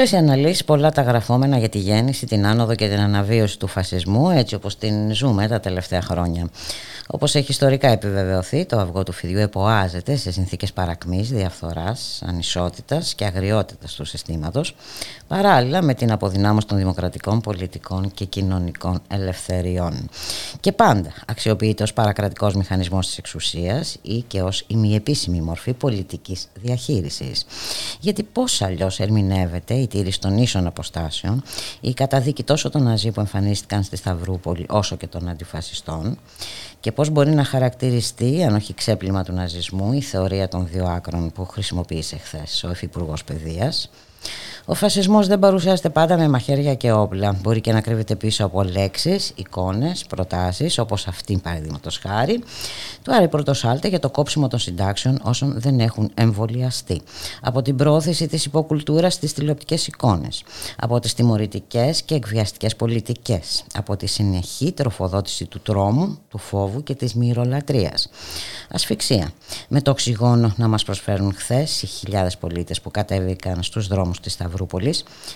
Πολλέ οι αναλύσεις, πολλά τα γραφόμενα για τη γέννηση, την άνοδο και την αναβίωση του φασισμού, έτσι όπως την ζούμε τα τελευταία χρόνια. Όπως έχει ιστορικά επιβεβαιωθεί, το αυγό του φιδιού εποάζεται σε συνθήκες παρακμής, διαφθοράς, ανισότητας και αγριότητας του συστήματος, παράλληλα με την αποδυνάμωση των δημοκρατικών, πολιτικών και κοινωνικών ελευθεριών. Και πάντα αξιοποιείται ως παρακρατικός μηχανισμός της εξουσίας ή και ως ημιεπίσημη μορφή πολιτικής διαχείρισης. Γιατί πώς αλλιώς ερμηνεύεται η τήρηση των ίσων αποστάσεων, η καταδίκη τόσο των Ναζί που εμφανίστηκαν στη Σταυρούπολη όσο και των αντιφασιστών και πώς μπορεί να χαρακτηριστεί, αν όχι ξέπλυμα του ναζισμού, η θεωρία των δύο άκρων που χρησιμοποίησε χθες ο Υφυπουργός Παιδείας ο φασισμός δεν παρουσιάζεται πάντα με μαχαίρια και όπλα. Μπορεί και να κρύβεται πίσω από λέξεις, εικόνες, προτάσεις όπως αυτή παραδείγματος χάρη του Άρη Πρωτοσάλτε για το κόψιμο των συντάξεων όσων δεν έχουν εμβολιαστεί. Από την πρόθεση της υποκουλτούρας στις τηλεοπτικές εικόνες. Από τις τιμωρητικές και εκβιαστικές πολιτικές. Από τη συνεχή τροφοδότηση του τρόμου, του φόβου και της μυρολατρείας. Ασφυξία. Με το οξυγόνο να μας προσφέρουν χθες οι χιλιάδες πολίτες που κατέβηκαν στους δρόμους της Σταυρού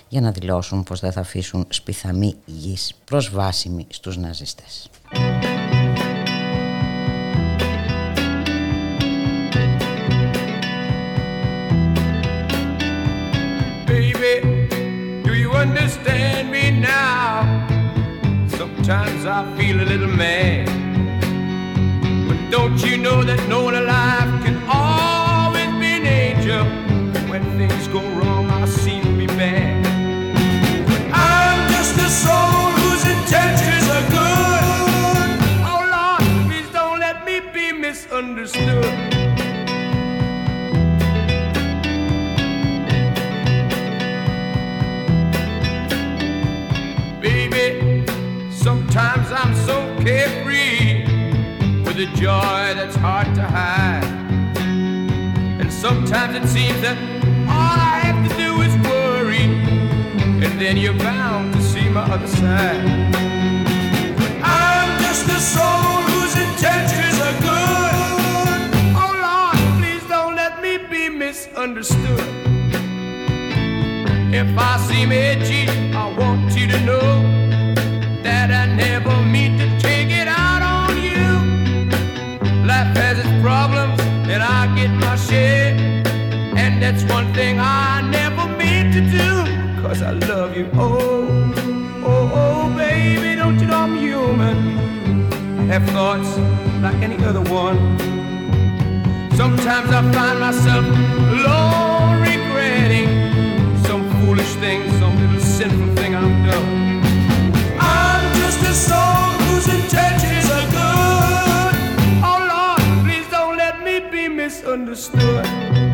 για να δηλώσουν πως δεν θα αφήσουν σπιθαμή γης προσβάσιμη στους ναζιστές. Baby, do you understand me now? Sometimes I feel a little mad. But don't you know that no one alive can sometimes I'm so careful for the joy that's hard to hide. And sometimes it seems that all I have to do is worry, and then you're bound to my other side. But I'm just a soul whose intentions are good. Oh Lord, please don't let me be misunderstood. If I seem edgy, I want you to know that I never mean to take it out on you. Life has its problems, and I get my share. And that's one thing I never meant to do. Cause I love you. Oh, oh, oh, baby, don't you know I'm human? Have thoughts like any other one. Sometimes I find myself alone regretting some foolish thing, some little sinful thing I've done. I'm just a soul whose intentions are good. Oh Lord, please don't let me be misunderstood.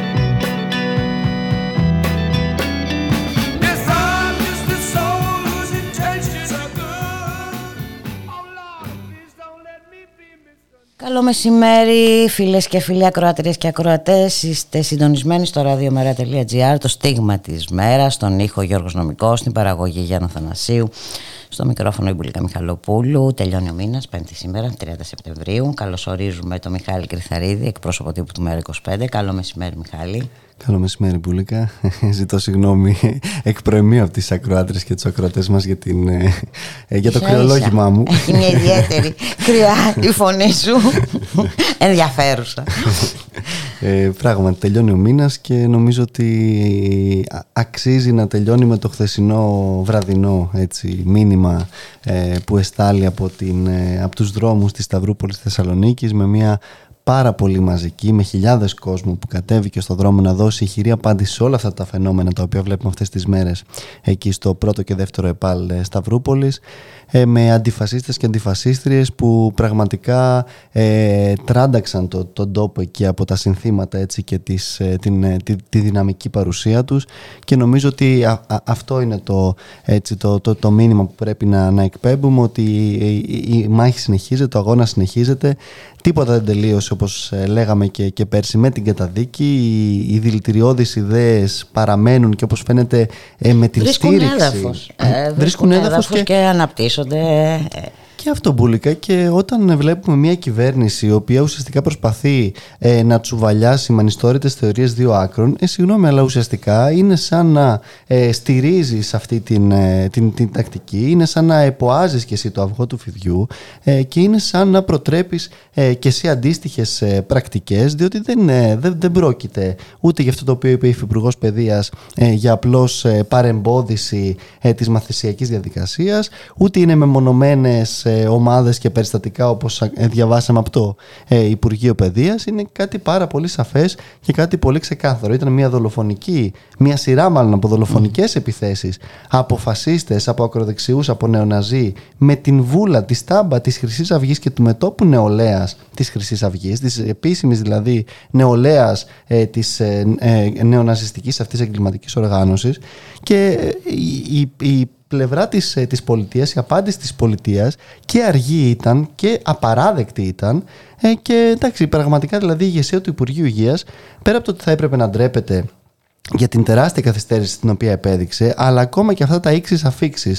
Καλό μεσημέρι φίλες και φίλοι ακροατρίες και ακροατές. Είστε συντονισμένοι στο radiomera.gr Το στίγμα της μέρας Στον ήχο Γιώργος Νομικός Στην παραγωγή Γιάννα Θανασίου Στο μικρόφωνο η Μπουλίκα Μιχαλοπούλου. Τελειώνει ο μήνας, πέμπτη σήμερα, 30 Σεπτεμβρίου. Καλωσορίζουμε τον Μιχάλη Κρυθαρίδη Εκπρόσωπο τύπου του Μέρα 25 Καλό μεσημέρι Μιχάλη Καλό μεσημέρι, Μπουλίκα. Ζητώ συγγνώμη εκ προημίου από τις ακροάτρε και τους ακροατές μας για, την, ε, για το Ίσα κρυολόγημά ίσα. μου. Έχει μια ιδιαίτερη κρυά η φωνή σου Ενδιαφέρουσα Ε, πράγματι, τελειώνει ο μήνας και νομίζω ότι α- αξίζει να τελειώνει με το χθεσινό βραδινό έτσι, μήνυμα ε, που εστάλει από, την, ε, από τους δρόμους της Σταυρούπολης Θεσσαλονίκης με μια πάρα πολύ μαζική, με χιλιάδες κόσμου που κατέβηκε στο δρόμο να δώσει χειρή απάντηση σε όλα αυτά τα φαινόμενα τα οποία βλέπουμε αυτές τις μέρες εκεί στο πρώτο και δεύτερο ΕΠΑΛ ε, Σταυρούπολης ε, με αντιφασίστες και αντιφασίστριες που πραγματικά ε, τράνταξαν το, τον τόπο εκεί από τα συνθήματα έτσι, και τις, ε, την, ε, τη, τη, δυναμική παρουσία τους και νομίζω ότι αυτό είναι το, έτσι, το, το, το, μήνυμα που πρέπει να, να εκπέμπουμε ότι η, η, μάχη συνεχίζεται, ο αγώνας συνεχίζεται Τίποτα δεν τελείωσε όπως λέγαμε και, και πέρσι με την καταδίκη. Οι, οι δηλητηριώδεις ιδέες παραμένουν και όπως φαίνεται με την βρίσκουν στήριξη. Έδαφος. Ε, βρίσκουν έδαφος και, και αναπτύσσονται 場所で、και αυτό μπουλικα. Και όταν βλέπουμε μια κυβέρνηση η οποία ουσιαστικά προσπαθεί ε, να τσουβαλιάσει με ανιστόρητες θεωρίες δύο άκρων, ε, συγγνώμη αλλά ουσιαστικά είναι σαν να ε, στηρίζεις αυτή την, ε, την, την, τακτική, είναι σαν να εποάζεις και εσύ το αυγό του φιδιού ε, και είναι σαν να προτρέπεις ε, και εσύ αντίστοιχες ε, πρακτικές διότι δεν, δεν, δεν πρόκειται ούτε για αυτό το οποίο είπε η Υφυπουργός Παιδείας για απλώς παρεμπόδιση της μαθησιακής διαδικασίας ούτε είναι μεμονωμένες ομάδες και περιστατικά όπως ε, διαβάσαμε από το ε, Υπουργείο Παιδείας είναι κάτι πάρα πολύ σαφές και κάτι πολύ ξεκάθαρο. Ήταν μια δολοφονική, μια σειρά μάλλον από δολοφονικές επιθέσεις από φασίστες, από ακροδεξιούς, από νεοναζί με την βούλα, της στάμπα της χρυσής Αυγής και του μετόπου νεολαίας της χρυσής Αυγής, της επίσημης δηλαδή νεολαίας ε, της ε, ε, νεοναζιστικής αυτής εγκληματικής οργάνωσης και η, η πλευρά της, ε, της πολιτείας, η απάντηση της πολιτείας και αργή ήταν και απαράδεκτη ήταν ε, και εντάξει πραγματικά δηλαδή η ηγεσία του Υπουργείου Υγείας πέρα από το ότι θα έπρεπε να ντρέπεται για την τεράστια καθυστέρηση την οποία επέδειξε, αλλά ακόμα και αυτά τα ίξει αφήξει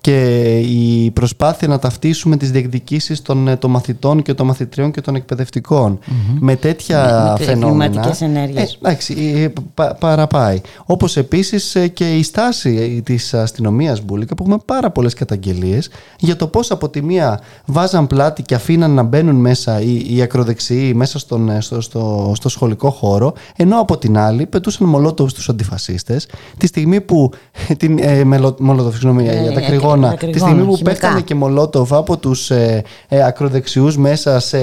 και η προσπάθεια να ταυτίσουμε τις διεκδικήσεις των, ε, των μαθητών και των μαθητριών και των εκπαιδευτικων με τέτοια με, φαινόμενα. ενέργειες. Ε, εντάξει, ε, πα, παραπάει. Όπως επίσης και η στάση της αστυνομίας Μπούλικα που έχουμε πάρα πολλές καταγγελίες για το πώς από τη μία βάζαν πλάτη και αφήναν να μπαίνουν μέσα οι, οι ακροδεξιοί μέσα στον, στο, στο, στο σχολικό χώρο ενώ από την άλλη πετούσαν μολότοβ στους αντιφασίστες τη στιγμή που την, ε, μολότοβ, συγγνώμη, για τα κρυγόνα τη στιγμή που πέφτανε και μολότοβ από τους ε, ε, ακροδεξιούς μέσα σε,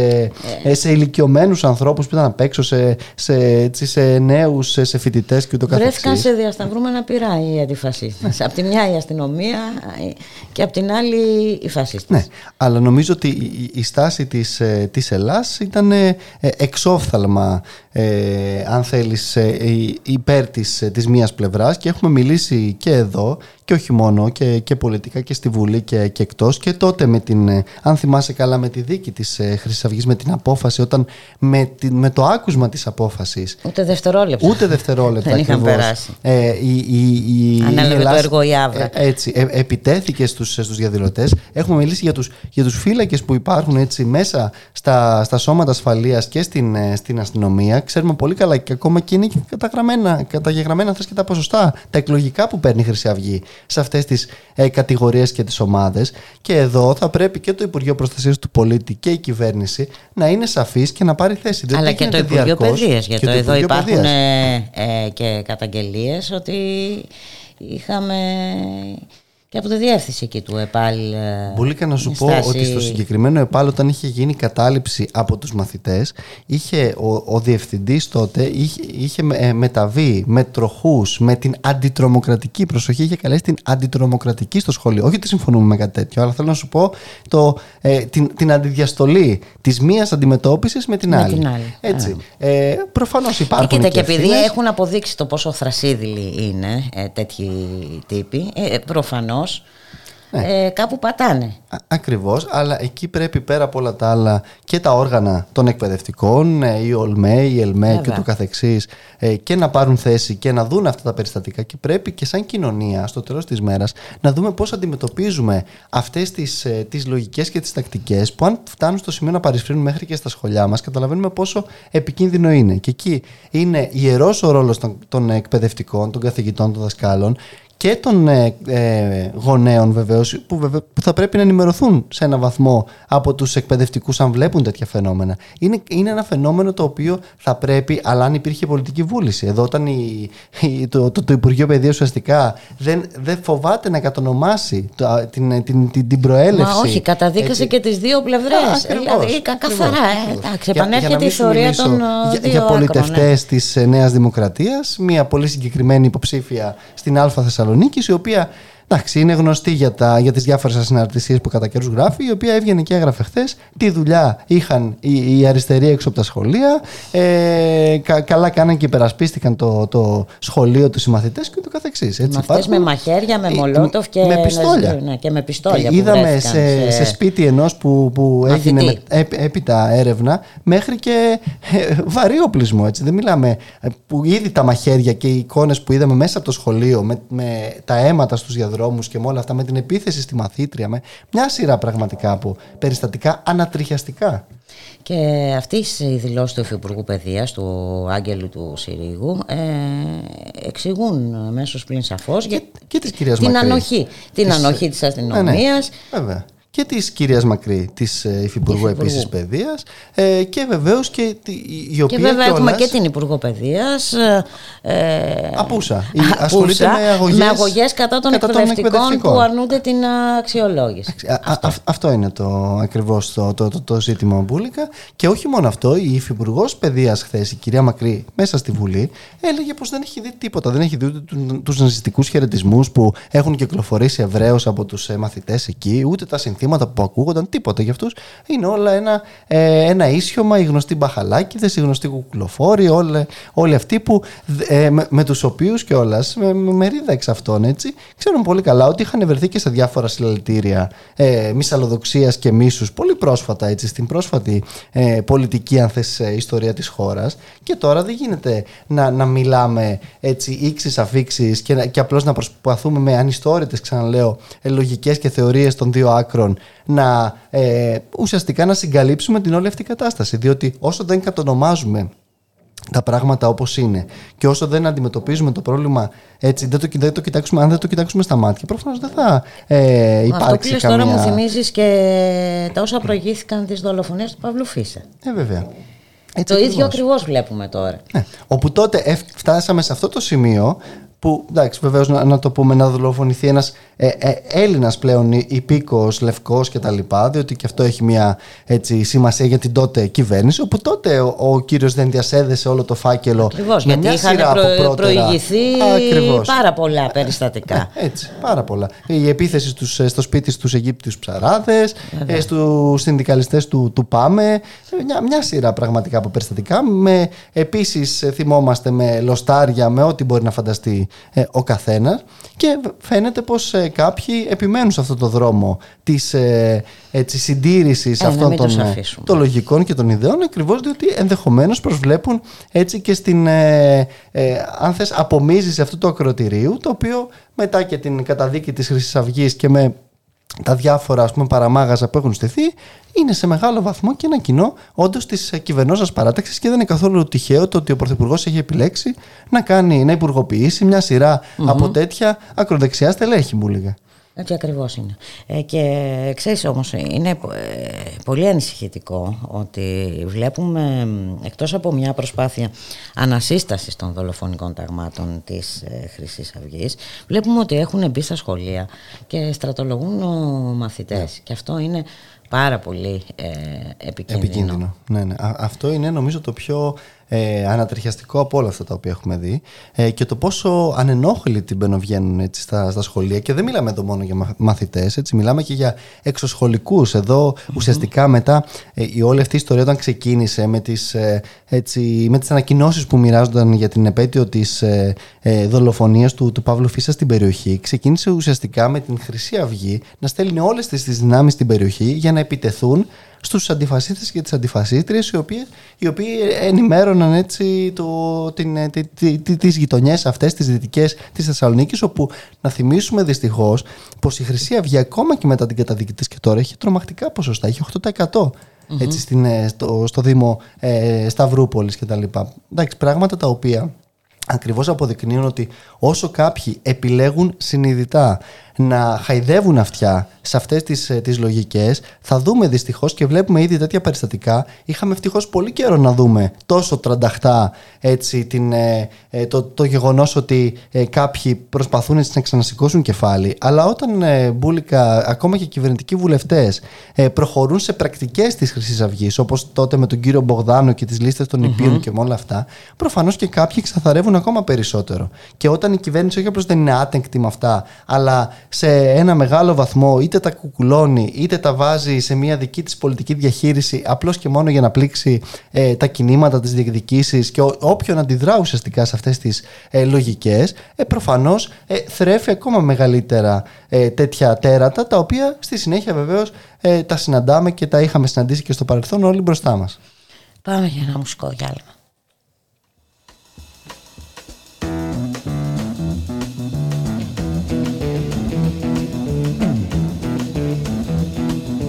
ε. σε ηλικιωμένους ανθρώπους που ήταν απ' έξω, σε, σε, σε νέους, σε, σε φοιτητές και ούτω καθεξής. Βρέθηκαν σε διασταυρούμενα πειρά οι αντιφασίστες. από τη μια η αστυνομία και από την άλλη οι φασίστες. Ναι, αλλά νομίζω ότι η, στάση της της Ελλάς ήταν εξόφθαλμα ε, αν θέλεις ε, υπέρ της, της μίας πλευράς και έχουμε μιλήσει και εδώ και όχι μόνο και, και πολιτικά και στη Βουλή και, και εκτός και τότε με την, ε, αν θυμάσαι καλά με τη δίκη της ε, Χρυσής Αυγής με την απόφαση όταν με, με το άκουσμα της απόφασης ούτε δευτερόλεπτα. Ούτε δευτερόλεπτα δεν είχαν περάσει. Ε, η, η, η, Ανέλαβε το έργο η Άβρα. Ε, έτσι, ε, επιτέθηκε στους, στους διαδηλωτές. Έχουμε μιλήσει για τους, για τους φύλακες που υπάρχουν έτσι μέσα στα, στα σώματα ασφαλείας και στην, στην αστυνομία. Ξέρουμε πολύ καλά και ακόμα και είναι και καταγραμμένα, καταγεγραμμένα και τα ποσοστά τα εκλογικά που παίρνει η Χρυσή Αυγή σε αυτές τις ε, κατηγορίες και τις ομάδες. Και εδώ θα πρέπει και το Υπουργείο Προστασίας του Πολίτη και η κυβέρνηση να είναι σαφής και να πάρει θέση. Αλλά και το Υπουργείο Παιδείας, γιατί το εδώ υπάρχουν ε, ε, και καταγγελίες ότι είχαμε και από τη διεύθυνση εκεί του ΕΠΑΛ. Ε, Μπουλίκα να σου πω ότι στο συγκεκριμένο ΕΠΑΛ, όταν είχε γίνει κατάληψη από τους μαθητές, είχε ο, ο διευθυντής τότε είχε, είχε ε, μεταβεί με τροχούς, με την αντιτρομοκρατική προσοχή. Είχε καλέσει την αντιτρομοκρατική στο σχολείο. Όχι ότι συμφωνούμε με κάτι τέτοιο, αλλά θέλω να σου πω το, ε, την, την αντιδιαστολή της μίας αντιμετώπισης με την άλλη. Την άλλη. Έτσι. Ε, Προφανώς υπάρχουν. Και, και, και επειδή έχουν αποδείξει το πόσο θρασίδηλοι είναι ε, τέτοιοι τύποι, ε, προφανώ ναι. ε, κάπου πατάνε. Ακριβώς, αλλά εκεί πρέπει πέρα από όλα τα άλλα και τα όργανα των εκπαιδευτικών, ε, η ΟΛΜΕ, η ΕΛΜΕ και το καθεξής ε, και να πάρουν θέση και να δουν αυτά τα περιστατικά και πρέπει και σαν κοινωνία στο τέλος της μέρας να δούμε πώς αντιμετωπίζουμε αυτές τις, ε, τις λογικές και τις τακτικές που αν φτάνουν στο σημείο να παρισφρύνουν μέχρι και στα σχολιά μας καταλαβαίνουμε πόσο επικίνδυνο είναι και εκεί είναι ιερός ο ρόλος των, των εκπαιδευτικών, των καθηγητών, των δασκάλων και των ε, ε, γονέων βεβαίως, που, βεβαίως, που θα πρέπει να ενημερωθούν σε ένα βαθμό από τους εκπαιδευτικούς αν βλέπουν τέτοια φαινόμενα. Είναι, είναι ένα φαινόμενο το οποίο θα πρέπει, αλλά αν υπήρχε πολιτική βούληση. Εδώ, όταν η, η, το, το, το, Υπουργείο Παιδείας ουσιαστικά δεν, δεν φοβάται να κατονομάσει το, την, την, την, την προέλευση. Μα όχι, καταδίκασε και τις δύο πλευρές. Δηλαδή, καθαρά. Ε, εντάξει, επανέρχεται η ιστορία των. Για, για πολιτευτέ της Νέας Δημοκρατίας, μια πολύ συγκεκριμένη υποψήφια στην Α Θεσσαλονίκη, η οποία Εντάξει, είναι γνωστή για, τα, για τις διάφορες ασυναρτησίες που κατά καιρούς γράφει, η οποία έβγαινε και έγραφε χθες. Τι δουλειά είχαν οι, οι αριστεροί έξω από τα σχολεία. Ε, κα, καλά κάναν και υπερασπίστηκαν το, το σχολείο τους οι μαθητές και το καθεξής. Έτσι, Μαθητές με μαχαίρια, με μολότοφ και με πιστόλια. Ναι, και με πιστόλια ε, είδαμε σε, σε... σπίτι ενός που, που έγινε με, έ, έπειτα έρευνα μέχρι και ε, βαρύ οπλισμό. Έτσι. Δεν μιλάμε ε, που ήδη τα μαχαίρια και οι εικόνες που είδαμε μέσα από το σχολείο με, με τα αίματα στους διαδρόμους και με όλα αυτά, με την επίθεση στη μαθήτρια, με μια σειρά πραγματικά από περιστατικά ανατριχιαστικά. Και αυτή η δηλώση του Υφυπουργού Παιδείας, του Άγγελου του Συρίγου, ε, εξηγούν μέσω πλην σαφώς και, και την Μακρύς. ανοχή. Την της... ανοχή της αστυνομία. Ναι, ναι. Βέβαια και της κυρίας Μακρύ, της ε, Υφυπουργού επίσης Παιδείας ε, και βεβαίως και η οποία Και βέβαια έχουμε και την Υπουργό Παιδείας ε, Απούσα, ασχολείται με αγωγές, με αγωγές κατά των, κατά εκπαιδευτικών, που αρνούνται την αξιολόγηση. Αυτό. αυτό. είναι το ακριβώς το, το, το, το ζήτημα Μπούλικα και όχι μόνο αυτό, η Υφυπουργός Παιδείας χθες, η κυρία Μακρύ μέσα στη Βουλή έλεγε πως δεν έχει δει τίποτα, δεν έχει δει ούτε τους ναζιστικούς χαιρετισμούς που έχουν κυκλοφορήσει ευρέως από τους μαθητές εκεί, ούτε τα συνθήματα που ακούγονταν, τίποτα για αυτούς. Είναι όλα ένα, ε, ένα ίσιωμα, οι γνωστοί μπαχαλάκιδε, οι γνωστοί κουκλοφόροι, όλοι, όλοι αυτοί που, ε, με, με τους οποίους κιόλας, με, με μερίδα εξ αυτών, έτσι, ξέρουν πολύ καλά ότι είχαν βρεθεί και σε διάφορα συλλαλητήρια ε, μυσαλλοδοξίας και μίσους πολύ πρόσφατα, έτσι, στην πρόσφατη ε, πολιτική, αν θες, ε, ιστορία της χώρας. Και τώρα δεν γίνεται να, να μιλάμε έτσι ίξει αφήξεις και, και απλώς να προσπαθούμε με ανιστόρητες, ξαναλέω, ε, λογικές και θεωρίες των δύο άκρων να ε, ουσιαστικά να συγκαλύψουμε την όλη αυτή κατάσταση. Διότι όσο δεν κατονομάζουμε τα πράγματα όπως είναι και όσο δεν αντιμετωπίζουμε το πρόβλημα έτσι, δεν το, δεν το κοιτάξουμε, αν δεν το κοιτάξουμε στα μάτια, προφανώς δεν θα ε, υπάρξει Αυτό καμία... τώρα μου θυμίζεις και τα όσα προηγήθηκαν τις δολοφονίες του Παύλου Φίσα. Ε, βέβαια. Έτσι το ίδιο ακριβώς βλέπουμε τώρα. Ναι. Όπου τότε φτάσαμε σε αυτό το σημείο που εντάξει, βεβαίως να, να, το πούμε, να δολοφονηθεί ένας ε, ε, Έλληνας πλέον υπήκο, λευκός κτλ. Διότι και αυτό έχει μια έτσι, σημασία για την τότε κυβέρνηση. Όπου τότε ο, ο κύριος δεν διασέδεσε όλο το φάκελο. Ακριβώς, γιατί μια είχαν σειρά προ, προηγηθεί Ακριβώς. πάρα πολλά περιστατικά. Ε, έτσι, πάρα πολλά. Η επίθεση στους, στο σπίτι στους Αιγύπτιους ψαράδες, ε, στους συνδικαλιστές του, του ΠΑΜΕ. Μια, μια σειρά πραγματικά από περιστατικά. Επίσης θυμόμαστε με λοστάρια, με ό,τι μπορεί να φανταστεί ε, ο καθένας και φαίνεται πως ε, κάποιοι επιμένουν σε αυτό το δρόμο της ε, έτσι, συντήρησης ε, αυτών των, ε, των λογικών και των ιδεών ακριβώς διότι ενδεχομένως προσβλέπουν έτσι και στην ε, αν θες απομίζηση αυτού του ακροτηρίου το οποίο μετά και την καταδίκη της Χρυσής Αυγής και με τα διάφορα ας πούμε, παραμάγαζα που έχουν στηθεί είναι σε μεγάλο βαθμό και ένα κοινό όντως της κυβερνόσα παράταξης και δεν είναι καθόλου τυχαίο το ότι ο Πρωθυπουργός έχει επιλέξει να, κάνει, να υπουργοποιήσει μια σειρα από τέτοια ακροδεξιά στελέχη, μου λέγα. Έτσι ακριβώς είναι. Ε, και ξέρεις όμως, είναι ε, πολύ ανησυχητικό ότι βλέπουμε εκτός από μια προσπάθεια ανασύστασης των δολοφονικών ταγμάτων της ε, Χρυσής Αυγής, βλέπουμε ότι έχουν μπει στα σχολεία και στρατολογούν μαθητέ. Ναι. Και αυτό είναι πάρα πολύ ε, επικίνδυνο. επικίνδυνο. Ναι, ναι. αυτό είναι νομίζω το πιο ε, ανατριχιαστικό από όλα αυτά τα οποία έχουμε δει. Ε, και το πόσο ανενόχλητοι μπαινοβγαίνουν έτσι, στα, στα σχολεία. Και δεν μιλάμε εδώ μόνο για μαθητές, έτσι, μιλάμε και για εξωσχολικούς. Εδώ ουσιαστικά μετά ε, η όλη αυτή η ιστορία όταν ξεκίνησε με τις, ε, έτσι, με τις ανακοινώσεις που μοιράζονταν για την επέτειο της ε, ε, δολοφονίας του, του Παύλου Φίσα στην περιοχή ξεκίνησε ουσιαστικά με την Χρυσή Αυγή να στέλνει όλες τις, τις δυνάμεις στην περιοχή για να επιτεθούν στους αντιφασίστες και τις αντιφασίστριες οι οποίοι, οι οποίοι ενημέρωναν έτσι το, την, ε, τη, τη, τις γειτονιές αυτές τις δυτικές της Θεσσαλονίκης όπου να θυμίσουμε δυστυχώς πως η Χρυσή Αυγή ακόμα και μετά την καταδίκη της και τώρα έχει τρομακτικά ποσοστά, έχει 8% έτσι, στην, ε, στο, στο Δήμο ε, Σταυρούπολης κτλ. Εντάξει, πράγματα τα οποία ακριβώς αποδεικνύουν ότι όσο κάποιοι επιλέγουν συνειδητά να χαϊδεύουν αυτιά σε αυτές τις, ε, τις λογικές. Θα δούμε δυστυχώς και βλέπουμε ήδη τέτοια περιστατικά. Είχαμε ευτυχώς πολύ καιρό να δούμε τόσο τρανταχτά έτσι, την, ε, ε, το, το γεγονός ότι κάποιοι προσπαθούν να ξανασηκώσουν κεφάλι. Αλλά όταν μπουλικα ακόμα και κυβερνητικοί βουλευτές προχωρούν σε πρακτικές της χρυσής αυγής, όπως τότε με τον κύριο Μπογδάνο και τις λίστες των υπείων και με όλα αυτά προφανώς και κάποιοι ξαθαρεύουν ακόμα περισσότερο. Και όταν η κυβέρνηση όχι απλώς δεν είναι άτεγκτη με αυτά αλλά σε ένα μεγάλο βαθμό είτε τα κουκουλώνει είτε τα βάζει σε μια δική της πολιτική διαχείριση απλώς και μόνο για να πλήξει ε, τα κινήματα, τις διεκδικήσεις και όποιον αντιδρά ουσιαστικά σε αυτές τις ε, λογικές ε, προφανώς ε, θρέφει ακόμα μεγαλύτερα ε, τέτοια τέρατα τα οποία στη συνέχεια βεβαίως ε, τα συναντάμε και τα είχαμε συναντήσει και στο παρελθόν όλοι μπροστά μας. Πάμε για ένα μουσικό διάλειμμα.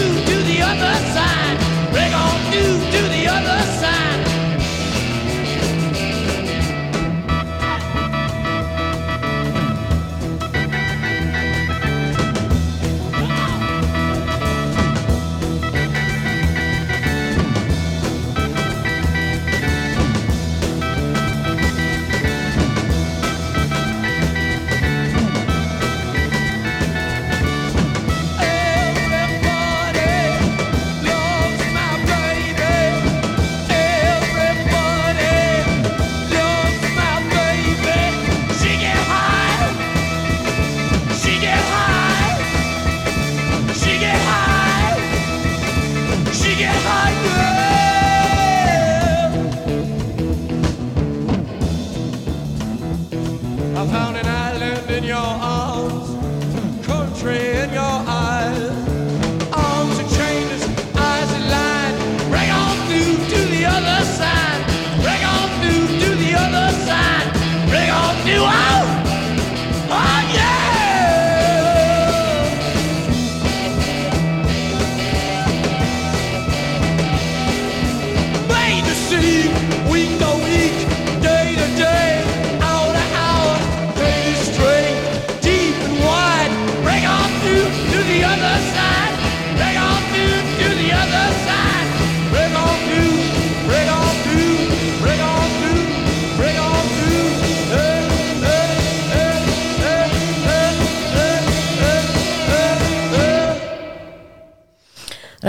to the other side.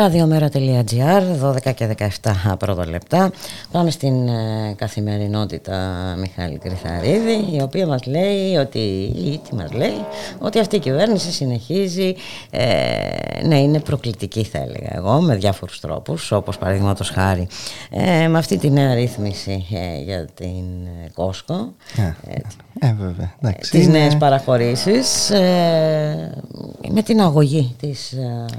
Ραδιομέρα.gr 12 και 17 πρώτα λεπτά. Πάμε στην ε, καθημερινότητα Μιχάλη Κρυθαρίδη η οποία μας λέει ότι ή τι μας λέει ότι αυτή η κυβέρνηση συνεχίζει ε, να είναι προκλητική θα έλεγα εγώ με διάφορους τρόπους όπως παραδείγματος χάρη ε, με αυτή τη νέα ρύθμιση ε, για την Κόσκο. Ε, ε, βέβαια. Εντάξει, τις είναι... νέες παραχωρήσεις με την αγωγή της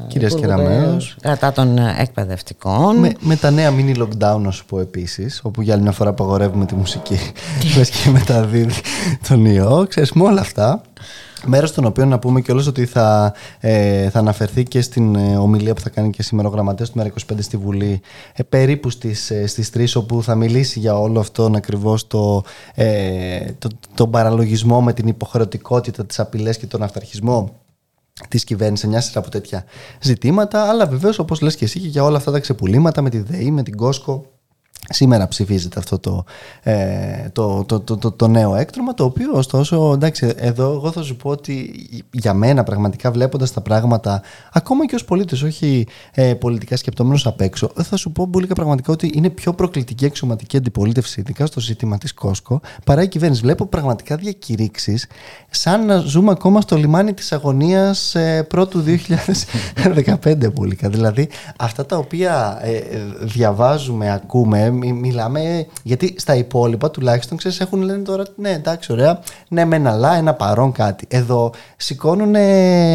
Κυρίας Κεραμέως κατά των εκπαιδευτικών. Με, με τα νέα mini lockdown, να σου πω επίσης, όπου για άλλη μια φορά απαγορεύουμε τη μουσική. Πε και μεταδίδει τον ιό. Ξέρεις, με όλα αυτά. Μέρος των οποίων να πούμε κιόλας ότι θα, ε, θα αναφερθεί και στην ε, ομιλία που θα κάνει και σήμερα ο γραμματέας του ΜΕΡΑ25 στη Βουλή, ε, περίπου στις ε, στις 3, όπου θα μιλήσει για όλο αυτόν ακριβώς το, ε, το, τον παραλογισμό με την υποχρεωτικότητα, τις απειλές και τον αυταρχισμό της κυβέρνησης, μια σειρά από τέτοια ζητήματα. Αλλά βεβαίως, όπως λες και εσύ, και για όλα αυτά τα ξεπουλήματα με τη ΔΕΗ, με την Κόσκο, Σήμερα ψηφίζεται αυτό το, ε, το, το, το, το, νέο έκτρωμα το οποίο ωστόσο εντάξει εδώ εγώ θα σου πω ότι για μένα πραγματικά βλέποντας τα πράγματα ακόμα και ως πολίτης όχι ε, πολιτικά σκεπτόμενος απ' έξω θα σου πω πολύ πραγματικά ότι είναι πιο προκλητική αξιωματική αντιπολίτευση ειδικά στο ζήτημα της Κόσκο παρά η κυβέρνηση. Βλέπω πραγματικά διακηρύξεις σαν να ζούμε ακόμα στο λιμάνι της αγωνίας ε, πρώτου 2015 πολύ δηλαδή αυτά τα οποία ε, διαβάζουμε, ακούμε μιλάμε, γιατί στα υπόλοιπα τουλάχιστον ξέρεις, έχουν λένε τώρα ναι, εντάξει, ωραία, ναι, με ένα λά, ένα παρόν κάτι. Εδώ σηκώνουν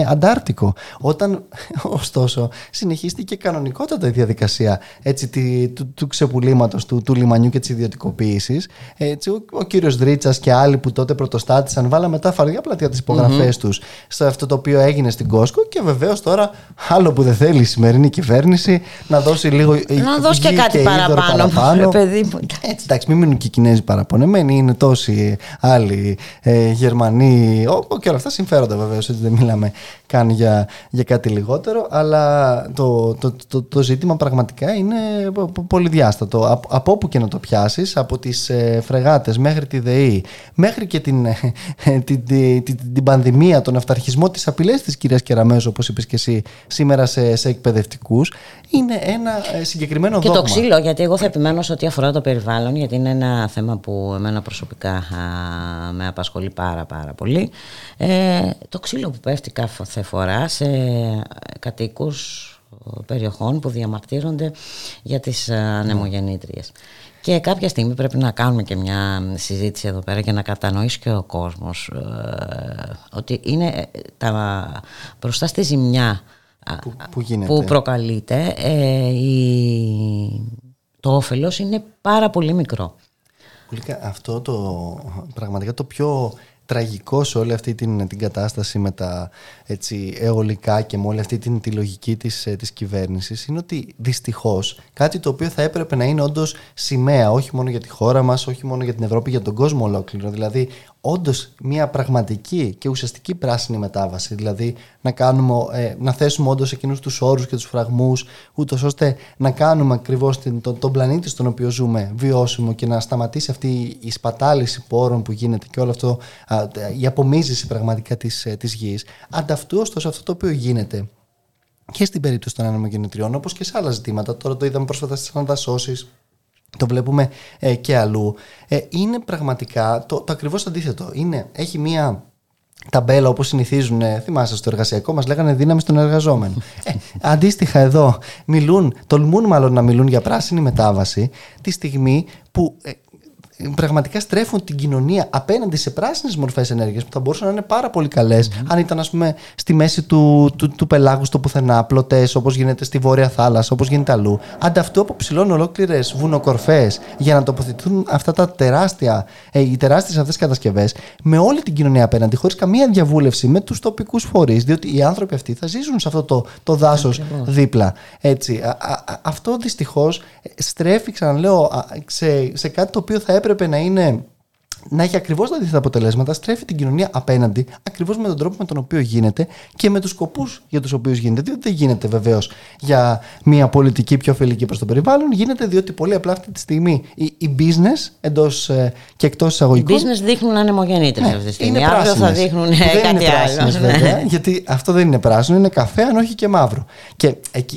Αντάρτικο. Όταν, ωστόσο, συνεχίστηκε κανονικότατα η διαδικασία έτσι, τη, του, του ξεπουλήματος του, του λιμανιού και της ιδιωτικοποίησης. Ο, ο κύριος Δρίτσας και άλλοι που τότε πρωτοστάτησαν, βάλαμε τα φαρδιά πλατεία τις υπογραφές mm-hmm. τους σε αυτό το οποίο έγινε στην Κόσκο και βεβαίως τώρα άλλο που δεν θέλει η σημερινή κυβέρνηση να δώσει λίγο. Να δώσει και κάτι παραπάνω, παραπάνω. Παιδί μου. Έτσι, εντάξει, μην μείνουν και οι Κινέζοι παραπονεμένοι, είναι τόσοι άλλοι ε, Γερμανοί. Ο, και όλα αυτά συμφέροντα βεβαίως, έτσι δεν μιλάμε καν για, για κάτι λιγότερο. Αλλά το, το, το, το ζήτημα πραγματικά είναι πολυδιάστατο. Από, από όπου και να το πιάσεις, από τις ε, φρεγάτες μέχρι τη ΔΕΗ, μέχρι και την, ε, την, την, την, την πανδημία, τον αυταρχισμό, τις απειλές της κυρίας Κεραμέζο, όπως είπες και εσύ σήμερα σε, σε εκπαιδευτικούς, είναι ένα ε, συγκεκριμένο και δόγμα. Και το ξύλο, γιατί εγώ θα επιμένω σε ό,τι αφορά το περιβάλλον, γιατί είναι ένα θέμα που εμένα προσωπικά α, με απασχολεί πάρα πάρα πολύ. Ε, το ξύλο που πέφτει κάθε φορά σε κατοίκους περιοχών που διαμαρτύρονται για τις ανεμογεννήτριες. Και κάποια στιγμή πρέπει να κάνουμε και μια συζήτηση εδώ πέρα για να κατανοήσει και ο κόσμος ε, ότι είναι ε, τα, μπροστά στη ζημιά που, που, που προκαλείται ε, η, το όφελος είναι πάρα πολύ μικρό. Αυτό το πραγματικά το πιο τραγικό σε όλη αυτή την, την κατάσταση με τα έτσι, αιωλικά και με όλη αυτή την, τη λογική της, ε, της κυβέρνησης είναι ότι δυστυχώς κάτι το οποίο θα έπρεπε να είναι όντως σημαία όχι μόνο για τη χώρα μας, όχι μόνο για την Ευρώπη, για τον κόσμο ολόκληρο. Δηλαδή όντως μια πραγματική και ουσιαστική πράσινη μετάβαση. Δηλαδή να, κάνουμε, ε, να θέσουμε όντως εκείνους τους όρους και τους φραγμούς, ούτως ώστε να κάνουμε ακριβώς τον, τον πλανήτη στον οποίο ζούμε βιώσιμο και να σταματήσει αυτή η σπατάληση πόρων που γίνεται και όλο αυτό, η απομίζηση πραγματικά της ε, της γης. Ανταυτού, ωστόσο, αυτό το οποίο γίνεται και στην περίπτωση των ανεμογεννητριών, όπως και σε άλλα ζητήματα. Τώρα το είδαμε πρόσφατα στις αναδασώσεις το βλέπουμε ε, και αλλού, ε, είναι πραγματικά το, το ακριβώς αντίθετο. Είναι, έχει μία ταμπέλα όπως συνηθίζουν, ε, θυμάσαι στο εργασιακό, μας λέγανε δύναμη στον εργαζόμενο. Ε, αντίστοιχα εδώ μιλούν, τολμούν μάλλον να μιλούν για πράσινη μετάβαση τη στιγμή που πραγματικά στρέφουν την κοινωνία απέναντι σε πράσινες μορφές ενέργειας που θα μπορούσαν να είναι πάρα πολύ αν ήταν, ας πούμε, στη μέση του, του, του πελάγου στο πουθενά, πλωτές όπως γίνεται στη Βόρεια Θάλασσα, όπως γίνεται αλλού. Ανταυτού αποψηλώνουν ολόκληρες βουνοκορφές για να τοποθετηθούν αυτά τα τεράστια, ε, οι τεράστιες αυτές κατασκευές με όλη την κοινωνία απέναντι, χωρίς καμία διαβούλευση με τους τοπικούς φορείς, διότι οι άνθρωποι αυτοί θα ζήσουν σε αυτό το, το δάσος δίπλα. Έτσι. αυτό δυστυχώς στρέφει, ξαναλέω, σε, σε κάτι το οποίο θα έπρεπε έπρεπε να είναι να έχει ακριβώς τα αντίθετα αποτελέσματα, στρέφει την κοινωνία απέναντι ακριβώς με τον τρόπο με τον οποίο γίνεται και με τους σκοπούς για τους οποίους γίνεται. Διότι δεν γίνεται βεβαίως για μια πολιτική πιο φιλική προς το περιβάλλον, γίνεται διότι πολύ απλά αυτή τη στιγμή η, η business εντός ε, και εκτός εισαγωγικών. Οι business δείχνουν ανεμογεννήτρε ναι, αυτή τη στιγμή. Αύριο θα δείχνουν κάτι άλλο. Βέβαια, γιατί αυτό δεν είναι πράσινο, είναι καφέ, αν όχι και μαύρο. Και,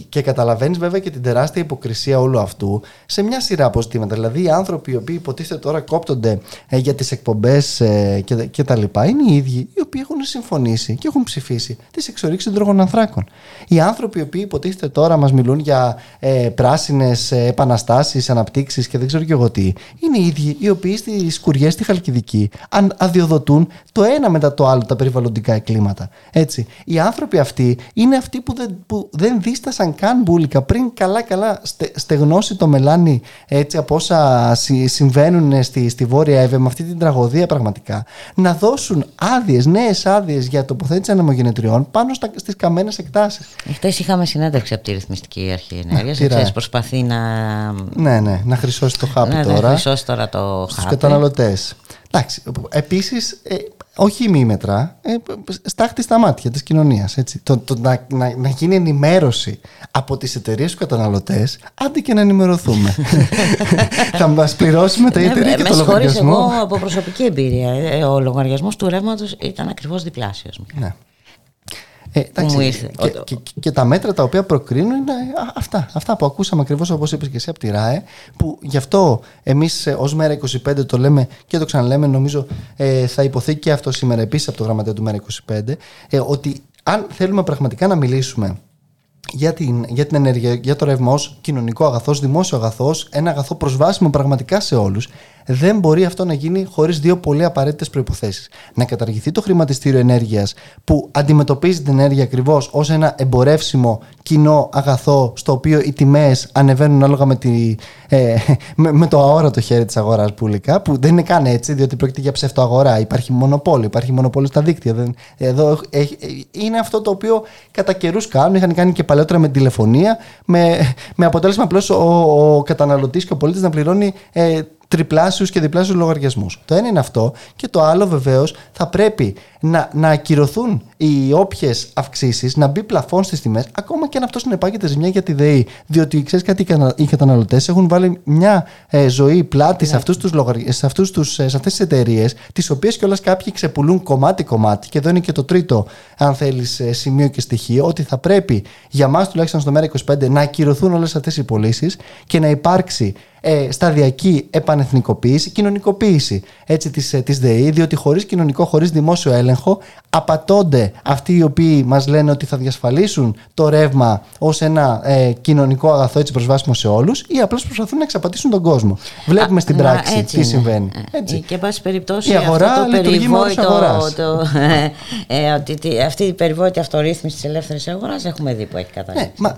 και καταλαβαίνεις βέβαια και την τεράστια υποκρισία όλου αυτού σε μια σειρά αποστήματα. Δηλαδή οι άνθρωποι οι οποίοι υποτίθεται τώρα κόπτονται ε, για τις εκπομπές ε, και, και τα λοιπά είναι οι ίδιοι οι οποίοι έχουν συμφωνήσει και έχουν ψηφίσει τις εξορίξεις των ανθράκων. Οι άνθρωποι οι οποίοι υποτίθεται τώρα μας μιλούν για ε, πράσινες επαναστάσεις, αναπτύξεις και δεν ξέρω και εγώ τι, είναι οι ίδιοι οι οποίοι στι σκουριέ στη Χαλκιδική αν αδειοδοτούν το ένα μετά το άλλο τα περιβαλλοντικά εγκλήματα. Έτσι. Οι άνθρωποι αυτοί είναι αυτοί που δεν, που δεν δίστασαν καν μπουλικα πριν καλά-καλά στε, στεγνώσει το μελάνι έτσι από όσα συμβαίνουν στη, στη Βόρεια Εύε με αυτή την τραγωδία πραγματικά, να δώσουν άδειες, νέες άδειες για τοποθέτηση ανεμογεννητριών πάνω στις καμένες εκτάσεις. Χθες είχαμε συνέντευξη από τη Ρυθμιστική Αρχή Ενέργειας. Προσπαθεί να. Ναι, ναι, να χρυσώσει το χάπι ναι, τώρα. Να χρυσώσει τώρα το Στους καταναλωτές. Εντάξει. Επίσης, ε, όχι ημίμετρα, ε, στάχτη στα μάτια της κοινωνίας. Το, το, να, να, να, γίνει ενημέρωση από τις εταιρείες του καταναλωτές, άντε και να ενημερωθούμε. θα μας πληρώσει μετά η ναι, εταιρεία και το λογαριασμό. Εγώ από προσωπική εμπειρία, ε, ο λογαριασμός του ρεύματος ήταν ακριβώς διπλάσιος. Ναι. Ε, εντάξει, και, και, τα μέτρα τα οποία προκρίνουν είναι αυτά, αυτά που ακούσαμε ακριβώς όπως είπες και εσύ από τη ΡΑΕ, που γι' αυτό εμείς ε, ως Μέρα 25 το λέμε και το ξαναλέμε, νομίζω ε, θα υποθεί και αυτό σήμερα επίσης από το γραμματέα του Μέρα 25, ε, ότι αν θέλουμε πραγματικά να μιλήσουμε για την, για την ενέργεια, για το ρεύμα ως κοινωνικό αγαθός, δημόσιο αγαθός, ένα αγαθό προσβάσιμο πραγματικά σε όλους δεν μπορεί αυτό να γίνει χωρίς δύο πολύ απαραίτητες προποθέσει. Να καταργηθεί το χρηματιστήριο ενέργειας που αντιμετωπίζει την ενέργεια ακριβώς ως ένα εμπορεύσιμο κοινό αγαθό, στο οποίο οι τιμές ανεβαίνουν ανάλογα με, τη, ε, με, με, το αόρατο χέρι της αγοράς πουλικά, που δεν είναι καν έτσι, διότι πρόκειται για ψευτοαγορά. Υπάρχει μονοπόλιο, υπάρχει μονοπόλιο στα δίκτυα. Δεν, εδώ, ε, είναι αυτό το οποίο κατά καιρούς κάνουν. Είχαν κάνει και παλαιότερα με τηλεφωνία, με, με αποτέλεσμα απλώς ο, ο καταναλωτής και ο πολίτης να πληρώνει. Ε, τριπλάσιους και διπλάσιους λογαριασμούς. Το ένα είναι αυτό. Και το άλλο βεβαίως θα πρέπει να, να ακυρωθούν οι όποιες αυξήσεις, να μπει πλαφόν στις τιμές, ακόμα και αν αυτός συνεπάγεται ζημιά για τη ΔΕΗ. Διότι ξέρεις κάτι, οι καταναλωτές έχουν βάλει μια ε, ζωή πλάτη σε, αυτούς τους σε, αυτούς τους, ε, σε αυτές τις εταιρείες, τις οποίες κιόλας κάποιοι ξεπουλούν κομμάτι-κομμάτι. Και εδώ είναι και το τρίτο, αν θέλεις, ε, σημείο και στοιχείο, ότι θα πρέπει για μας τουλάχιστον στο ΜΕΡΑ25 να ακυρωθούν όλες αυτές οι πωλήσεις και να υπάρξει ε, σταδιακή επανεθνικοποίηση, κοινωνικοποίηση έτσι, της, της ΔΕΗ, διότι χωρίς κοινωνικό, χωρίς δημόσιο έλεγχο απατώνται αυτοί οι οποίοι μας λένε ότι θα διασφαλίσουν το ρεύμα ως ένα ε, κοινωνικό αγαθό έτσι προσβάσιμο σε όλους ή απλώς προσπαθούν να εξαπατήσουν τον κόσμο. Βλέπουμε Α, στην πράξη τι συμβαίνει. Ε, έτσι. Και πάση περιπτώσει η αγορά αυτό το περιβόητο, το, ε, ότι αυτή η περιβόητη αυτορύθμιση της ελεύθερης αγοράς έχουμε δει που έχει καταστήσει. Ναι,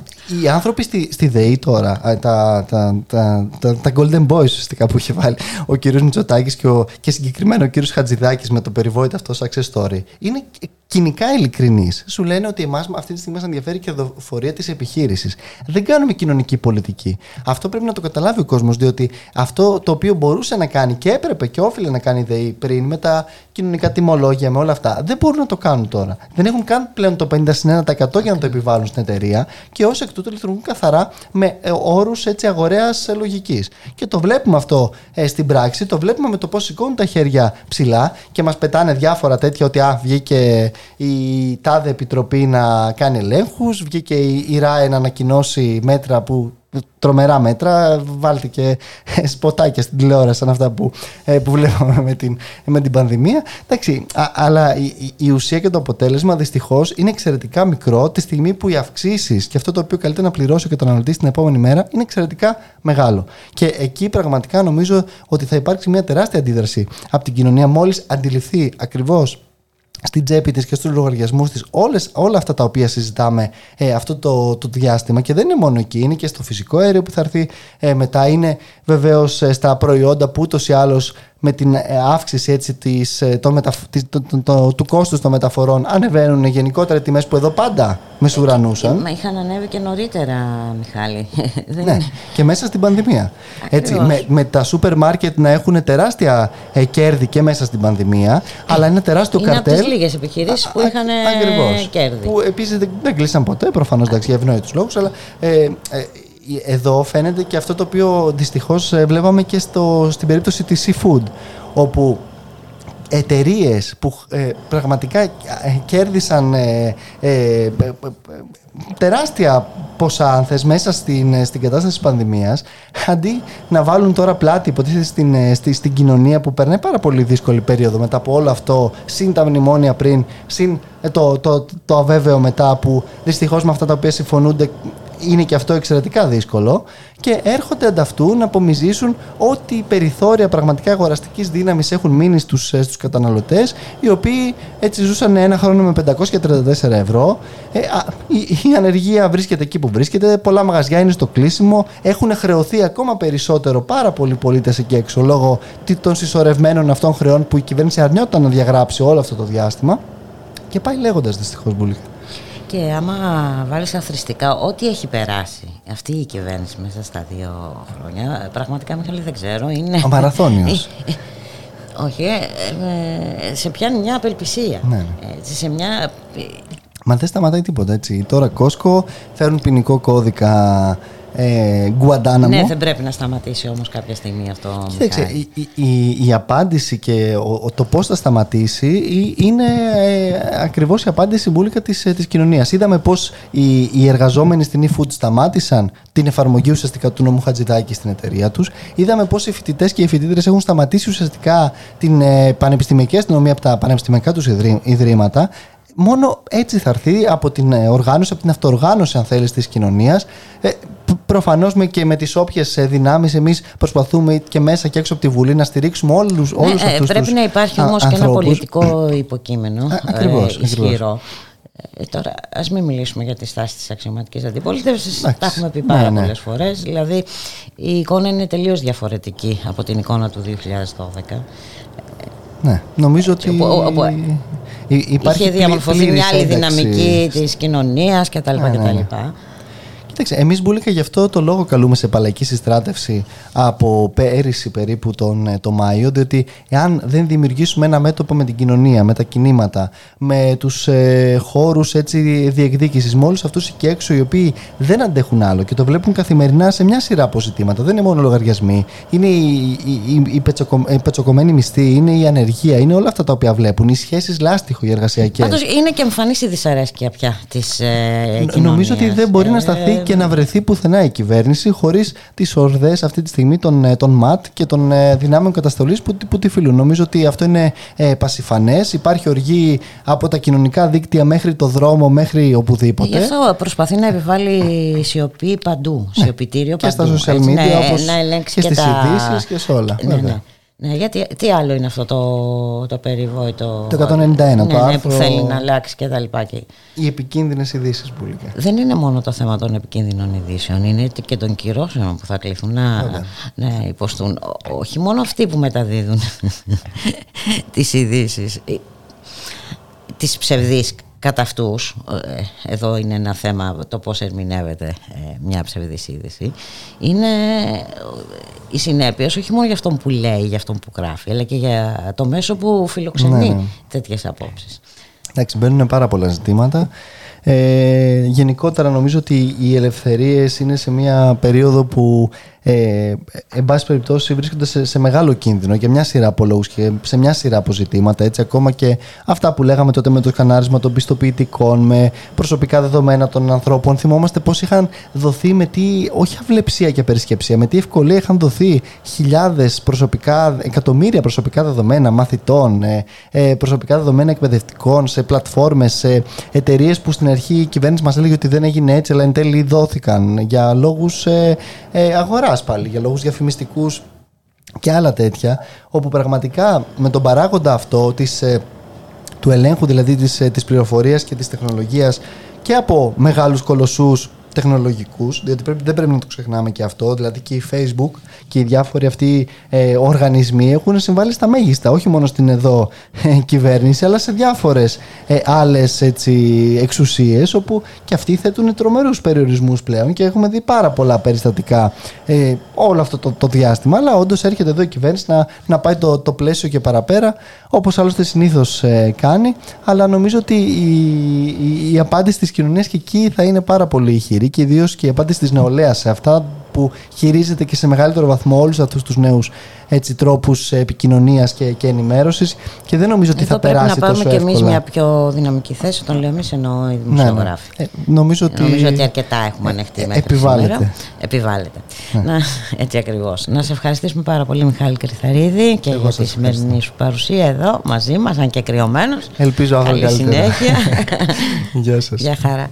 οι άνθρωποι στη, στη ΔΕΗ τώρα, τα, τα, τα, τα, τα Golden Boys ουσιαστικά που είχε βάλει ο κ. Μητσοτάκης και, ο, και συγκεκριμένα ο κ. Χατζηδάκης με το περιβόητο αυτό success story είναι κοινικά ειλικρινείς. Σου λένε ότι εμάς αυτή τη στιγμή μας ενδιαφέρει και η δοφορία της επιχείρησης. Δεν κάνουμε κοινωνική πολιτική. Αυτό πρέπει να το καταλάβει ο κόσμος, διότι αυτό το οποίο μπορούσε να κάνει και έπρεπε και όφιλε να κάνει η ΔΕΗ πριν με τα κοινωνικά τιμολόγια, με όλα αυτά, δεν μπορούν να το κάνουν τώρα. Δεν έχουν καν πλέον το 51% για να το επιβάλλουν στην εταιρεία και ως εκ τούτου λειτουργούν καθαρά με ε, όρους αγορέας ε, λογικής. Και το βλέπουμε αυτό ε, στην πράξη, το βλέπουμε με το πώς σηκώνουν τα χέρια ψηλά και μας πετάνε διάφορα τέτοια ότι α, βγήκε η τάδε επιτροπή να κάνει ελέγχους. Βγήκε η ΡΑΕ να ανακοινώσει μέτρα που τρομερά μέτρα. Βάλτε και σποτάκια στην τηλεόραση σαν αυτά που, ε, που βλέπαμε με την, με την πανδημία. Εντάξει, αλλά η, η, ουσία και το αποτέλεσμα δυστυχώς είναι εξαιρετικά μικρό τη στιγμή που οι αυξήσεις και αυτό το οποίο καλείται να πληρώσει ο καταναλωτή την επόμενη μέρα είναι εξαιρετικά μεγάλο. Και εκεί πραγματικά νομίζω ότι θα υπάρξει μια τεράστια αντίδραση από την κοινωνία μόλις αντιληφθεί ακριβώς στην τσέπη της και στους λογαριασμούς της όλες, όλα αυτά τα οποία συζητάμε ε, αυτό το, το διάστημα και δεν είναι μόνο εκεί, είναι και στο φυσικό αέριο που θα έρθει ε, μετά, είναι βεβαίως ε, στα προϊόντα που ούτως ή άλλως με την ε, αύξηση έτσι, της, ε, το μεταφ... το, το, το, του κόστους των μεταφορών ανεβαίνουν γενικότερα οι τιμές που εδώ πάντα μεσουρανούσαν. Μα είχαν ανέβει και νωρίτερα, Μιχάλη. ναι, και μέσα στην πανδημία. Έτσι, με, με τα σούπερ μάρκετ να έχουν τεράστια ε, κέρδη και μέσα στην πανδημία, αλλά είναι τεράστιο είναι καρτέλ. Είναι από τις λίγες επιχειρήσεις που είχαν κέρδη. Που επίσης δεν, δεν κλείσαν ποτέ, προφανώς για ευνόητους λόγους, αλλά ε, εδώ φαίνεται και αυτό το οποίο δυστυχώς ε, βλέπαμε και στο, στην περίπτωση της seafood όπου εταιρείες που ε, πραγματικά ε, κέρδισαν τεράστια ποσά αν θες, μέσα στην, στην κατάσταση της πανδημίας αντί να βάλουν τώρα πλάτη υποτίθεται στην, στη, στην κοινωνία που περνάει πάρα πολύ δύσκολη περίοδο μετά από όλο αυτό συν τα μνημόνια πριν συν το, το, το αβέβαιο μετά που δυστυχώς με αυτά τα οποία συμφωνούνται είναι και αυτό εξαιρετικά δύσκολο και έρχονται ανταυτού να απομυζήσουν ό,τι περιθώρια πραγματικά αγοραστικής δύναμης έχουν μείνει στους, ε, στους καταναλωτές οι οποίοι έτσι ζούσαν ένα χρόνο με 534 ευρώ. Ε, η, η ανεργία βρίσκεται εκεί που βρίσκεται πολλά μαγαζιά είναι στο κλείσιμο έχουν χρεωθεί ακόμα περισσότερο πάρα πολλοί πολίτες εκεί έξω λόγω των συσσωρευμένων αυτών χρεών που η κυβέρνηση αρνιόταν να διαγράψει όλο αυτό το διάστημα και πάει λέγοντας δυστυχώς Μπουλίκα. Και άμα βάλεις αθρηστικά ό,τι έχει περάσει αυτή η κυβέρνηση μέσα στα δύο χρόνια, πραγματικά Μιχαλή δεν ξέρω. Είναι... Ο μαραθώνιος. Όχι, ε, ε, σε πιάνει μια απελπισία. Ναι. ναι. σε μια... Μα δεν σταματάει τίποτα έτσι. Τώρα Κόσκο φέρουν ποινικό κώδικα ε, Γκουαντάναμο. Ναι, δεν πρέπει να σταματήσει όμως κάποια στιγμή αυτό. Κοίταξε, η, η, η, απάντηση και ο, το πώς θα σταματήσει είναι ε, ακριβώς η απάντηση μπουλικα της, ε, της κοινωνίας. Είδαμε πώς οι, οι εργαζόμενοι στην eFood σταμάτησαν την εφαρμογή ουσιαστικά του νόμου Χατζηδάκη στην εταιρεία τους. Είδαμε πώς οι φοιτητές και οι φοιτήτρες έχουν σταματήσει ουσιαστικά την ε, πανεπιστημιακή αστυνομία από τα πανεπιστημιακά τους ιδρύματα μόνο έτσι θα έρθει από την ε, οργάνωση, από την αυτοοργάνωση, αν θέλεις, της κοινωνίας. Ε, Προφανώς και με τις όποιες δυνάμεις εμείς προσπαθούμε και μέσα και έξω από τη Βουλή να στηρίξουμε όλους ναι, όλους ε, Πρέπει να υπάρχει όμως και ένα πολιτικό υποκείμενο ακριβώς, ε, ισχυρό. Ε, τώρα, ας μην μιλήσουμε για τη στάση της αξιωματικής αντιπολίτευσης. Τα έχουμε πει πάρα ναι, ναι. πολλές φορές. Δηλαδή, η εικόνα είναι τελείως διαφορετική από την εικόνα του 2012. Ναι, νομίζω ότι. Όπου, Υπάρχει είχε διαμορφωθεί μια άλλη δυναμική της κοινωνίας κτλ. Ναι, ναι, ναι. Κοίταξε, εμείς Μπουλίκα γι' αυτό το λόγο καλούμε σε παλαϊκή συστράτευση από πέρυσι περίπου τον ε, το Μάιο, διότι εάν δεν δημιουργήσουμε ένα μέτωπο με την κοινωνία, με τα κινήματα, με τους ε, χώρους διεκδίκησης, με όλους αυτούς εκεί έξω οι οποίοι δεν αντέχουν άλλο και το βλέπουν καθημερινά σε μια σειρά από ζητήματα. Δεν είναι μόνο λογαριασμοί, είναι η, η, η, πετσοκο, η πετσοκομμένη μισθή, είναι η ανεργία, είναι όλα αυτά τα οποία βλέπουν, οι σχέσεις λάστιχο, οι εργασιακές. Πάντως είναι και εμφανής η δυσαρέσκεια πια της ε, Νομίζω ότι δεν μπορεί να σταθεί και να βρεθεί πουθενά η κυβέρνηση χωρίς τις ορδές αυτή τη στιγμή των, ε, των ΜΑΤ και των ε, δυνάμεων καταστολής που, που τη φιλούν. Νομίζω ότι αυτό είναι ε, πασιφανές. Υπάρχει οργή από τα κοινωνικά δίκτυα μέχρι το δρόμο, μέχρι οπουδήποτε. Γι' αυτό προσπαθεί να επιβάλλει σιωπή παντού. Ναι. Σιωπητήριο παντού. Και στα social media, ναι, όπως και, και στις ειδήσεις και σε όλα. Ναι, ναι. Ναι, γιατί τι άλλο είναι αυτό το, το περιβόητο. Το 191, ναι, το ναι, άρθρο. που θέλει να αλλάξει και τα λοιπά. Οι επικίνδυνες ειδήσεις που λέει. Δεν είναι μόνο το θέμα των επικίνδυνων ειδήσεων, είναι και των κυρώσεων που θα κληθούν να, να υποστούν. Όχι μόνο αυτοί που μεταδίδουν τις ειδήσεις, τις ψευδεί κατά αυτούς, ε, εδώ είναι ένα θέμα το πώς ερμηνεύεται ε, μια ψευδής είδηση, είναι η συνέπεια όχι μόνο για αυτόν που λέει, για αυτόν που γράφει, αλλά και για το μέσο που φιλοξενεί ναι. τέτοιες απόψεις. Εντάξει, μπαίνουν πάρα πολλά ζητήματα. Ε, γενικότερα νομίζω ότι οι ελευθερίες είναι σε μια περίοδο που ε, εν πάση περιπτώσει βρίσκονται σε, σε, μεγάλο κίνδυνο για μια σειρά από λόγους και σε μια σειρά από ζητήματα. Έτσι, ακόμα και αυτά που λέγαμε τότε με το σκανάρισμα των πιστοποιητικών, με προσωπικά δεδομένα των ανθρώπων. Θυμόμαστε πώς είχαν δοθεί με τι, όχι αυλεψία και περισκεψία, με τι ευκολία είχαν δοθεί χιλιάδες προσωπικά, εκατομμύρια προσωπικά δεδομένα μαθητών, ε, ε, προσωπικά δεδομένα εκπαιδευτικών σε πλατφόρμες, σε εταιρείες που στην αρχή η κυβέρνηση μας έλεγε ότι δεν έγινε έτσι, αλλά εν τέλει δόθηκαν για λόγους ε, ε, αγοράς πάλι, για λόγους διαφημιστικούς και άλλα τέτοια, όπου πραγματικά με τον παράγοντα αυτό της, ε, του ελέγχου δηλαδή της, ε, της πληροφορίας και της τεχνολογίας και από μεγάλους κολοσσούς τεχνολογικούς, διότι πρέπει, δεν πρέπει να το ξεχνάμε και αυτό, δηλαδή και η Facebook και οι διάφοροι αυτοί ε, οργανισμοί έχουν συμβάλει στα μέγιστα, όχι μόνο στην εδώ ε, κυβέρνηση, αλλά σε διάφορες ε, άλλες έτσι, εξουσίες, όπου και αυτοί θέτουν τρομερούς περιορισμούς πλέον και έχουμε δει πάρα πολλά περιστατικά ε, όλο αυτό το, το διάστημα, αλλά όντως έρχεται εδώ η κυβέρνηση να, να πάει το, το πλαίσιο και παραπέρα, όπως άλλωστε συνήθως ε, κάνει, αλλά νομίζω ότι η, η, η απάντηση της κοινωνίας και εκεί θα είναι πάρα πολύ ηχηρή και ιδίως και η απάντηση της νεολαίας σε αυτά που χειρίζεται και σε μεγαλύτερο βαθμό όλους αυτούς τους νέους τρόπους επικοινωνίας και, και ενημέρωσης και δεν νομίζω ότι θα περάσει τόσο εύκολα. Να πάρουμε και εμείς μια πιο δυναμική θέση. Όταν λέω εμείς εννοώ οι δημοσιογράφοι. Ναι, ναι. Ε, νομίζω, ότι... νομίζω ότι αρκετά έχουμε ανεχτεί μέχρι επιβάλλεται. σήμερα. Επιβάλλεται. Ναι. Να, έτσι ακριβώς. Να σε ευχαριστήσουμε πάρα πολύ, Μιχάλη Κρυθαρίδη, και για τη σημερινή σου παρουσία εδώ μαζί μας, αν και κρυωμένος. Ελπίζω αύριο Καλή συνέχεια. Γεια σας. Γεια χαρά.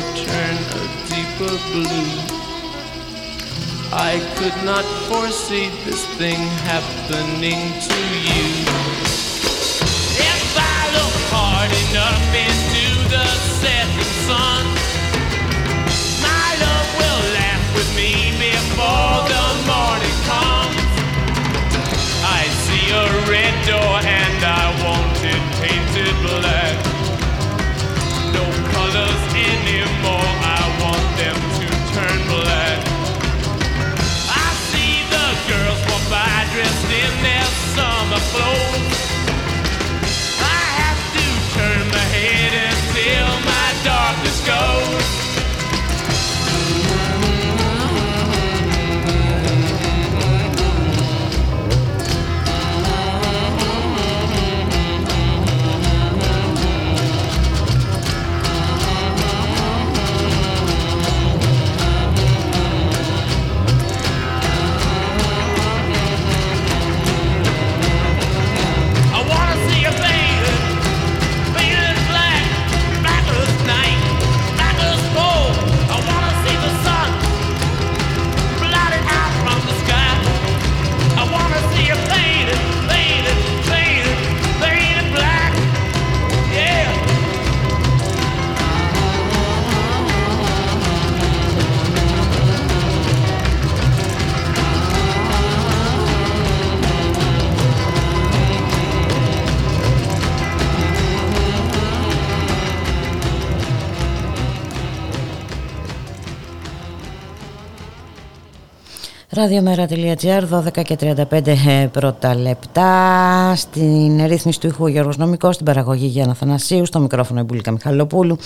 Turn a deeper blue. I could not foresee this thing happening to you. If I look hard enough into the setting sun, my love will laugh with me before the morning comes. I see a red door and I want it painted black. No colors anymore, Ραδιομέρα.gr, 12 και 35 ε, πρώτα λεπτά. Στην ρύθμιση του ήχου ο Γιώργος Νομικός, στην παραγωγή Γιάννα Θανασίου, στο μικρόφωνο η Μπουλίκα Μιχαλοπούλου.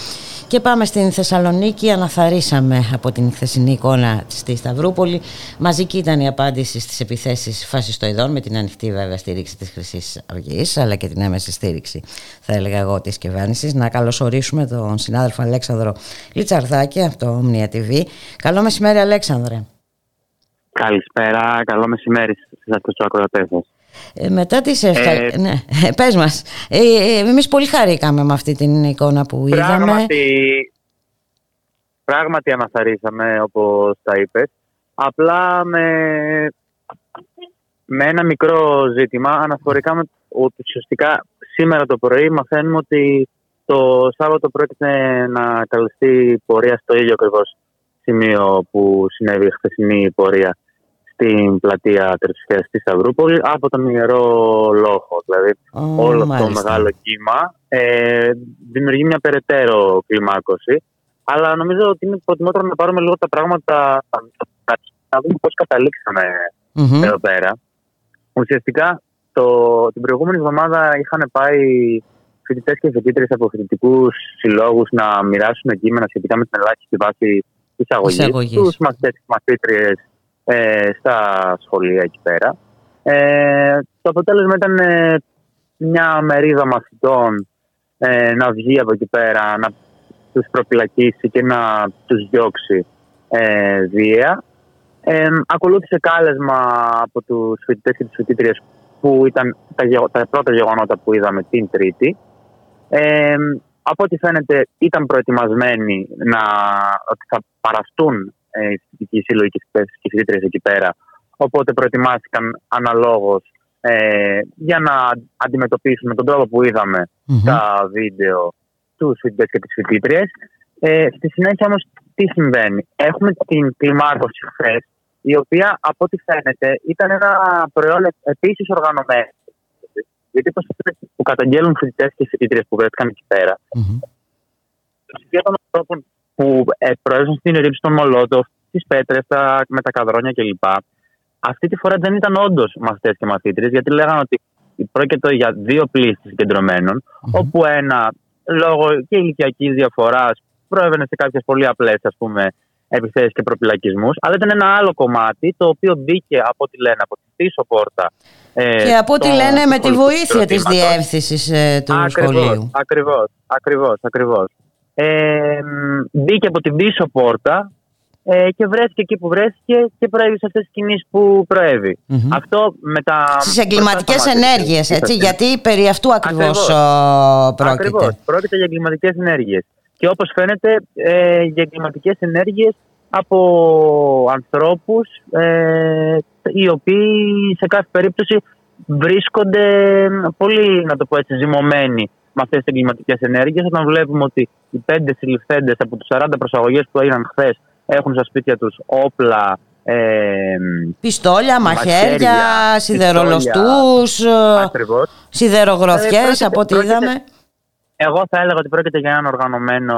Και πάμε στην Θεσσαλονίκη. Αναθαρίσαμε από την χθεσινή εικόνα στη Σταυρούπολη. Μαζική ήταν η απάντηση στις επιθέσεις φασιστοειδών, με την ανοιχτή βέβαια στήριξη της Χρυσής Αυγής, αλλά και την έμεση στήριξη, θα έλεγα εγώ, της κυβέρνησης. Να καλωσορίσουμε τον συνάδελφο Αλέξανδρο Λιτσαρδάκη από το Omnia TV. Καλό μεσημέρι, Αλέξανδρε. Καλησπέρα, καλό μεσημέρι σε αυτούς τους ακροατές σας. Ε, μετά τις ευχα... Ε, ναι, πες μας. Ε, ε, εμείς πολύ χαρήκαμε με αυτή την εικόνα που είδαμε. Πράγματι, πράγματι αναθαρίσαμε όπως τα είπες. Απλά με, με ένα μικρό ζήτημα αναφορικά με ότι ουσιαστικά σήμερα το πρωί μαθαίνουμε ότι το Σάββατο πρόκειται να καλυφθεί πορεία στο ίδιο ακριβώς σημείο που συνέβη η χθεσινή πορεία στην πλατεία Τερψυχίας στη Σταυρούπολη από τον Ιερό Λόχο. Δηλαδή Ω, όλο αυτό το μάλιστα. μεγάλο κύμα ε, δημιουργεί μια περαιτέρω κλιμάκωση. Αλλά νομίζω ότι είναι προτιμότερο να πάρουμε λίγο τα πράγματα να δούμε πώς καταλήξαμε Μμμ. εδώ πέρα. Ουσιαστικά το, την προηγούμενη εβδομάδα είχαν πάει φοιτητές και φοιτήτρε από φοιτητικούς συλλόγους να μοιράσουν κείμενα σχετικά με την ελάχιστη βάση εισαγωγή Εισαγωγής. στου μαθητές και μαθήτριες ε, στα σχολεία εκεί πέρα. Ε, το αποτέλεσμα ήταν ε, μια μερίδα μαθητών ε, να βγει από εκεί πέρα, να τους προπυλακίσει και να τους διώξει ε, βία. Ε, ακολούθησε κάλεσμα από τους φοιτητές και τις φοιτήτριες που ήταν τα, γεγο- τα πρώτα γεγονότα που είδαμε την Τρίτη. Ε, από ό,τι φαίνεται ήταν προετοιμασμένοι να, ότι θα παραστούν ε, οι φοιτητικοί σύλλογοι και οι φοιτητές και οι φοιτήτριες εκεί πέρα. Οπότε προετοιμάστηκαν αναλόγως ε, για να αντιμετωπίσουν με τον τρόπο που είδαμε Μμμ. τα βίντεο τους φοιτητές και τις φοιτήτριες. Ε, στη συνέχεια όμως, τι συμβαίνει; Έχουμε την κλιμάκωση χθες, η οποία από ό,τι φαίνεται ήταν ένα προϊόν επίσης οργανωμένος. Γιατί όπως που καταγγέλνουν φοιτητές και φοιτήτριες που βρέθηκαν εκεί πέρα, Μμμ. το στοιχείο των ανθρώπων που ε, προέζουν στην ρήψη των Μολότοφ, τι πέτρες, τα, με τα καδρόνια κλπ. Αυτή τη φορά δεν ήταν όντως μαθητές και μαθήτριες, γιατί λέγανε ότι πρόκειται για δύο πλήσει συγκεντρωμένων, όπου ένα λόγω και ηλικιακής διαφοράς προέβαινε σε κάποιες πολύ απλές επιθέσεις και προπυλακισμούς. Αλλά ήταν ένα άλλο κομμάτι το οποίο μπήκε από ό,τι λένε από την πίσω πόρτα. Ε, και από ό,τι λένε με τη βοήθεια της διεύθυνσης ε, του ακριβώς, σχολείου. Ακριβώς, ακριβώς, ακριβώς. Ε, μπήκε από την πίσω πόρτα ε, και βρέθηκε εκεί που βρέθηκε και προέβη σε αυτές τις κινήσεις που προέβη. Mm-hmm. Αυτό με τα. Στις εγκληματικές ενέργειες, έτσι, γιατί περί αυτού ακριβώς πρόκειται. Ακριβώς, πρόκειται για εγκληματικές ενέργειες. Και όπως φαίνεται, ε, για εγκληματικές ενέργειες από ανθρώπους ε, οι οποίοι σε κάθε περίπτωση βρίσκονται πολύ, να το πω έτσι, ζυμωμένοι με αυτές τις εγκληματικές ενέργειες. Όταν βλέπουμε ότι οι πέντε συλληφθέντες από του 40 προσαγωγές που έγιναν χθες έχουν στα σπίτια τους όπλα. Ε, Πιστόλια, μαχαίρια, σιδερολοστούς, σιδερογροθιές από ό,τι είδαμε. Εγώ θα έλεγα ότι πρόκειται για έναν οργανωμένο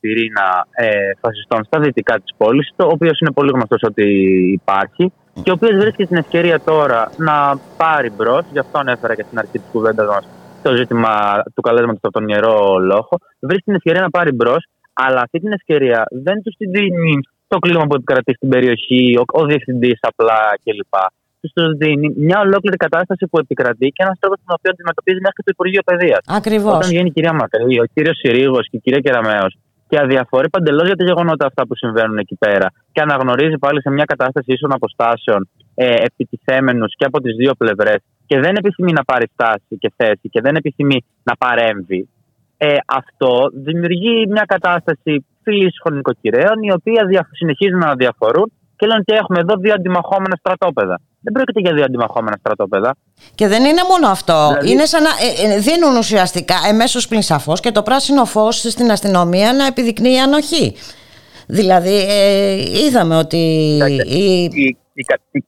πυρήνα ε, φασιστών στα δυτικά της πόλης, το οποίο είναι πολύ γνωστός ότι υπάρχει και ο οποίος βρίσκει την ευκαιρία τώρα να πάρει μπρος. Γι' αυτό ανέφερα και στην αρχή της κουβέντας μας το ζήτημα του καλέσματος από τον ιερό λόγο. Βρίσκει την ευκαιρία να πάρει μπρος, αλλά αυτή την ευκαιρία δεν τους την δίνει το κλίμα που επικρατεί στην περιοχή, ο, ο διευθυντής απλά κλπ. Τους δίνει μια ολόκληρη κατάσταση που επικρατεί και ένας τρόπος τον οποίο αντιμετωπίζει μέχρι το Υπουργείο Παιδείας. Ακριβώς. Όταν βγαίνει η κυρία Μακρύ, ο κύριος Συρίγος και η κυρία Κεραμέο και αδιαφορεί παντελώς για τα γεγονότα αυτά που συμβαίνουν εκεί πέρα και αναγνωρίζει πάλι σε μια κατάσταση ίσων αποστάσεων ε, επιτιθέμενους και από τις δύο πλευρές και δεν επιθυμεί να πάρει στάση και θέση και δεν επιθυμεί να παρέμβει, ε, αυτό δημιουργεί μια κατάσταση φυλή νοικοκυρέων οι οποίοι συνεχίζουν να διαφορούν και λένε ότι έχουμε εδώ δύο αντιμαχόμενα στρατόπεδα. Δεν πρόκειται για δύο αντιμαχόμενα στρατόπεδα. Και δεν είναι μόνο αυτό. Δηλαδή... Είναι σαν να ε, ε, δίνουν ουσιαστικά εμέσως πλην σαφώς και το πράσινο φως στην αστυνομία να επιδεικνύει ανοχή. Δηλαδή, ε, είδαμε ότι. Η, η, η,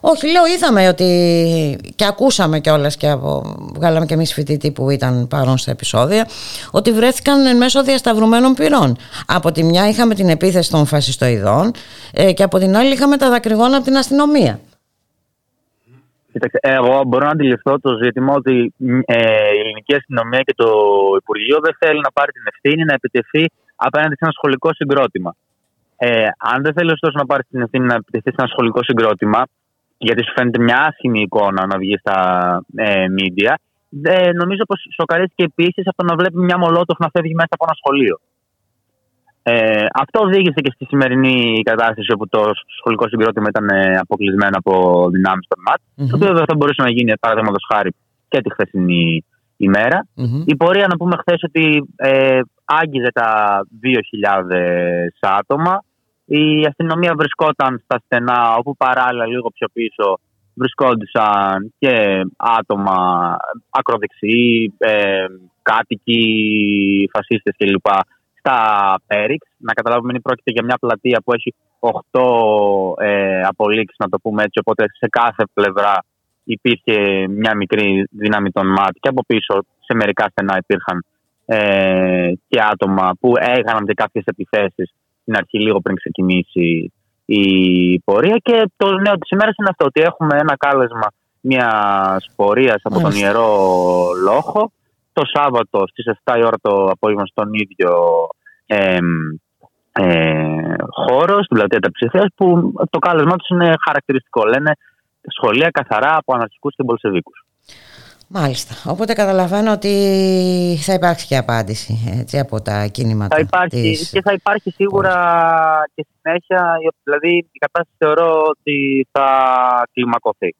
όχι, λέω, είδαμε ότι και ακούσαμε κιόλας και από, βγάλαμε και εμείς φοιτητή που ήταν παρόν στα επεισόδια, ότι βρέθηκαν εν μέσω διασταυρωμένων πυρών. Από τη μια είχαμε την επίθεση των φασιστοειδών ε, και από την άλλη είχαμε τα δακρυγόνα από την αστυνομία. Κοίταξε, εγώ μπορώ να αντιληφθώ το ζήτημα ότι ε, η ελληνική αστυνομία και το Υπουργείο δεν θέλει να πάρει την ευθύνη να επιτεθεί απέναντι σε ένα σχολικό συγκρότημα. Ε, αν δεν θέλεις ωστόσο να πάρεις την ευθύνη να επιτεθεί σε ένα σχολικό συγκρότημα, γιατί σου φαίνεται μια άσχημη εικόνα να βγεις στα ε, media, ε, νομίζω πως σοκαρίστηκε επίση από το να βλέπεις μια μολότοφ να φεύγει μέσα από ένα σχολείο. Ε, αυτό οδήγησε και στη σημερινή κατάσταση όπου το σχολικό συγκρότημα ήταν ε, αποκλεισμένο από δυνάμεις των ΜΑΤ, mm-hmm. το οποίο δεν θα μπορούσε να γίνει παραδείγματος χάρη και τη χθεσινή Η πορεία να πούμε χθες ότι ε, άγγιζε τα 2.000 άτομα. Η αστυνομία βρισκόταν στα στενά, όπου παράλληλα λίγο πιο πίσω βρισκόντουσαν και άτομα ακροδεξιοί, ε, κάτοικοι, φασίστες κλπ. Στα Πέριξ. Να καταλάβουμε ότι πρόκειται για μια πλατεία που έχει 8 ε, απολύξεις, να το πούμε έτσι, οπότε σε κάθε πλευρά υπήρχε μια μικρή δύναμη των ΜΑΤ και από πίσω σε μερικά στενά υπήρχαν ε, και άτομα που έκαναν και κάποιες επιθέσεις στην αρχή λίγο πριν ξεκινήσει η πορεία και το νέο της ημέρας είναι αυτό ότι έχουμε ένα κάλεσμα μιας πορείας από τον Ιερό Λόχο το Σάββατο στις 7 η ώρα το απόγευμα στον ίδιο ε, ε, χώρο, στην πλατεία Ταψηφίας που το κάλεσμά τους είναι χαρακτηριστικό. Λένε σχολεία καθαρά από αναρχικούς και μπολσεβίκους. Μάλιστα. Οπότε καταλαβαίνω ότι θα υπάρξει και απάντηση έτσι, από τα κίνηματα. Θα υπάρχει της... και θα υπάρχει σίγουρα και συνέχεια. Δηλαδή η κατάσταση θεωρώ ότι θα κλιμακωθεί.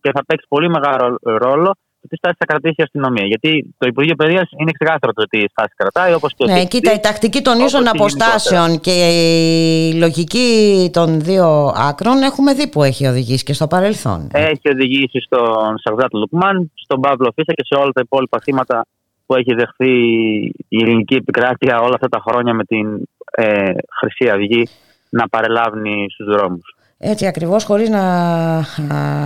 Και θα παίξει πολύ μεγάλο ρόλο τι στάση θα κρατήσει η αστυνομία. Γιατί το Υπουργείο Παιδείας είναι ξεκάθαρο το τι στάση κρατάει, όπως και ο Ναι, κοίτα, η τακτική των ίσων αποστάσεων και η λογική των δύο άκρων έχουμε δει που έχει οδηγήσει και στο παρελθόν. Έχει οδηγήσει στον Σαρδάτ Λουκμάν, στον Παύλο Φίσα και σε όλα τα υπόλοιπα θύματα που έχει δεχθεί η ελληνική επικράτεια όλα αυτά τα χρόνια με την ε, Χρυσή Αυγή να παρελάβει στους δρόμους. Έτσι ακριβώς χωρίς να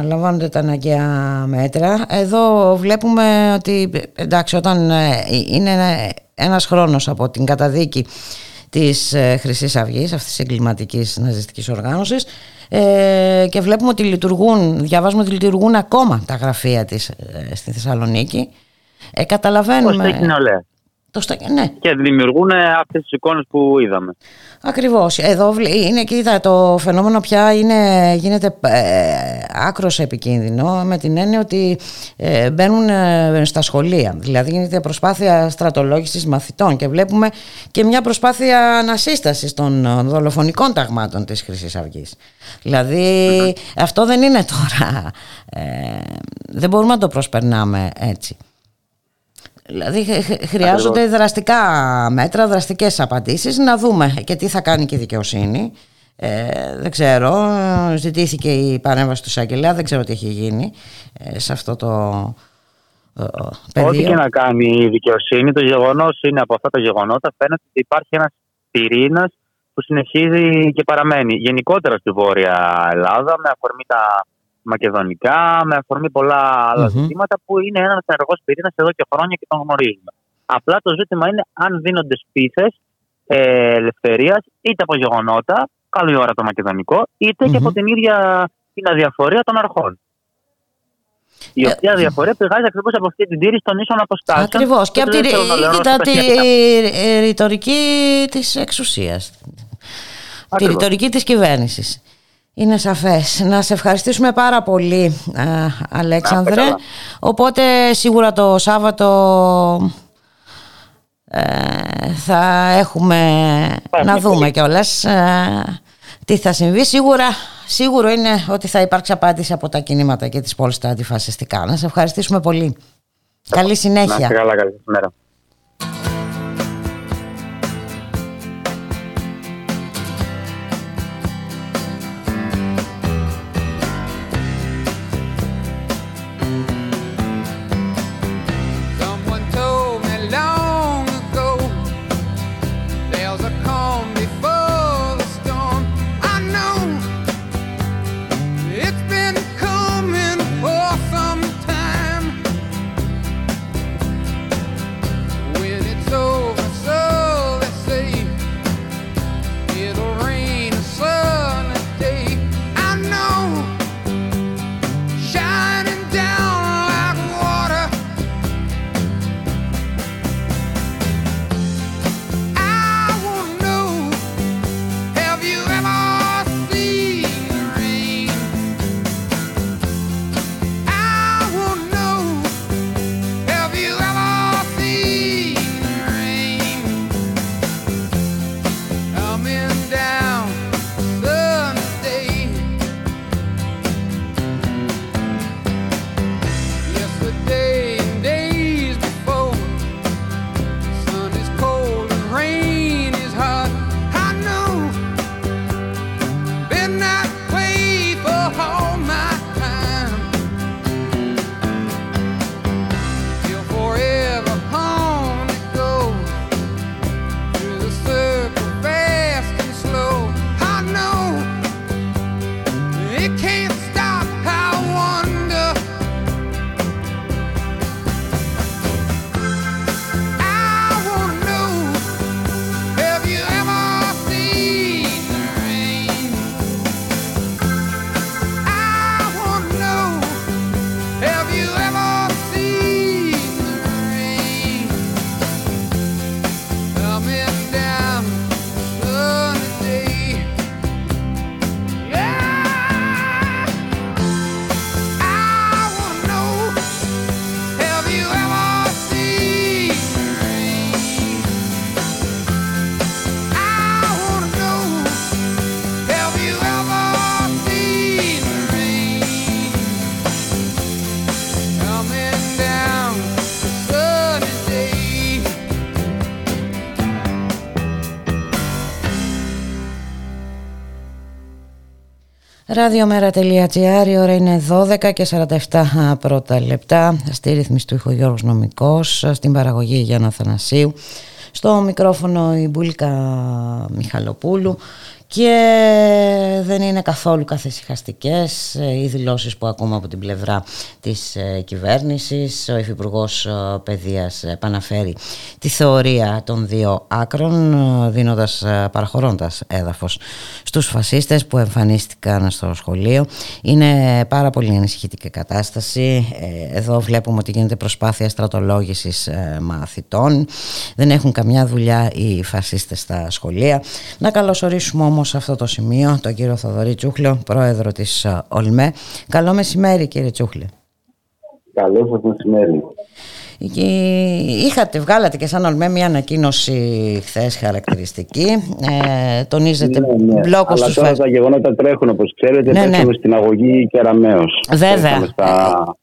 λαμβάνονται τα αναγκαία μέτρα. Εδώ βλέπουμε ότι εντάξει όταν ε, είναι ένας χρόνος από την καταδίκη της ε, Χρυσής Αυγής, αυτής της εγκληματικής ναζιστικής οργάνωσης ε, και βλέπουμε ότι λειτουργούν, διαβάζουμε ότι λειτουργούν ακόμα τα γραφεία της στη Θεσσαλονίκη. Ε, καταλαβαίνουμε... Πώς έχει νεολαία. Το ναι. Και δημιουργούν αυτές τις εικόνες που είδαμε. Ακριβώς. Εδώ είναι και είδα το φαινόμενο πια είναι, γίνεται ε, άκρος επικίνδυνο με την έννοια ότι ε, μπαίνουν ε, στα σχολεία. Δηλαδή γίνεται προσπάθεια στρατολόγησης μαθητών και βλέπουμε και μια προσπάθεια ανασύστασης των δολοφονικών ταγμάτων της χρυσής Αυγής. Δηλαδή αυτό δεν είναι τώρα, ε, δεν μπορούμε να το προσπερνάμε έτσι. Δηλαδή χρειάζονται δραστικά μέτρα, δραστικές απαντήσεις, να δούμε και τι θα κάνει και η δικαιοσύνη. Ε, δεν ξέρω, ζητήθηκε η παρέμβαση του Σαγγελέα, δεν ξέρω τι έχει γίνει ε, σε αυτό το ε, πεδίο. Ό,τι και να κάνει η δικαιοσύνη, το γεγονός είναι από αυτά τα γεγονότα φαίνεται ότι υπάρχει ένας πυρήνας που συνεχίζει και παραμένει. Γενικότερα στη Βόρεια Ελλάδα, με αφορμή τα μακεδονικά, με αφορμή πολλά άλλα mm-hmm. ζητήματα που είναι ένας ενεργός πυρήνας εδώ και χρόνια και τον γνωρίζουμε. Απλά το ζήτημα είναι αν δίνονται σπίθες ε, ελευθερίας είτε από γεγονότα, καλή ώρα το μακεδονικό, είτε mm-hmm. και από την ίδια την αδιαφορία των αρχών. Η ε, οποία διαφορία πηγάζει ακριβώς από αυτή την τήρηση των ίσων αποστάσεων. Ακριβώς. Και από τη, τη ρητορική της εξουσίας. Τη ρητορική της κυβέρνησης. Είναι σαφές. Να σε ευχαριστήσουμε πάρα πολύ, Αλέξανδρε. Οπότε σίγουρα το Σάββατο ε, θα έχουμε να δούμε κιόλας ε, τι θα συμβεί. Σίγουρα, σίγουρο είναι ότι θα υπάρξει απάντηση από τα κινήματα και τις πόλεις τα αντιφασιστικά. Να σε ευχαριστήσουμε πολύ. Καλή συνέχεια. Να καλά, καλή μέρα. Ραδιομέρα.gr, η ώρα είναι 12 και 47 πρώτα λεπτά. Στη ρύθμιση του ήχου Γιώργος Νομικός, στην παραγωγή Γιάννα Θανασίου. Στο μικρόφωνο η Μπουλίκα Μιχαλοπούλου και δεν είναι καθόλου καθησυχαστικές ε, οι δηλώσεις που ακούμε από την πλευρά της ε, κυβέρνησης. Ο Υφυπουργός Παιδείας επαναφέρει τη θεωρία των δύο άκρων δίνοντας, παραχωρώντας έδαφος στους φασίστες που εμφανίστηκαν στο σχολείο. Είναι πάρα πολύ ενισχυτική κατάσταση. Εδώ βλέπουμε ότι γίνεται προσπάθεια στρατολόγησης μαθητών. Δεν έχουν καμιά δουλειά οι φασίστες στα σχολεία. Να καλωσορίσουμε όμως αυτό το σημείο τον κύριο Θοδωρή Τσούχλιο, πρόεδρο της ε, ΟΛΜΕ. Καλό μεσημέρι κύριε Τσούχλιο. Καλό σας μεσημέρι. Είχατε, βγάλατε και σαν ΟΛΜΕ μια ανακοίνωση χθες χαρακτηριστική. Ε, τονίζετε ναι, ναι. μπλόκο Αλλά τώρα τα γεγονότα τρέχουν όπως ξέρετε. Ναι, ναι. στην αγωγή Κεραμέως. Βέβαια. Στα...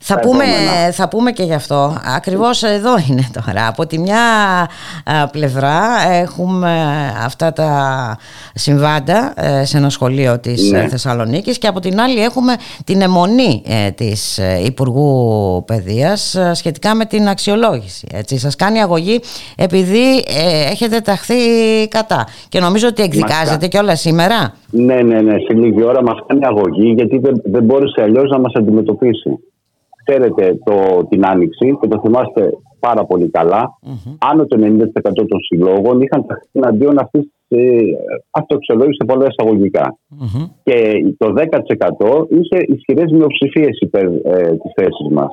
Θα πούμε, θα πούμε και γι' αυτό. Ακριβώς εδώ είναι τώρα. Από τη μια πλευρά έχουμε αυτά τα συμβάντα ε, σε ένα σχολείο της ναι. Θεσσαλονίκης και από την άλλη έχουμε την αιμονή ε, της ε, Υπουργού Παιδείας σχετικά με την αξιολόγηση. Έτσι. Σας κάνει αγωγή επειδή έχετε ταχθεί κατά. Και νομίζω ότι εκδικάζετε και όλα σήμερα. Ναι, ναι, ναι. Σε λίγη ώρα μας κάνει αγωγή γιατί δεν, δεν μπόρεσε αλλιώς να μας αντιμετωπίσει ξέρετε το, την Άνοιξη και το θυμάστε πάρα πολύ καλά, mm-hmm. άνω το 90% των συλλόγων είχαν ταχθεί εναντίον αυτής τη ε, αυτοξελόγησης σε πολλά εισαγωγικά. Mm-hmm. Και το 10% είχε ισχυρές μειοψηφίες υπέρ ε, της θέσης μας.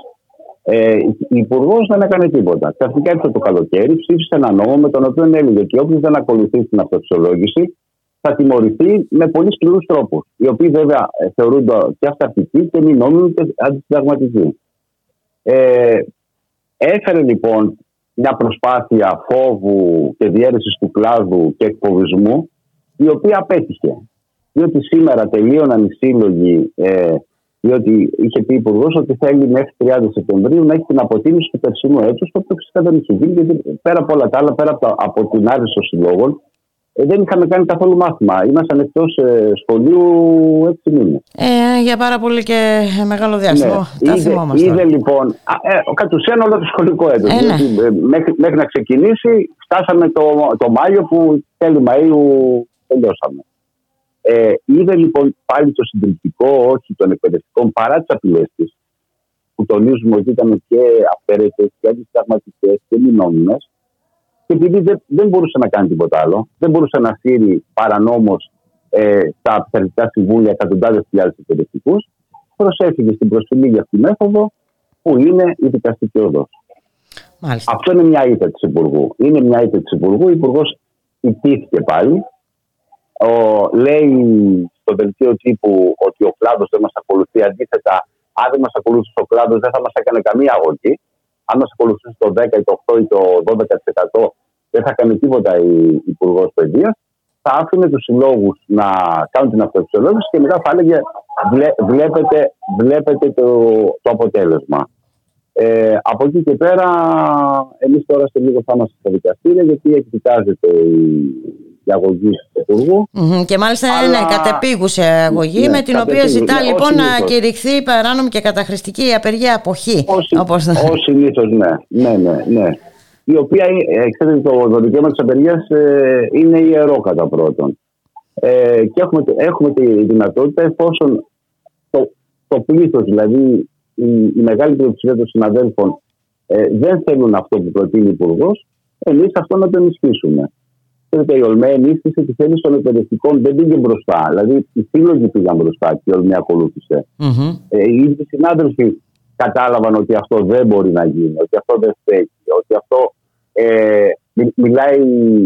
Ε, η Υπουργός δεν έκανε τίποτα. Ξαφνικά ήρθε το καλοκαίρι, ψήφισε ένα νόμο με τον οποίο έλεγε ότι όποιος δεν ακολουθεί την αυτοξιολόγηση θα τιμωρηθεί με πολύ σκληρούς τρόπους. Οι οποίοι βέβαια ε, θεωρούνται και αυταρχικοί και μη νόμιμοι και αντισυνταγματικοί. Ε, έφερε λοιπόν μια προσπάθεια φόβου και διέρεσης του κλάδου και εκφοβισμού η οποία απέτυχε. Διότι σήμερα τελείωναν οι σύλλογοι, ε, διότι είχε πει ο Υπουργός ότι θέλει μέχρι 30 Σεπτεμβρίου να έχει την αποτίμηση του περσινού έτους, το οποίο φυσικά δεν είχε γίνει, γιατί πέρα από όλα τα άλλα, πέρα από, από την άρση των συλλόγων, ε, δεν είχαμε κάνει καθόλου μάθημα. Ήμασταν εκτός ε, σχολείου έξι μήνες. Ε, για πάρα πολύ και μεγάλο διάστημα. Ναι. Τα είδε, είδε λοιπόν, ε, κατ' ουσίαν όλο το σχολικό έτος. Ε, ναι. μέχρι, μέχρι, να ξεκινήσει, φτάσαμε το, το Μάιο που τέλη Μαΐου τελειώσαμε. Ε, είδε λοιπόν πάλι το συντριπτικό όχι των εκπαιδευτικών παρά τις απειλές της, που τονίζουμε ότι ήταν και αυθαίρετε και αντισταγματικές και μη νόμιμες, και επειδή δεν, δεν μπορούσε να κάνει τίποτα άλλο, δεν μπορούσε να στείλει παρανόμως ε, στα περιπτικά συμβούλια εκατοντάδες χιλιάδες εκπαιδευτικούς, προσέφηκε στην προσφυγή για αυτή τη μέθοδο που είναι η δικαστική οδός. Αυτό είναι μια ήττα της Υπουργού. Είναι μια ήττα της Υπουργού. Ο Υπουργός ιτήθηκε πάλι. Ο, λέει στο δελτίο τύπου ότι ο κλάδος δεν μας ακολουθεί. Αντίθετα, αν δεν μας ακολουθούσε ο κλάδος, δεν θα μας έκανε καμία αγωγή αν μας ακολουθούσε το 10 ή το 8 ή το 12% δεν θα κάνει τίποτα η Υπουργός Παιδείας. Θα άφηνε τους συλλόγους να κάνουν την αυτοεξολόγηση και μετά θα έλεγε βλέπετε, βλέπετε το, το αποτέλεσμα. Ε, από εκεί και πέρα, εμείς τώρα σε λίγο θα είμαστε στα δικαστήρια γιατί εκδικάζεται η, η αγωγή του υπουργου Και μάλιστα Αλλά... είναι κατεπίγουσα αγωγή ναι, με την οποία ζητά λοιπόν να κηρυχθεί παράνομη και καταχρηστική απεργία αποχή. Ω συνήθως, ναι. ναι, ναι, ναι. Η οποία, ε, ξέρετε, το, το δικαίωμα της απεργίας ε, είναι ιερό κατά πρώτον. Ε, και έχουμε, έχουμε τη δυνατότητα εφόσον το, το πλήθος, δηλαδή η, η μεγάλη πλειοψηφία των συναδέλφων ε, δεν θέλουν αυτό που προτείνει ο Υπουργός, εμείς αυτό να το ενισχύσουμε ξέρετε, η ΟΛΜΕ ενίσχυσε τη θέληση των εκπαιδευτικών, δεν πήγε μπροστά. Δηλαδή, οι σύλλογοι πήγαν μπροστά και η ΟΛΜΕ ακολούθησε. Mm-hmm. Ε, οι ίδιοι συνάδελφοι κατάλαβαν ότι αυτό δεν μπορεί να γίνει, ότι αυτό δεν στέκει, ότι αυτό. Ε, μιλάει,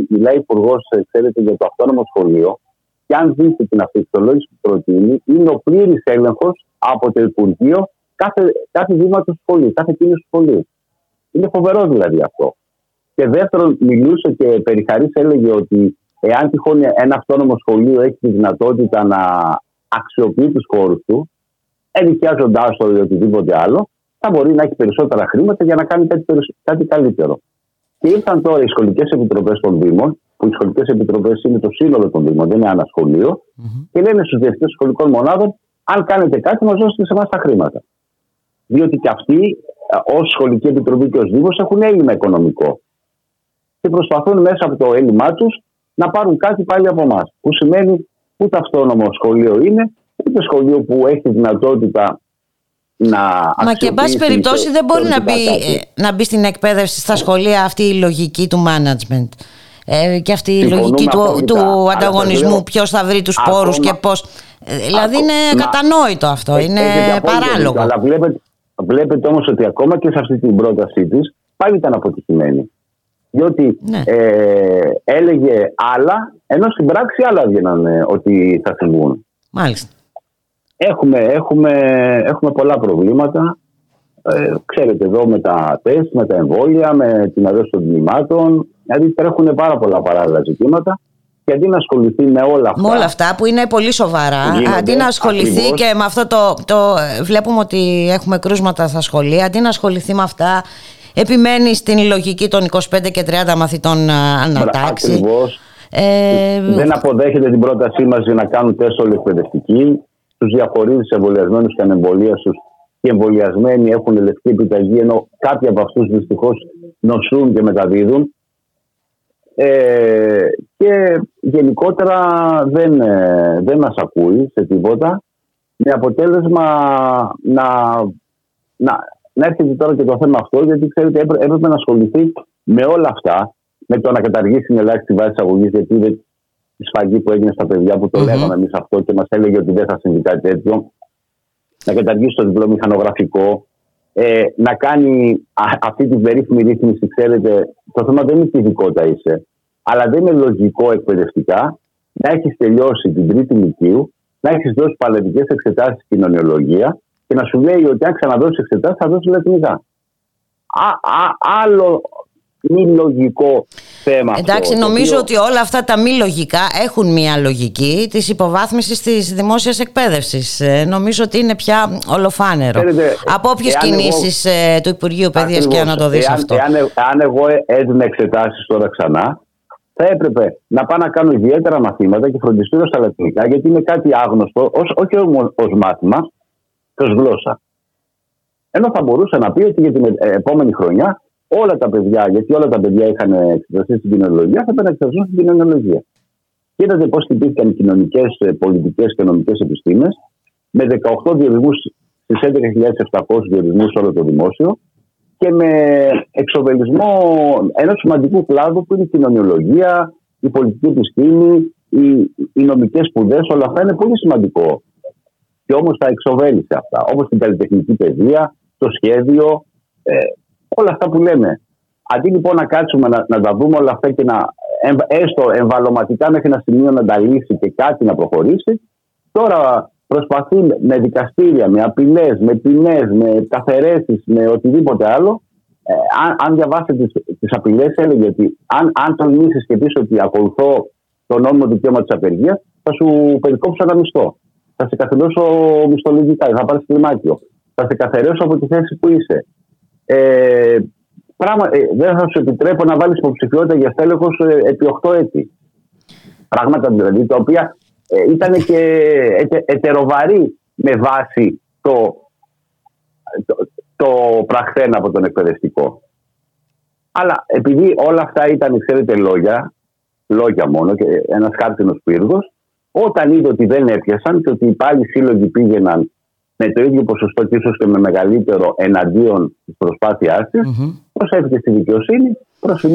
μιλάει υπουργός, ξέρετε, για το αυτόνομο σχολείο. Και αν δείτε την αυτοεξολόγηση που προτείνει, είναι ο πλήρης έλεγχος από το Υπουργείο κάθε, κάθε βήμα του σχολείου, κάθε κίνηση του σχολείου. Είναι φοβερό δηλαδή αυτό. Και δεύτερον, μιλούσε και περιχαρής έλεγε ότι εάν τυχόν ένα αυτόνομο σχολείο έχει τη δυνατότητα να αξιοποιεί τους χώρους του, ενοικιάζοντάς το ή οτιδήποτε άλλο, θα μπορεί να έχει περισσότερα χρήματα για να κάνει κάτι, κάτι καλύτερο. Και ήρθαν τώρα οι σχολικές επιτροπές των Δήμων, που οι σχολικές επιτροπές είναι το σύνολο των Δήμων, δεν είναι ένα σχολείο, mm-hmm. και λένε στους διευθυντές σχολικών μονάδων, αν κάνετε κάτι, μας δώσετε σε εμάς τα χρήματα. Διότι και αυτοί, ως σχολική επιτροπή και ως Δήμος, έχουν έλλειμμα οικονομικό και προσπαθούν μέσα από το έλλειμμά τους να πάρουν κάτι πάλι από εμάς. Που σημαίνει ούτε αυτόνομο σχολείο είναι, ούτε σχολείο που έχει δυνατότητα να. Μα και εν πάση περιπτώσει δεν μπορεί να μπει, ε, να μπει στην εκπαίδευση στα σχολεία αυτή η λογική του management. Ε, και αυτή η λογική του, του ανταγωνισμού, ποιος θα βρει τους πόρους και πώς. Ε, δηλαδή είναι κατανόητο αυτό, είναι παράλογο. Αλλά βλέπετε, βλέπετε όμως ότι ακόμα και σε αυτή την πρότασή της πάλι ήταν αποτυχημένη. Διότι ναι. ε, έλεγε άλλα, ενώ στην πράξη άλλα έβγαιναν ε, ότι θα συμβούν. Μάλιστα. Έχουμε, έχουμε, έχουμε πολλά προβλήματα. Ε, ξέρετε εδώ με τα τεστ, με τα εμβόλια, με την αδέωση των κινημάτων. Δηλαδή τρέχουν πάρα πολλά παράλληλα ζητήματα. Και αντί να ασχοληθεί με όλα αυτά. Με όλα αυτά που είναι πολύ σοβαρά. αντί να ασχοληθεί και με αυτό το, το. Βλέπουμε ότι έχουμε κρούσματα στα σχολεία. Αντί να ασχοληθεί με αυτά επιμένει στην λογική των 25 και 30 μαθητών ανατάξει. Ακριβώς. Ε... Δεν αποδέχεται την πρότασή μας για να κάνουν τεστ όλοι εκπαιδευτικοί. Τους διαχωρίζει σε εμβολιασμένους και ανεμβολίαστου. Οι εμβολιασμένοι έχουν λευκή επιταγή, ενώ κάποιοι από αυτούς δυστυχώς νοσούν και μεταδίδουν. Ε, και γενικότερα δεν, ε, δεν μας ακούει σε τίποτα με αποτέλεσμα να, να, να έρχεται τώρα και το θέμα αυτό, γιατί ξέρετε, έπρεπε να ασχοληθεί με όλα αυτά, με το να καταργήσει την ελάχιστη βάση αγωγή, γιατί είδε τη σφαγή που έγινε στα παιδιά που το mm-hmm. λέγαμε εμείς αυτό και μας έλεγε ότι δεν θα συμβεί κάτι τέτοιο. Να καταργήσει το διπλό μηχανογραφικό, ε, να κάνει α, αυτή την περίφημη ρύθμιση. Ξέρετε, το θέμα δεν είναι τι ειδικότητα είσαι, αλλά δεν είναι λογικό εκπαιδευτικά να έχεις τελειώσει την τρίτη ηλικίου, να έχεις δώσει παλαιτικές εξετάσεις κοινωνιολογία και να σου λέει ότι αν ξαναδώσεις εξετάσει θα δώσεις λατινικά. Α, α, άλλο μη λογικό θέμα. Εντάξει, αυτό, νομίζω ότι όλα αυτά τα μη λογικά έχουν μια λογική της υποβάθμισης της δημόσιας εκπαίδευσης. Ε, νομίζω ότι είναι πια ολοφάνερο. Από όποιες κινήσεις ε, του Υπουργείου Παιδείας και να το δεις αυτό. Εάν, αν εγώ έδινε εξετάσεις τώρα ξανά, θα έπρεπε να πάω να κάνω ιδιαίτερα μαθήματα και φροντιστήρω στα λατινικά, γιατί είναι κάτι άγνωστο, ως, όχι ως μάθημα, ω γλώσσα. Ενώ θα μπορούσε να πει ότι για την επόμενη χρονιά όλα τα παιδιά, γιατί όλα τα παιδιά είχαν εξεταστεί στην κοινωνιολογία, θα πρέπει να εξεταστούν στην κοινωνιολογία. Και είδατε πώς χτυπήθηκαν οι κοινωνικές, ε, πολιτικές και νομικές επιστήμες με 18 διορισμούς στις 11.700 διορισμούς σε όλο το δημόσιο και με εξοβελισμό ενός σημαντικού κλάδου που είναι η κοινωνιολογία, η πολιτική επιστήμη, οι, οι νομικές σπουδές. Όλα αυτά είναι πολύ σημαντικό και όμως τα εξοβέλησε αυτά. Όπως την καλλιτεχνική παιδεία, το σχέδιο, ε, όλα αυτά που λέμε. Αντί λοιπόν να κάτσουμε να, να τα δούμε όλα αυτά και να έστω εμβαλωματικά μέχρι ένα σημείο να τα λύσει και κάτι να προχωρήσει, τώρα προσπαθεί με δικαστήρια, με απειλές, με ποινές, με καθαιρέσεις, με οτιδήποτε άλλο. Ε, αν, αν διαβάσετε τις απειλές, έλεγε ότι αν, αν τολμήσεις και πεις ότι ακολουθώ το νόμιμο δικαίωμα της απεργίας, θα σου περικόψω ένα μισθό θα σε καθαρίσω μισθολογικά, θα πάρεις κλιμάκιο. Θα σε καθαρίσω από τη θέση που είσαι. Ε, πράγμα, ε, δεν θα σου επιτρέπω να βάλεις υποψηφιότητα για στέλεχος ε, επί 8 έτη. Πράγματα δηλαδή τα οποία ε, ήταν και ετε, ετεροβαρή με βάση το, το, το πραχθέν από τον εκπαιδευτικό. Αλλά επειδή όλα αυτά ήταν, ξέρετε, λόγια, λόγια μόνο και ένας χάρτινος πύργος, όταν είδε ότι δεν έπιασαν και ότι οι πάλι σύλλογοι πήγαιναν με το ίδιο ποσοστό και ίσως και με μεγαλύτερο εναντίον της προσπάθειάς της, mm-hmm. προσέφηκε στη δικαιοσύνη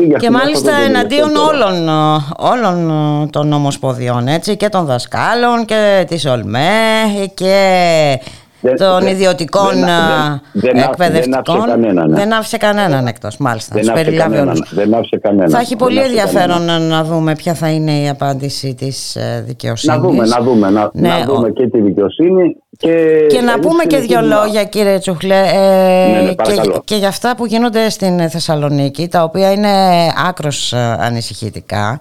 για και μάλιστα εναντίον όλων, όλων των ομοσποδιών έτσι, και των δασκάλων και της ΟΛΜΕ και των δεν, ιδιωτικών δεν, εκπαιδευτικών. Δεν, κανέναν, δεν άφησε κανέναν εκτός, μάλιστα. Δεν άφησε, κανέναν, δεν άφησε κανέναν. Θα έχει πολύ ενδιαφέρον να δούμε ποια θα είναι η απάντηση της ε, δικαιοσύνης. Να δούμε, να δούμε, να, ναι, να δούμε και τη δικαιοσύνη. Και, και να πούμε και δύο λόγια, κύριε Τσουχλέ, ε, ναι, ναι, και, και για αυτά που γίνονται στην Θεσσαλονίκη, τα οποία είναι άκρος ε, ανησυχητικά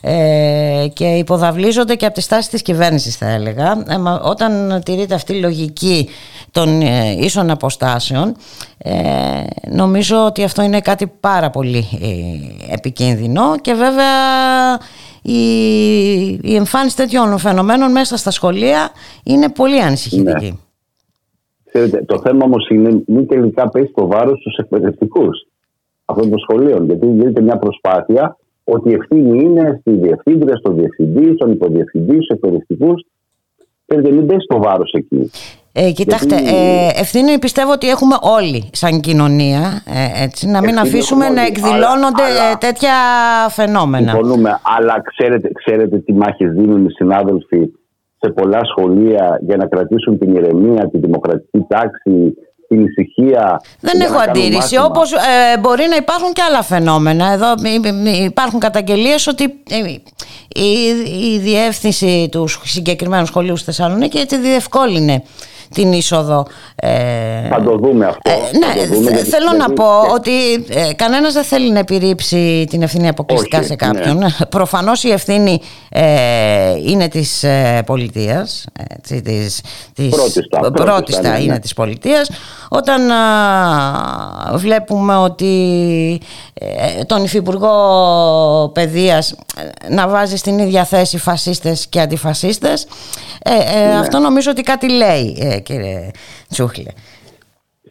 ε, και υποδαβλίζονται και από τη στάση της κυβέρνησης θα έλεγα ε, όταν τηρείται αυτή η λογική των ε, ίσων αποστάσεων ε, νομίζω ότι αυτό είναι κάτι πάρα πολύ ε, επικίνδυνο και βέβαια η, η εμφάνιση τέτοιων φαινομένων μέσα στα σχολεία είναι πολύ ανησυχητική. Ναι. Ξέρετε, το θέμα όμως είναι μην τελικά πέσει το βάρος στους εκπαιδευτικούς αυτών των σχολείων. Γιατί γίνεται μια προσπάθεια ότι η ευθύνη είναι στη διευθύντρια, στον διευθυντή, στον υποδιευθυντή, στους εκπαιδευτικού. Και μην πέσει το βάρος εκεί. Ε, κοιτάξτε, ε, ευθύνη πιστεύω ότι έχουμε όλοι σαν κοινωνία, ε, έτσι, να μην αφήσουμε να εκδηλώνονται αλλά, τέτοια φαινόμενα. Συμφωνούμε, αλλά ξέρετε, ξέρετε τι μάχες δίνουν οι συνάδελφοι σε πολλά σχολεία για να κρατήσουν την ηρεμία, τη δημοκρατική τάξη, την ησυχία. Δεν έχω αντίρρηση. Όπως ε, μπορεί να υπάρχουν και άλλα φαινόμενα. Εδώ υπάρχουν καταγγελίες ότι ε, η, η διεύθυνση του συγκεκριμένου σχολείου στη Θεσσαλονίκη τη διευκόλυνε την είσοδο. Ε, θα το δούμε αυτό. Ε, ναι, δούμε, θέλω να πω ότι ε, κανένας δεν θέλει να επιρρύψει την ευθύνη αποκλειστικά σε κάποιον. Ναι. Προφανώς η ευθύνη ε, είναι της ε, πολιτείας. Έτσι, της, της, πρώτιστα, πρώτιστα ναι, είναι ναι. της πολιτείας. Όταν βλέπουμε ότι τον Υφυπουργό Παιδείας να βάζει στην ίδια θέση φασίστες και αντιφασίστες ναι. αυτό νομίζω ότι κάτι λέει κύριε Τσούχλε.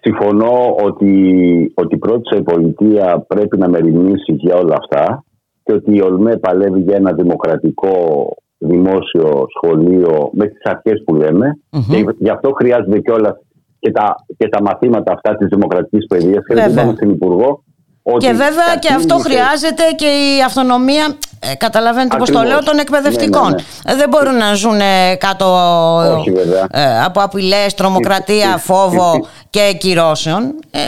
Συμφωνώ ότι, ότι η η πολιτεία πρέπει να μεριμνήσει για όλα αυτά και ότι η ΟΛΜΕ παλεύει για ένα δημοκρατικό δημόσιο σχολείο με τις αρχές που λέμε και γι' αυτό χρειάζεται κιόλας και τα, και τα μαθήματα αυτά της δημοκρατικής παιδείας. Και δεν στην Υπουργό και βέβαια και αυτό χρειάζεται και η αυτονομία, ε, καταλαβαίνετε πώς το λέω, των εκπαιδευτικών. Ναι, ναι, ναι. Δεν μπορούν να ζουν κάτω ε, από απειλές, τρομοκρατία, φόβο και κυρώσεων. Ε,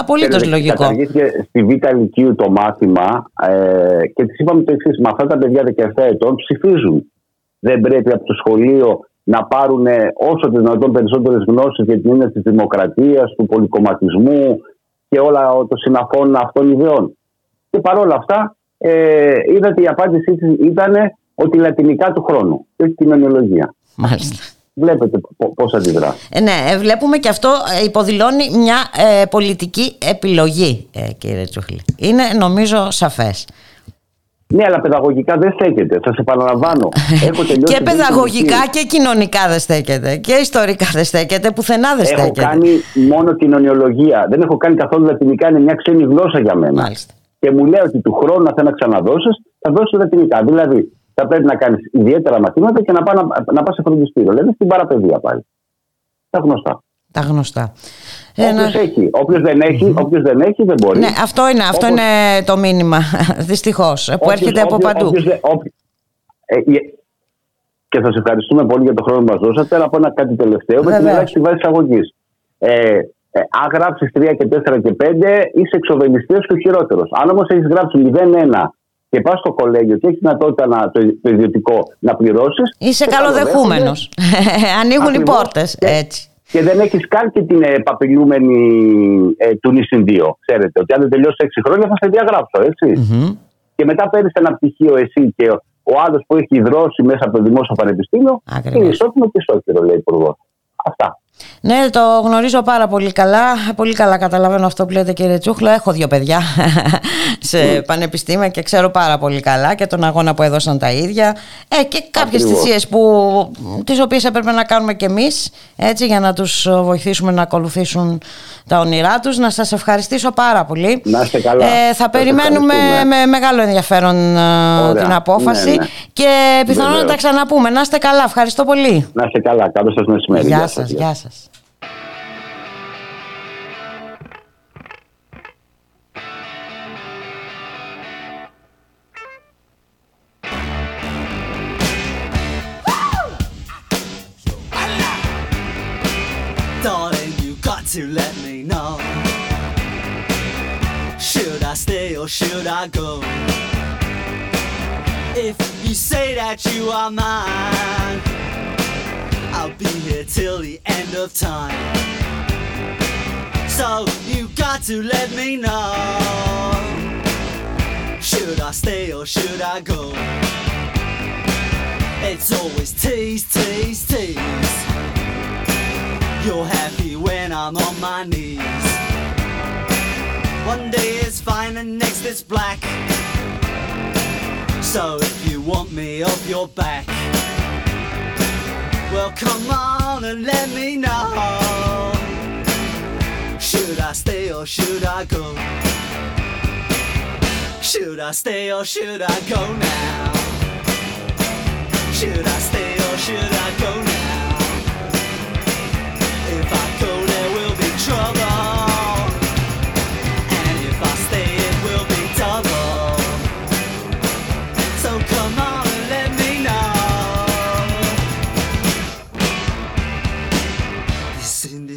απολύτως λογικό. Καταργήθηκε στη Β' Λυκείου το μάθημα ε, και της είπαμε το εξής. Με αυτά τα παιδιά 17 ετών ψηφίζουν. Δεν πρέπει από το σχολείο να πάρουν όσο το δυνατόν περισσότερες γνώσεις για την έννοια της δημοκρατίας, του πολυκομματισμού, και όλα το συναφών αυτών ιδεών. Και παρόλα αυτά, ε, είδατε η απάντησή της ήταν ότι λατινικά του χρόνου, όχι κοινωνιολογία. Μάλιστα. Βλέπετε πώς αντιδρά. Ε, ναι, ε, βλέπουμε και αυτό ε, υποδηλώνει μια ε, πολιτική επιλογή, ε, κύριε Τσούχλη. Είναι νομίζω σαφές. Ναι, αλλά παιδαγωγικά δεν στέκεται. Σα επαναλαμβάνω. Έχω και παιδαγωγικά και κοινωνικά δεν στέκεται. Και ιστορικά δεν στέκεται. Πουθενά δεν στέκεται. Έχω κάνει μόνο κοινωνιολογία. Δεν έχω κάνει καθόλου λατινικά. Είναι μια ξένη γλώσσα για μένα. Μάλιστα. Και μου λέει ότι του χρόνου, να θέλει να ξαναδώσεις, θα δώσεις λατινικά. Δηλαδή, θα πρέπει να κάνεις ιδιαίτερα μαθήματα και να πάει να, να πας σε φροντιστήριο. Δηλαδή στην παραπαιδεία πάλι. Τα γνωστά. Τα γνωστά. Όποιος, έχει. Όποιος, δεν έχει, όποιος δεν έχει δεν μπορεί. Ναι, αυτό είναι, αυτό είναι το μήνυμα, δυστυχώς, που έρχεται από παντού. Όποιος, ε, και σας ευχαριστούμε πολύ για το χρόνο που μας δώσατε. Θέλω να πω ένα κάτι τελευταίο με την ελάχιστη βάση εισαγωγής. Ε, ε, αν γράψεις 3 και 4 και 5, είσαι εξοβελιστή και ο χειρότερος. Αν όμως έχεις γράψει 0-1 και πας στο κολέγιο και έχεις δυνατότητα να, το, το ιδιωτικό να πληρώσεις. Είσαι καλοδεχούμενος. Ανοίγουν οι πόρτες. Έτσι και δεν έχεις καν και την ε, παπηλιούμενη ε, του νησιν 2. Ξέρετε ότι αν δεν τελειώσει 6 χρόνια θα σε διαγράψω, Και μετά παίρνεις ένα πτυχίο εσύ και ο άλλος που έχει δρώσει μέσα από το δημόσιο πανεπιστήμιο είναι ισότιμο και ισόκυρο, λέει ο Υπουργός. Αυτά. Ναι, το γνωρίζω πάρα πολύ καλά. Πολύ καλά καταλαβαίνω αυτό που λέτε κύριε Τσούχλο. Έχω δύο παιδιά σε mm. πανεπιστήμια και ξέρω πάρα πολύ καλά και τον αγώνα που έδωσαν τα ίδια. Ε, και κάποιες θυσίες που, τις οποίες έπρεπε να κάνουμε κι εμείς έτσι, για να τους βοηθήσουμε να ακολουθήσουν τα όνειρά τους. Να σας ευχαριστήσω πάρα πολύ. Να είστε καλά. Ε, θα περιμένουμε με μεγάλο ενδιαφέρον ε, την απόφαση ναι, ναι. και πιθανόν να τα ξαναπούμε. Να είστε καλά. Ευχαριστώ πολύ. Να είστε καλά. Καλό σας μεσημέρι. Γεια gracias. Darling, you got to let me know. Should I stay or should I go? If you say that you are mine. I'll be here till the end of time. So you got to let me know. Should I stay or should I go? It's always tease, tease, tease. You're happy when I'm on my knees. One day is fine and next is black. So if you want me off your back, well come on and let me know. Should I stay or should I go? Should I stay or should I go now? Should I stay or should I go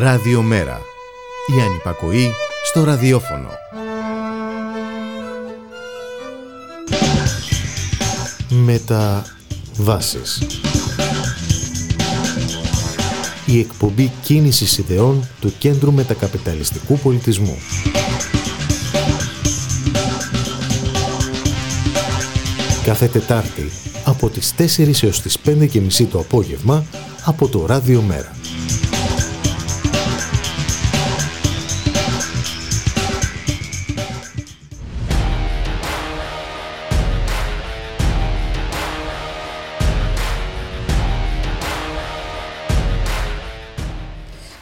Ραδιομέρα. Η ανυπακοή στο ραδιόφωνο. Μεταβάσεις. Η εκπομπή κίνησης ιδεών του Κέντρου Μετακαπιταλιστικού Πολιτισμού. Κάθε Τετάρτη από τις 4 έως τις 5 και μισή το απόγευμα από το Ράδιο Μέρα.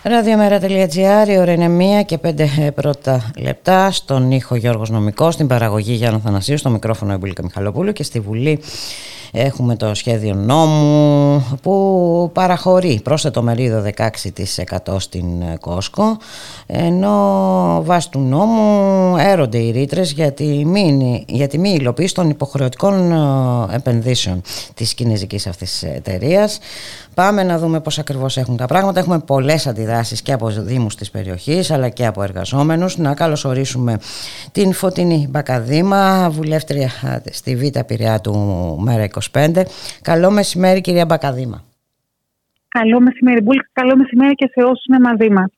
Ραδιομέρα.gr, η ώρα είναι μία και πέντε ε, πρώτα λεπτά. Στον ήχο Γιώργος Νομικός, στην παραγωγή Γιάννα Θανασίου, στο μικρόφωνο Εμπούλικα Μιχαλοπούλου και στη Βουλή έχουμε το σχέδιο νόμου που παραχωρεί πρόσθετο μερίδο 16% στην ε, Κόσκο ενώ βάσει του νόμου έρονται οι ρήτρες για, τη μη, για τη μη υλοποίηση των υποχρεωτικών ε, επενδύσεων της κινέζικης αυτής εταιρείας. Πάμε να δούμε πώς ακριβώς έχουν τα πράγματα. Έχουμε πολλές αντιδράσεις και από δήμους της περιοχής αλλά και από εργαζόμενους. Να καλωσορίσουμε την Φωτεινή Μπακαδήμα, βουλεύτρια στη Β' Πειραιά του Μέρα 25. Καλό μεσημέρι κυρία Μπακαδήμα. Καλό μεσημέρι Μπούλ, καλό μεσημέρι και σε όσους είναι μαζί μας.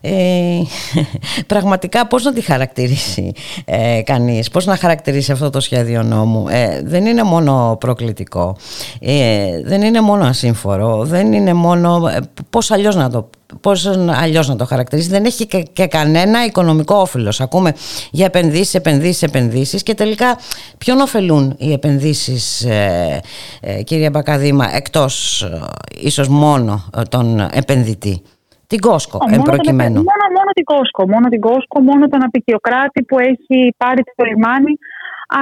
Ε, πραγματικά πώς να τη χαρακτηρίσει ε, κανείς, πώς να χαρακτηρίσει αυτό το σχέδιο νόμου; Ε, δεν είναι μόνο προκλητικό, ε, δεν είναι μόνο ασύμφορο, δεν είναι μόνο... Ε, πώς αλλιώς να το πώς αλλιώς να το χαρακτηρίσει. Δεν έχει και, και κανένα οικονομικό όφελος. Ακούμε για επενδύσεις, επενδύσεις, επενδύσεις και τελικά ποιον ωφελούν οι επενδύσεις ε, ε, κυρία Μπακαδήμα εκτός ε, ίσως μόνο τον επενδυτή; Την Κόσκο, εν προκειμένου. Μόνο, μόνο την Κόσκο, μόνο την Κόσκο, μόνο τον απεικιοκράτη που έχει πάρει το λιμάνι.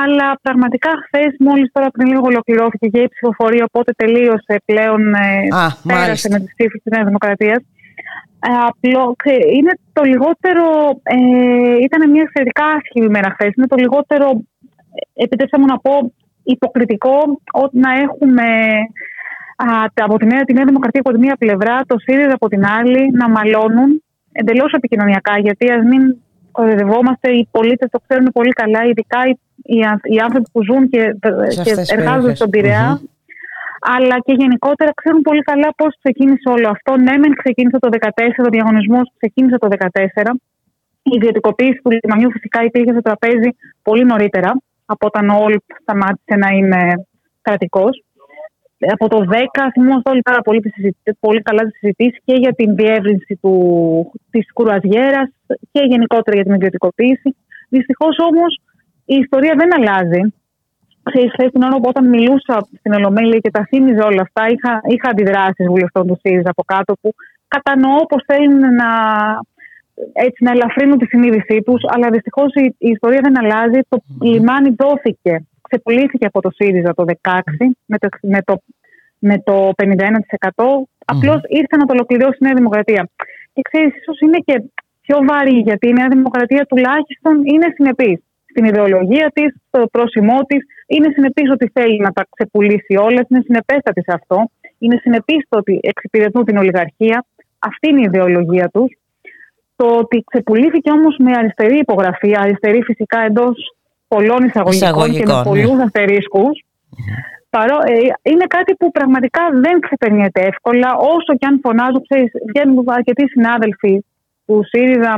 Αλλά πραγματικά χθες, μόλις τώρα πριν λίγο ολοκληρώθηκε και η ψηφοφορία, οπότε τελείωσε πλέον. Α, πέρασε με τις ψήφους της Νέας Δημοκρατίας. Ε, απλό, είναι το λιγότερο. Ε, ήταν μια εξαιρετικά άσχημη μέρα χθες. Είναι το λιγότερο, επιτρέψτε μου να πω, υποκριτικό να έχουμε α, από τη νέα, τη νέα Δημοκρατία από τη μία πλευρά, το ΣΥΡΙΖΑ από την άλλη, να μαλώνουν εντελώς επικοινωνιακά. Γιατί ας μην κοροϊδευόμαστε, οι πολίτες το ξέρουν πολύ καλά, ειδικά οι, οι, οι άνθρωποι που ζουν και, και εργάζονται στον Πειραιά. Mm-hmm. Αλλά και γενικότερα ξέρουν πολύ καλά πώς ξεκίνησε όλο αυτό. Ναι, μεν ξεκίνησε το 2014, ο διαγωνισμός ξεκίνησε το 2014. Η ιδιωτικοποίηση του λιμανιού φυσικά υπήρχε στο τραπέζι πολύ νωρίτερα από όταν ο Όλπ σταμάτησε να είναι κρατικός. Από το 10 θυμόμαστε όλοι πάρα πολύ, τις συζητήσεις- πολύ καλά τι συζητήσει και για την διεύρυνση του, της κουραζιέρας και γενικότερα για την ιδιωτικοποίηση. Δυστυχώς όμως η ιστορία δεν αλλάζει. Ξέρεις, χθες την ώρα που όταν μιλούσα στην Ολομέλεια και τα θύμιζε όλα αυτά, είχα, είχα αντιδράσεις βουλευτών του ΣΥΡΙΖΑ από κάτω που κατανοώ πως θέλουν να, έτσι, να ελαφρύνουν τη συνείδησή τους, αλλά δυστυχώς η, η ιστορία δεν αλλάζει. Το λιμάνι δόθηκε, ξεπουλήθηκε από το ΣΥΡΙΖΑ το 2016 με το, με το, με το 51%. απλώς ήρθε να το ολοκληρώσει η Νέα Δημοκρατία. Και ξέρεις, ίσως είναι και πιο βαρύ, γιατί η Νέα Δημοκρατία τουλάχιστον είναι συνεπής στην ιδεολογία της, στο πρόσημό της. Είναι συνεπής ότι θέλει να τα ξεπουλήσει όλα, είναι συνεπέστατη σε αυτό. Είναι συνεπής στο ότι εξυπηρετούν την ολιγαρχία. Αυτή είναι η ιδεολογία τους. Το ότι ξεπουλήθηκε όμως με αριστερή υπογραφή, αριστερή φυσικά εντός πολλών εισαγωγικών, και με Εισαγωγικών, ναι. πολλούς αστερίσκους, Παρό, ε, είναι κάτι που πραγματικά δεν ξεπερνιέται εύκολα, όσο και αν φωνάζουν, ξέρεις, βγαίνουν αρκετοί συνάδελφοι του ΣΥΡΙΖΑ,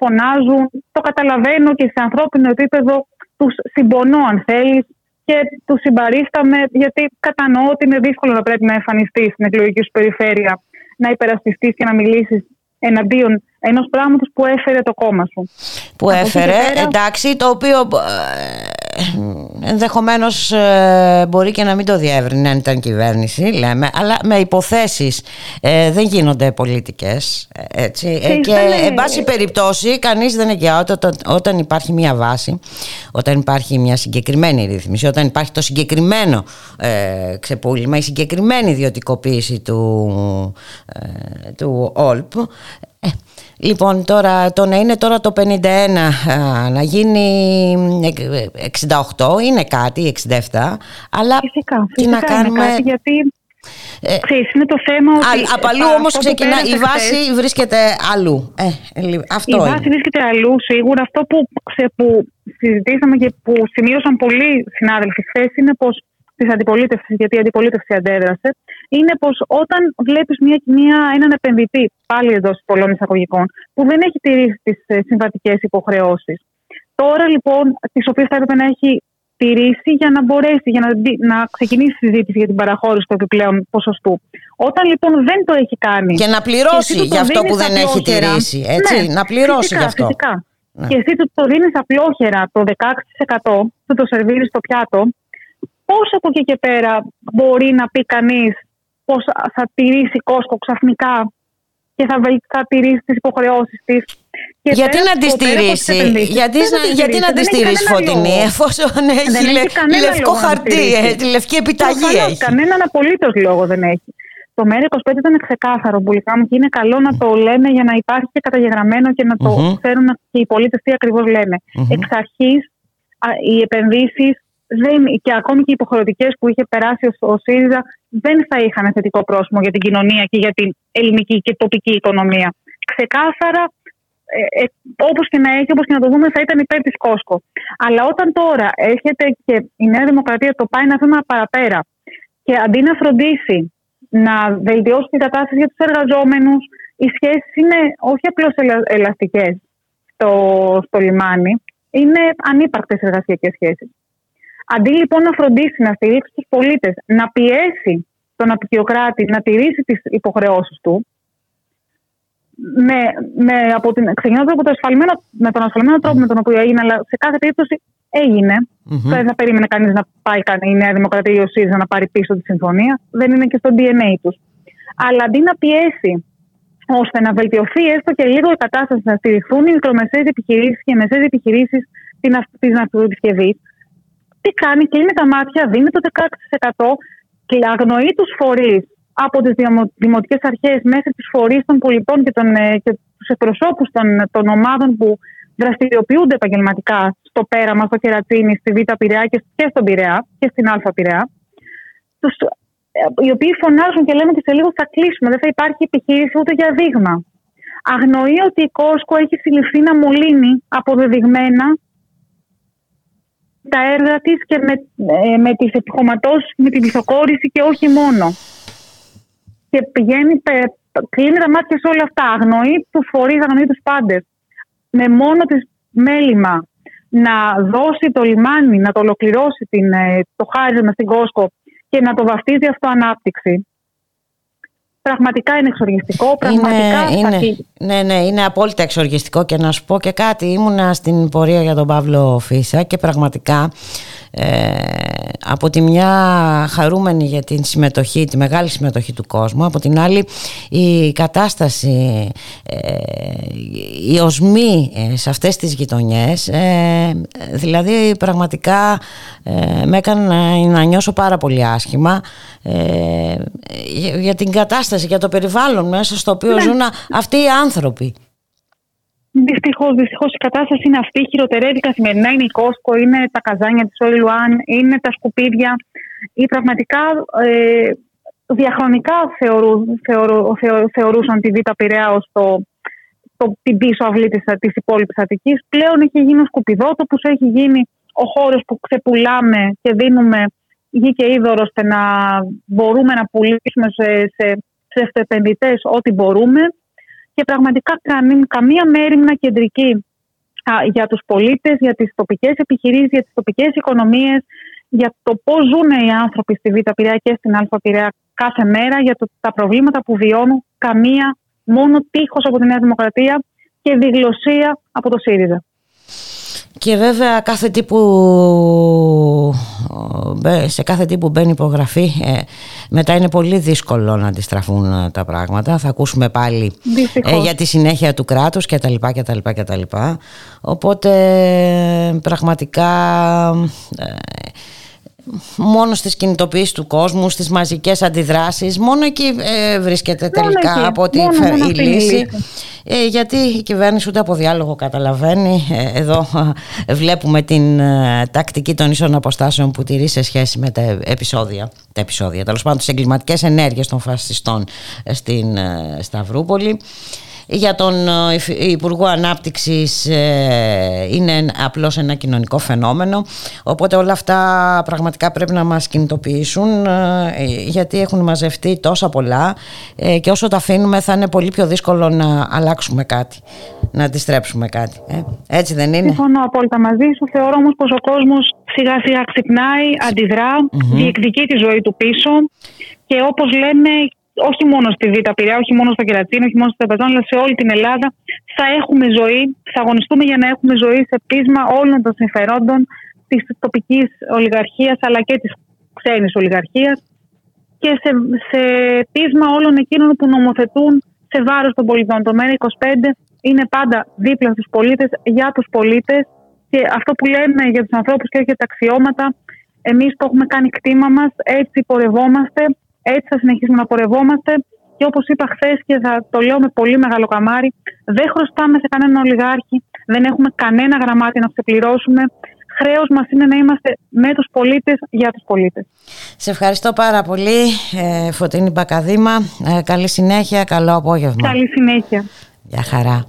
φωνάζουν, το καταλαβαίνω και σε ανθρώπινο επίπεδο. Τους συμπονώ αν θέλεις και τους συμπαρίσταμε γιατί κατανοώ ότι είναι δύσκολο να πρέπει να εμφανιστείς στην εκλογική σου περιφέρεια, να υπερασπιστείς και να μιλήσεις εναντίον ενός πράγματος που έφερε το κόμμα σου. που Από εκεί και έφερε, πέρα- εντάξει, το οποίο ε, ενδεχομένως ε, μπορεί και να μην το διεύρυνε αν ήταν κυβέρνηση, λέμε, αλλά με υποθέσεις ε, δεν γίνονται πολιτικές, ε, έτσι, Ε, Ξέρεις, και ήταν, ε, εν πάση περιπτώσει κανείς δεν εγγυάται όταν, όταν υπάρχει μια βάση, όταν υπάρχει μια συγκεκριμένη ρύθμιση, όταν υπάρχει το συγκεκριμένο ε, ξεπούλημα, η συγκεκριμένη ιδιωτικοποίηση του, ε, του ΟΛΠ, ε, λοιπόν, τώρα το να είναι τώρα το 51 α, να γίνει ε, 68 είναι κάτι, 67, αλλά Φυσικά, τι φυσικά να κάνουμε; είναι κάτι, γιατί Ε, ξέρεις, είναι το θέμα ότι... Α, απ' αλλού αυτό όμως που ξεκινά, η πέρασε βάση χθες, βρίσκεται αλλού. Ε, λι- αυτό η είναι. βάση βρίσκεται αλλού σίγουρα. Αυτό που, ξε, που συζητήσαμε και που σημείωσαν πολλοί συνάδελφοι χθες είναι πως της αντιπολίτευσης, γιατί η αντιπολίτευση αντέδρασε, είναι πως όταν βλέπεις μια, μια, έναν επενδυτή, πάλι εντός πολλών εισαγωγικών, που δεν έχει τηρήσει τις συμβατικές υποχρεώσεις. Τώρα λοιπόν, τις οποίες θα έπρεπε να έχει τηρήσει για να μπορέσει, για να, μπει- να ξεκινήσει η συζήτηση για την παραχώρηση του επιπλέον ποσοστού. Όταν λοιπόν δεν το έχει κάνει. Και να εσύ πληρώσει του το για αυτό δίνεις που δεν έχει απλόχερα. τηρήσει. Έτσι, Ναι, να πληρώσει φυσικά, γι' αυτό. Φυσικά. Ναι. Και εσύ του το δίνεις απλόχερα το 16% του το σερβίρεις στο πιάτο, πώς από εκεί και πέρα μπορεί να πει κανείς πώς θα τηρήσει Κόσκο ξαφνικά και θα, βελ- θα τηρήσει τις υποχρεώσεις της. Γιατί να τη στηρίσει, γιατί, να- γιατί να τη στηρίσει φωτεινή, εφόσον έχει, Δεν έχει λε- κανένα λευκό λόγο να χαρτί, στηρίξει. ε, τη λευκή επιταγή Προφανώς, έχει. Κανέναν απολύτως λόγο δεν έχει. Το ΜΕΡΑ25 ήταν ξεκάθαρο, Μπουλικά μου, και είναι καλό να το λέμε για να υπάρχει και καταγεγραμμένο και να το Μμμ. ξέρουν και οι πολίτες τι ακριβώς λένε. Μμμ. Εξ αρχής, οι επενδύσεις και ακόμη και οι υποχρεωτικές που είχε περάσει ο, ο ΣΥΡΙΖΑ δεν θα είχαν θετικό πρόσημο για την κοινωνία και για την ελληνική και τοπική οικονομία. Ξεκάθαρα, ε, ε, όπως και να έχει, όπως και να το δούμε, θα ήταν υπέρ της Κόσκο. Αλλά όταν τώρα έρχεται και η Νέα Δημοκρατία το πάει ένα βήμα παραπέρα και αντί να φροντίσει να βελτιώσει την κατάσταση για τους εργαζόμενους, οι σχέσεις είναι όχι απλώς ελα, ελαστικές στο, στο λιμάνι, είναι ανύπαρκτες εργασιακές σχέσεις. Αντί λοιπόν να φροντίσει να στηρίξει τους πολίτες, να πιέσει τον απεικιοκράτη να τηρήσει τις υποχρεώσεις του, με, με, από την, ξεκινώντας από το ασφαλμένο, με τον ασφαλμένο τρόπο με τον οποίο έγινε, αλλά σε κάθε περίπτωση έγινε. Μμμ. Δεν θα περίμενε κανείς να πάει καν- η Νέα Δημοκρατία ή ο ΣΥΡΙΖΑ να πάρει πίσω τη συμφωνία. Δεν είναι και στο DNA τους. Αλλά αντί να πιέσει ώστε να βελτιωθεί έστω και λίγο η κατάσταση, να στηριχθούν οι μικρομεσαίες επιχειρήσεις και οι μεσαίες επιχειρήσεις τη ναυτοεπισκευή, τι κάνει, κλείνει τα μάτια, δίνει το 16% και αγνοεί τους φορείς από τις δημοτικές αρχές μέχρι τους φορείς των πολιτών και, τον, ε, και τους εκπροσώπους των, των ομάδων που δραστηριοποιούνται επαγγελματικά στο πέραμα, στο κερατσίνη, στη Β' Πειραιά και, και στον Πειραιά και στην Α' Πειραιά. Τους, ε, οι οποίοι φωνάζουν και λένε ότι σε λίγο θα κλείσουμε, δεν θα υπάρχει επιχείρηση ούτε για δείγμα. Αγνοεί ότι η Κόσκο έχει συλληφθεί να μολύνει αποδεδειγμένα τα έργα της και με, ε, με τις επιχωματώσεις, με την πισωκόρηση και όχι μόνο. Και πηγαίνει, πε- κλείνει τα μάτια σε όλα αυτά. Αγνοεί τους φορείς, αγνοεί τους πάντες. με μόνο της μέλημα να δώσει το λιμάνι, να το ολοκληρώσει την, ε, το χάρισμα στην Κόσκο και να το βαφτίζει αυτό ανάπτυξη. Πραγματικά είναι εξοργιστικό. Πραγματικά είναι, θα- είναι, ναι, ναι, είναι απόλυτα εξοργιστικό και να σου πω και κάτι. Ήμουνα στην πορεία για τον Παύλο Φίσα και πραγματικά ε, από τη μια χαρούμενη για την συμμετοχή, τη μεγάλη συμμετοχή του κόσμου, από την άλλη η κατάσταση, ε, οι οσμοί ε, σε αυτές τις γειτονιές, ε, δηλαδή πραγματικά ε, με έκανε να, να νιώσω πάρα πολύ άσχημα ε, για, για την κατάσταση, για το περιβάλλον μέσα στο οποίο Ναι. ζουν αυτοί οι άνθρωποι. Δυστυχώς, δυστυχώς η κατάσταση είναι αυτή. Χειροτερεύει καθημερινά. Είναι η Κόσκο, είναι τα καζάνια της Όλη Λουάν, είναι τα σκουπίδια. Ή πραγματικά ε, διαχρονικά θεωρού, θεωρού, θεω- θεωρούσαν τη Β' Πειραιά ως το, το, την πίσω αυλή της της υπόλοιπης Αττικής. Πλέον έχει γίνει ο σκουπιδότοπος, έχει γίνει ο χώρος που ξεπουλάμε και δίνουμε γη και είδωρος ώστε να μπορούμε να πουλήσουμε σε, σε, σε αυτοεπενδυτές ό,τι μπορούμε και πραγματικά καμία, καμία μέρημνα κεντρική α, για τους πολίτες, για τις τοπικές επιχειρήσεις, για τις τοπικές οικονομίες, για το πώς ζουν οι άνθρωποι στη Β' Πειραιά και στην Α' Πειραιά κάθε μέρα, για το, τα προβλήματα που βιώνουν, καμία, μόνο τείχος από τη Νέα Δημοκρατία και διγλωσία από το ΣΥΡΙΖΑ. Και βέβαια κάθε τι που, μπε- σε κάθε τι που μπαίνει υπογραφή ε, μετά είναι πολύ δύσκολο να αντιστραφούν ε, τα πράγματα. Θα ακούσουμε πάλι Δυστυχώς. ε, για τη συνέχεια του κράτους και τα λοιπά και τα λοιπά και τα λοιπά. Οπότε πραγματικά ε, μόνο στις κινητοποιήσεις του κόσμου, στις μαζικές αντιδράσεις, μόνο εκεί ε, βρίσκεται Μόνο τελικά εκεί. από ό,τι Μόνο- φε- μόνο η αυτή είναι η λύση. λύση. Ε, γιατί η κυβέρνηση ούτε από διάλογο καταλαβαίνει. Ε, εδώ ε, βλέπουμε την ε, τακτική των ίσων αποστάσεων που τηρεί σε σχέση με τα επεισόδια, τα επεισόδια τέλος πάντων τις εγκληματικές ενέργειες των φασιστών ε, στην ε, Σταυρούπολη. Για τον ε, υφ- Υπουργό Ανάπτυξης ε, είναι ένα- απλώς ένα κοινωνικό φαινόμενο οπότε όλα αυτά πραγματικά πρέπει να μας κινητοποιήσουν ε, γιατί έχουν μαζευτεί τόσα πολλά ε, και όσο τα αφήνουμε θα είναι πολύ πιο δύσκολο να αλλάξουμε κάτι, να αντιστρέψουμε κάτι. Ε, έτσι δεν είναι; Συμφωνώ απόλυτα μαζί σου. Θεωρώ όμως πως ο κόσμος σιγά σιγά ξυπνάει, αντιδρά, διεκδικεί τη ζωή του πίσω και όπως λέμε, όχι μόνο στη Β' Πειραιά, όχι μόνο στο Κερατσίνο, όχι μόνο στο Τεπεζόν, αλλά σε όλη την Ελλάδα θα έχουμε ζωή, θα αγωνιστούμε για να έχουμε ζωή σε πείσμα όλων των συμφερόντων της τοπικής ολιγαρχίας αλλά και της ξένης ολιγαρχίας και σε, σε πείσμα όλων εκείνων που νομοθετούν σε βάρος των πολιτών. Το ΜΕΡΑ25 είναι πάντα δίπλα στους πολίτες, για τους πολίτες και αυτό που λέμε για τους ανθρώπους και όχι για τα αξιώματα, εμείς το έχουμε κάνει κτήμα μας, έτσι πορευόμαστε, έτσι θα συνεχίσουμε να πορευόμαστε και όπως είπα χθες και θα το λέω με πολύ μεγάλο καμάρι, δεν χρωστάμε σε κανέναν ολιγάρχη, δεν έχουμε κανένα γραμμάτι να ξεπληρώσουμε. Χρέος μας είναι να είμαστε με τους πολίτες, για τους πολίτες. Σε ευχαριστώ πάρα πολύ ε, Φωτίνη Μπακαδήμα. Ε, καλή συνέχεια, καλό απόγευμα. Καλή συνέχεια. Γεια χαρά.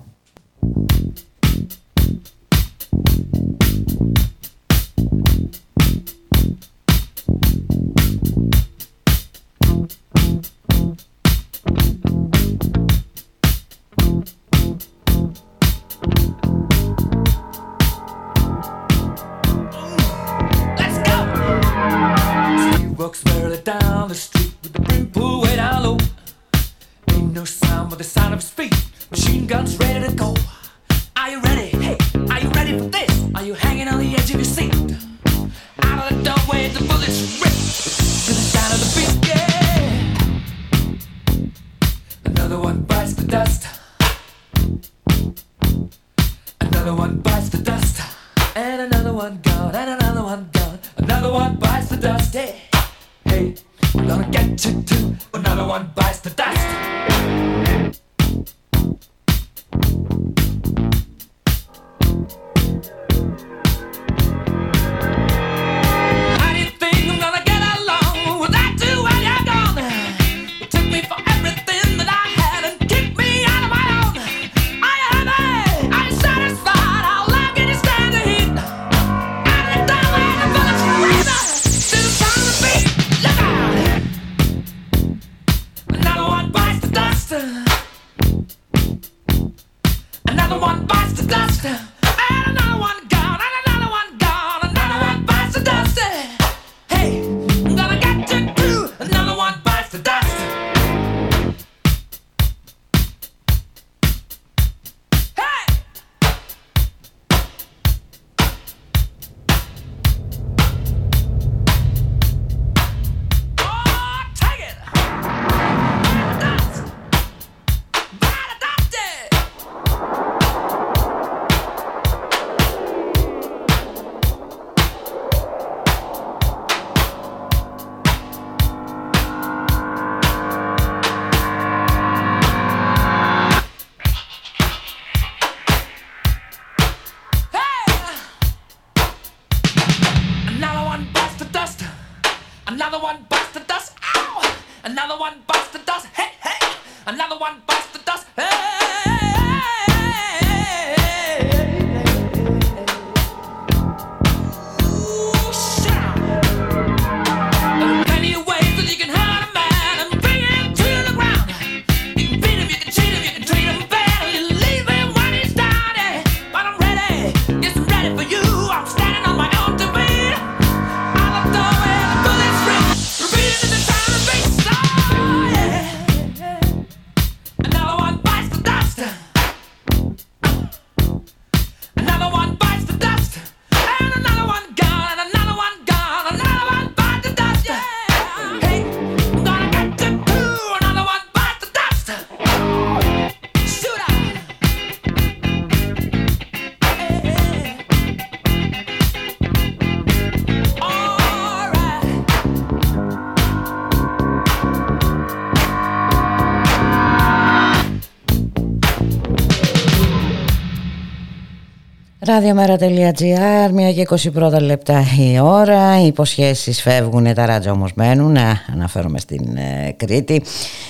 Ραδιομέρα.gr, μία και 21 λεπτά η ώρα. Οι υποσχέσεις φεύγουν, τα ράτζα όμως μένουν. Αναφέρομαι στην ε, Κρήτη.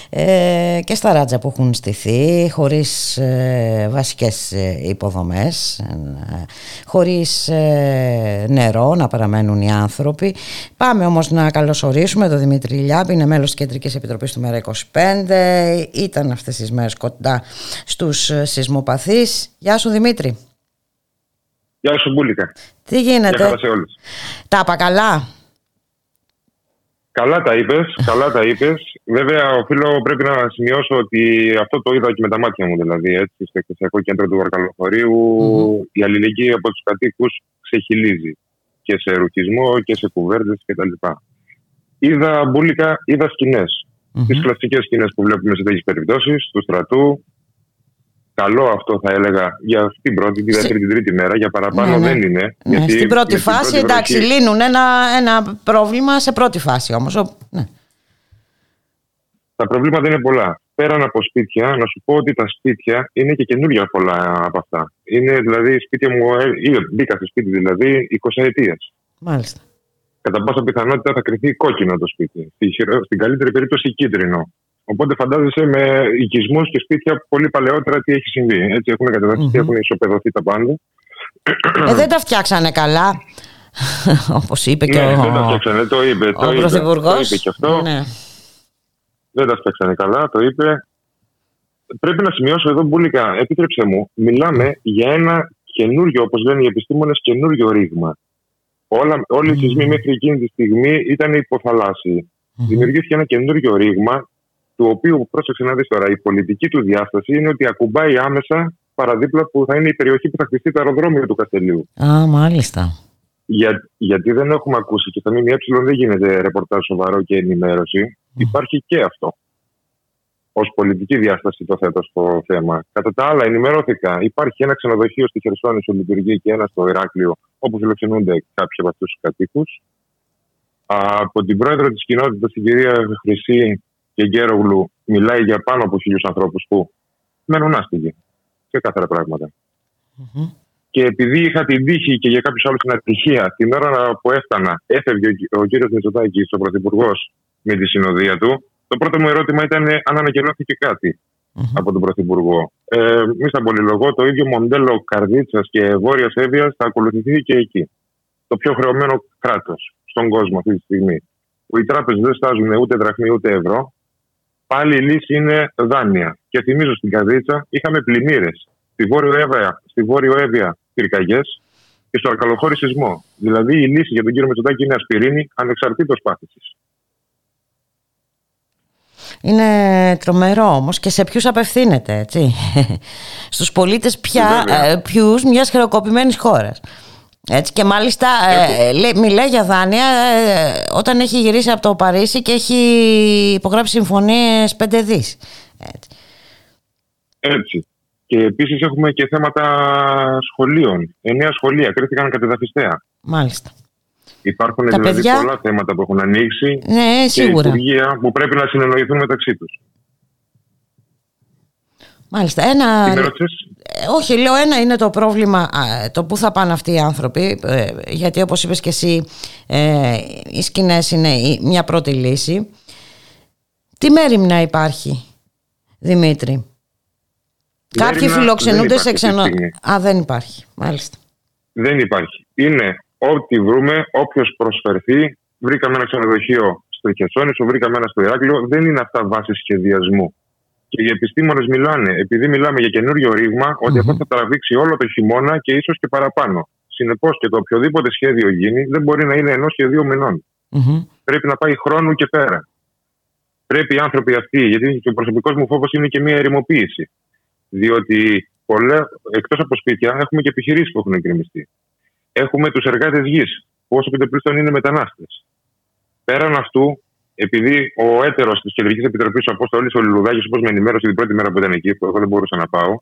Ε, και στα ράτζα που έχουν στηθεί, χωρίς ε, βασικές ε, υποδομές, ε, χωρίς νερό να παραμένουν οι άνθρωποι. Πάμε όμως να καλωσορίσουμε τον Δημήτρη Λιάμπη, είναι μέλος της Κεντρικής Επιτροπής του Μέρα 25. Ήταν αυτές τις μέρες κοντά στους σεισμοπαθείς. Γεια σου Δημήτρη. Γεια σου Μπούλικα. Τι γίνεται; Γεια σε όλους. Τα είπα καλά; Καλά τα είπες, καλά τα είπες. Βέβαια, οφείλω πρέπει να σημειώσω ότι αυτό το είδα και με τα μάτια μου. Δηλαδή, έτσι, στο εκθεσιακό κέντρο του βαρκαλοφορειου η αλληλεγγύη από τους κατοίκους ξεχυλίζει. Και σε ρουχισμό και σε κουβέρτες κτλ. Είδα μπουλικα, είδα σκηνές. Mm-hmm. Τις κλασικές σκηνές που βλέπουμε σε τέτοιες περιπτώσεις, του στρατού, καλό αυτό θα έλεγα για την πρώτη, τη δεύτερη, την τρίτη μέρα. Για παραπάνω ναι, ναι. δεν είναι. Ναι, γιατί, στην πρώτη φάση, πρώτη εντάξει, βροχή... λύνουν ένα, ένα πρόβλημα σε πρώτη φάση όμως. Ναι. Τα προβλήματα είναι πολλά. Πέραν από σπίτια, να σου πω ότι τα σπίτια είναι και καινούργια πολλά από αυτά. Είναι δηλαδή σπίτια μου, ε, μπήκα στο σπίτι δηλαδή 20 ετία. Μάλιστα. Κατά πάσα πιθανότητα θα κρυθεί κόκκινο το σπίτι. Στην καλύτερη περίπτωση κίτρινο. Οπότε φαντάζεσαι με οικισμούς και σπίτια πολύ παλαιότερα τι έχει συμβεί. Έτσι έχουν καταδεχθεί, έχουν ισοπεδωθεί τα πάντα. Ε, δεν τα φτιάξανε καλά. Όπως είπε και ναι, ο. Δεν τα φτιάξανε, το είπε. Ο το Πρωθυπουργός. Το είπε και αυτό. Ναι. Δεν τα φτιάξανε καλά, το είπε. Πρέπει να σημειώσω εδώ, Μπούλικα, επίτρεψε μου, μιλάμε για ένα καινούριο, όπως λένε οι επιστήμονες, καινούριο ρήγμα. Όλα, όλοι οι σεισμοί μέχρι εκείνη τη στιγμή ήταν υποθαλάσσιοι. Δημιουργήθηκε ένα καινούριο ρήγμα του οποίου, πρόσεξε να δεις τώρα, η πολιτική του διάσταση είναι ότι ακουμπάει άμεσα παραδίπλα που θα είναι η περιοχή που θα χτιστεί το αεροδρόμιο του Καστελίου. Α, μάλιστα. Για, γιατί δεν έχουμε ακούσει και στα ΜΜΕ δεν γίνεται ρεπορτάζ σοβαρό και ενημέρωση. Υπάρχει και αυτό. Ω πολιτική διάσταση το θέτω στο θέμα. Κατά τα άλλα, ενημερώθηκα. Υπάρχει ένα ξενοδοχείο στη Χερσόνησο λειτουργεί και ένα στο Ηράκλειο, όπου φιλοξενούνται κάποιοι από αυτούς τους κατοίκους. Από την πρόεδρο της κοινότητας, την κυρία Χρυσή, και Γκέρογλου μιλάει για πάνω από χίλιους ανθρώπους που μένουν άστιγοι. Ξεκάθαρα Και επειδή είχα την τύχη και για κάποιους άλλους την ατυχία, την ώρα που έφτανα, έφευγε ο κύριος Μητσοτάκης, ο πρωθυπουργός, με τη συνοδεία του, το πρώτο μου ερώτημα ήταν αν ανακοινώθηκε από τον Πρωθυπουργό. Ε, μη στα πολυλογώ, το ίδιο μοντέλο Καρδίτσας και Βόρειας Εύβοια θα ακολουθηθεί και εκεί. Το πιο χρεωμένο κράτος στον κόσμο αυτή τη στιγμή. Που οι τράπεζες δεν στάζουν ούτε δραχμή ούτε ευρώ, πάλι η λύση είναι δάνεια. Και θυμίζω στην Καδίτσα είχαμε πλημμύρες. Στη Βόρειο Εύβοια, στη Βόρειο Εύβοια πυρκαγιές και στο Αρκαλοχώρη σεισμό. Δηλαδή η λύση για τον κύριο Μητσοτάκη είναι ασπιρίνη ανεξαρτήτως πάθησης. Είναι τρομερό όμως και σε ποιους απευθύνεται έτσι Στους πολίτες πια, ε, ποιους μιας χρεοκοπημένης χώρας έτσι και μάλιστα ε, μιλάει για δάνεια ε, όταν έχει γυρίσει από το Παρίσι και έχει υπογράψει συμφωνίες 5 δις. Έτσι. Έτσι. Και επίσης έχουμε και θέματα σχολείων. Εννέα σχολεία κρίθηκαν κατεδαφιστέα. Μάλιστα. Υπάρχουν δηλαδή πολλά θέματα που έχουν ανοίξει ναι, σίγουρα. και που πρέπει να συνεννοηθούν μεταξύ τους. Μάλιστα. Ένα... Τι με ε, όχι, λέω ένα είναι το πρόβλημα, το που θα πάνε αυτοί οι άνθρωποι, ε, γιατί όπως είπες και εσύ, ε, οι σκηνές είναι μια πρώτη λύση. Τι μέρημνα υπάρχει, Δημήτρη; Κάποιοι φιλοξενούνται σε ξενο... Α, δεν υπάρχει, μάλιστα. Δεν υπάρχει. Είναι ό,τι βρούμε, όποιος προσφερθεί. Βρήκαμε ένα ξενοδοχείο στο Χερσόνησο, βρήκαμε ένα στο Ηράκλειο. Δεν είναι αυτά βάση σχεδιασμού. Και οι επιστήμονες μιλάνε, επειδή μιλάμε για καινούριο ρήγμα, ότι αυτό θα τραβήξει όλο το χειμώνα και ίσως και παραπάνω. Συνεπώς και το οποιοδήποτε σχέδιο γίνει δεν μπορεί να είναι ενό και δύο μηνών. Πρέπει να πάει χρόνου και πέρα. Πρέπει οι άνθρωποι αυτοί, γιατί και ο προσωπικός μου φόβος είναι και μια ερημοποίηση. Διότι εκτός από σπίτια έχουμε και επιχειρήσεις που έχουν εκκρεμιστεί. Έχουμε τους εργάτες γης, που όσο επιτοπλίστων είναι μετανάστες. Πέραν αυτού, επειδή ο έτερος της Κεντρικής Επιτροπής, ο Απόστολη ο Λουλουδάκης, όπως με ενημέρωσε την πρώτη μέρα που ήταν εκεί, που εγώ δεν μπορούσα να πάω,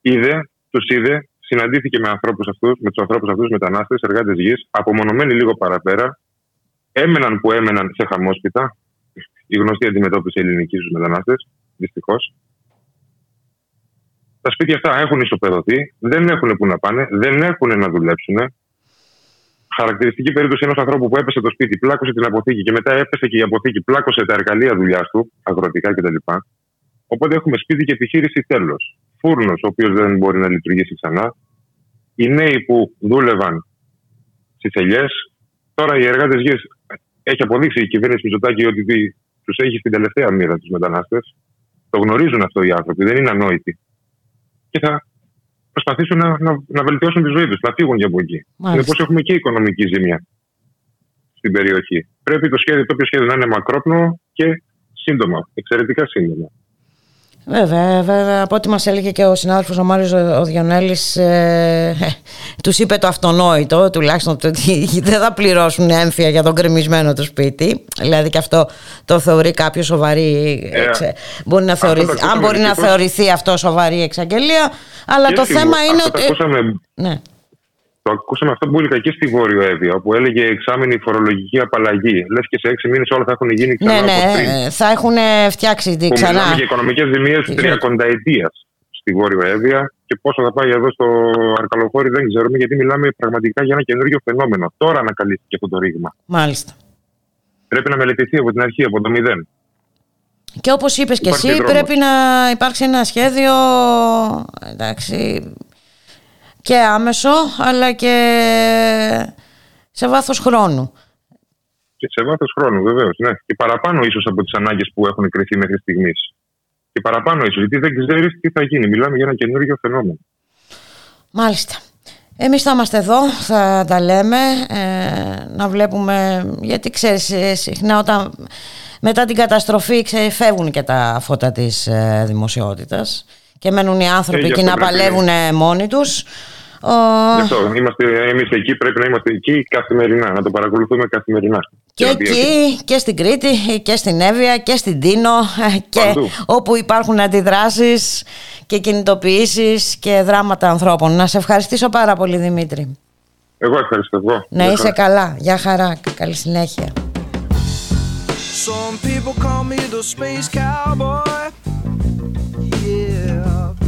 είδε, τους είδε, συναντήθηκε με, ανθρώπους αυτούς, με τους ανθρώπους αυτούς, μετανάστες, εργάτες γης, απομονωμένοι λίγο παραπέρα, έμεναν που έμεναν σε χαμόσπιτα, η γνωστή αντιμετώπιση ελληνικής στους μετανάστες, δυστυχώς. Τα σπίτια αυτά έχουν ισοπεδωθεί, δεν έχουν που να πάνε, δεν έχουν να δουλέψουν, χαρακτηριστική περίπτωση ενός ανθρώπου που έπεσε το σπίτι, πλάκωσε την αποθήκη και μετά έπεσε και η αποθήκη, πλάκωσε τα εργαλεία δουλειάς του, αγροτικά κτλ. Οπότε έχουμε σπίτι και επιχείρηση τέλος. Φούρνος, ο οποίος δεν μπορεί να λειτουργήσει ξανά. Οι νέοι που δούλευαν στις ελιές. Τώρα οι εργάτες γης έχει αποδείξει η κυβέρνηση Μητσοτάκη ότι τους έχει στην τελευταία μοίρα τους μετανάστες. Το γνωρίζουν αυτό οι άνθρωποι, δεν είναι ανόητοι. Και θα προσπαθήσουν να, να, να βελτιώσουν τη ζωή τους, να φύγουν και από εκεί. Συνεπώς έχουμε και οικονομική ζημιά στην περιοχή. Πρέπει το σχέδιο, το σχέδιο να είναι μακρόπνο και σύντομα, εξαιρετικά σύντομα. Βέβαια, βέβαια, από ό,τι μας έλεγε και ο συνάδελφος ο Μάριος ο Διονέλης ε, ε, τους είπε το αυτονόητο τουλάχιστον ότι δεν θα πληρώσουν έμφυα για τον κρεμισμένο του σπίτι δηλαδή και αυτό το θεωρεί κάποιος σοβαρή ε, μπορεί να θεωρηθεί, αν μπορεί να θεωρηθεί αυτό σοβαρή εξαγγελία αλλά το θέμα είναι ότι... Ναι. Το ακούσαμε αυτό που έλεγε και στη Βόρειο Εύβοια, όπου έλεγε εξάμεινη φορολογική απαλλαγή. Λες και σε έξι μήνες όλα θα έχουν γίνει ξανά. Ναι, ναι, θα έχουν φτιάξει που ξανά. Μιλάμε για οικονομικές ζημίες τριακονταετία στη Βόρειο Εύβοια και πόσο θα πάει εδώ στο Αρκαλοχώρι δεν ξέρουμε, γιατί μιλάμε πραγματικά για ένα καινούργιο φαινόμενο. Τώρα ανακαλύφθηκε αυτό το ρήγμα. Μάλιστα. Πρέπει να μελετηθεί από την αρχή, από το μηδέν. Και όπως είπες και εσύ, πρέπει να υπάρξει ένα σχέδιο εντάξει, και άμεσο αλλά και σε βάθος χρόνου. Και σε βάθος χρόνου βεβαίως, ναι. Και παραπάνω ίσως από τις ανάγκες που έχουν κρυθεί μέχρι στιγμής. Και παραπάνω ίσως, γιατί δεν ξέρεις τι θα γίνει. Μιλάμε για ένα καινούργιο φαινόμενο. Μάλιστα. Εμείς θα είμαστε εδώ, θα τα λέμε, ε, να βλέπουμε, γιατί ξέρεις ε, συχνά όταν μετά την καταστροφή ξεφεύγουν και τα φώτα της ε, δημοσιότητας και μένουν οι άνθρωποι εκεί να παλεύουν μόνοι τους. Γι' αυτό είμαστε εμείς εκεί, πρέπει να είμαστε εκεί καθημερινά, να το παρακολουθούμε καθημερινά. Και, εκεί και στην Κρήτη και στην Εύβοια και στην Τίνο και όπου υπάρχουν αντιδράσεις και κινητοποιήσεις και δράματα ανθρώπων. Να σε ευχαριστήσω πάρα πολύ Δημήτρη. Εγώ ευχαριστώ. Εγώ. Να είσαι καλά. Γεια χαρά. Καλή συνέχεια. Some people call me the space cowboy. Yeah.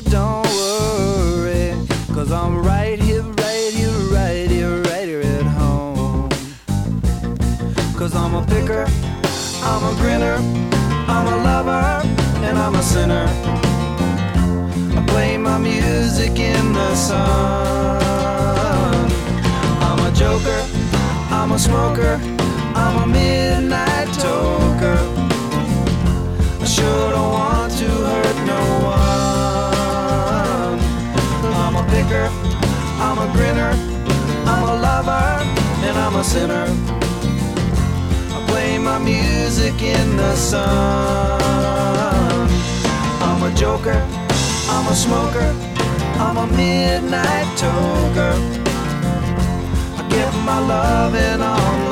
Baby, don't worry. Cause I'm right here, right here, right here, right here at home. Cause I'm a picker, I'm a grinner, I'm a lover, and I'm a sinner. I play my music in the sun. I'm a joker. I'm a smoker, I'm a midnight sinner. I play my music in the sun. I'm a joker, I'm a smoker, I'm a midnight toker. I get my loving on the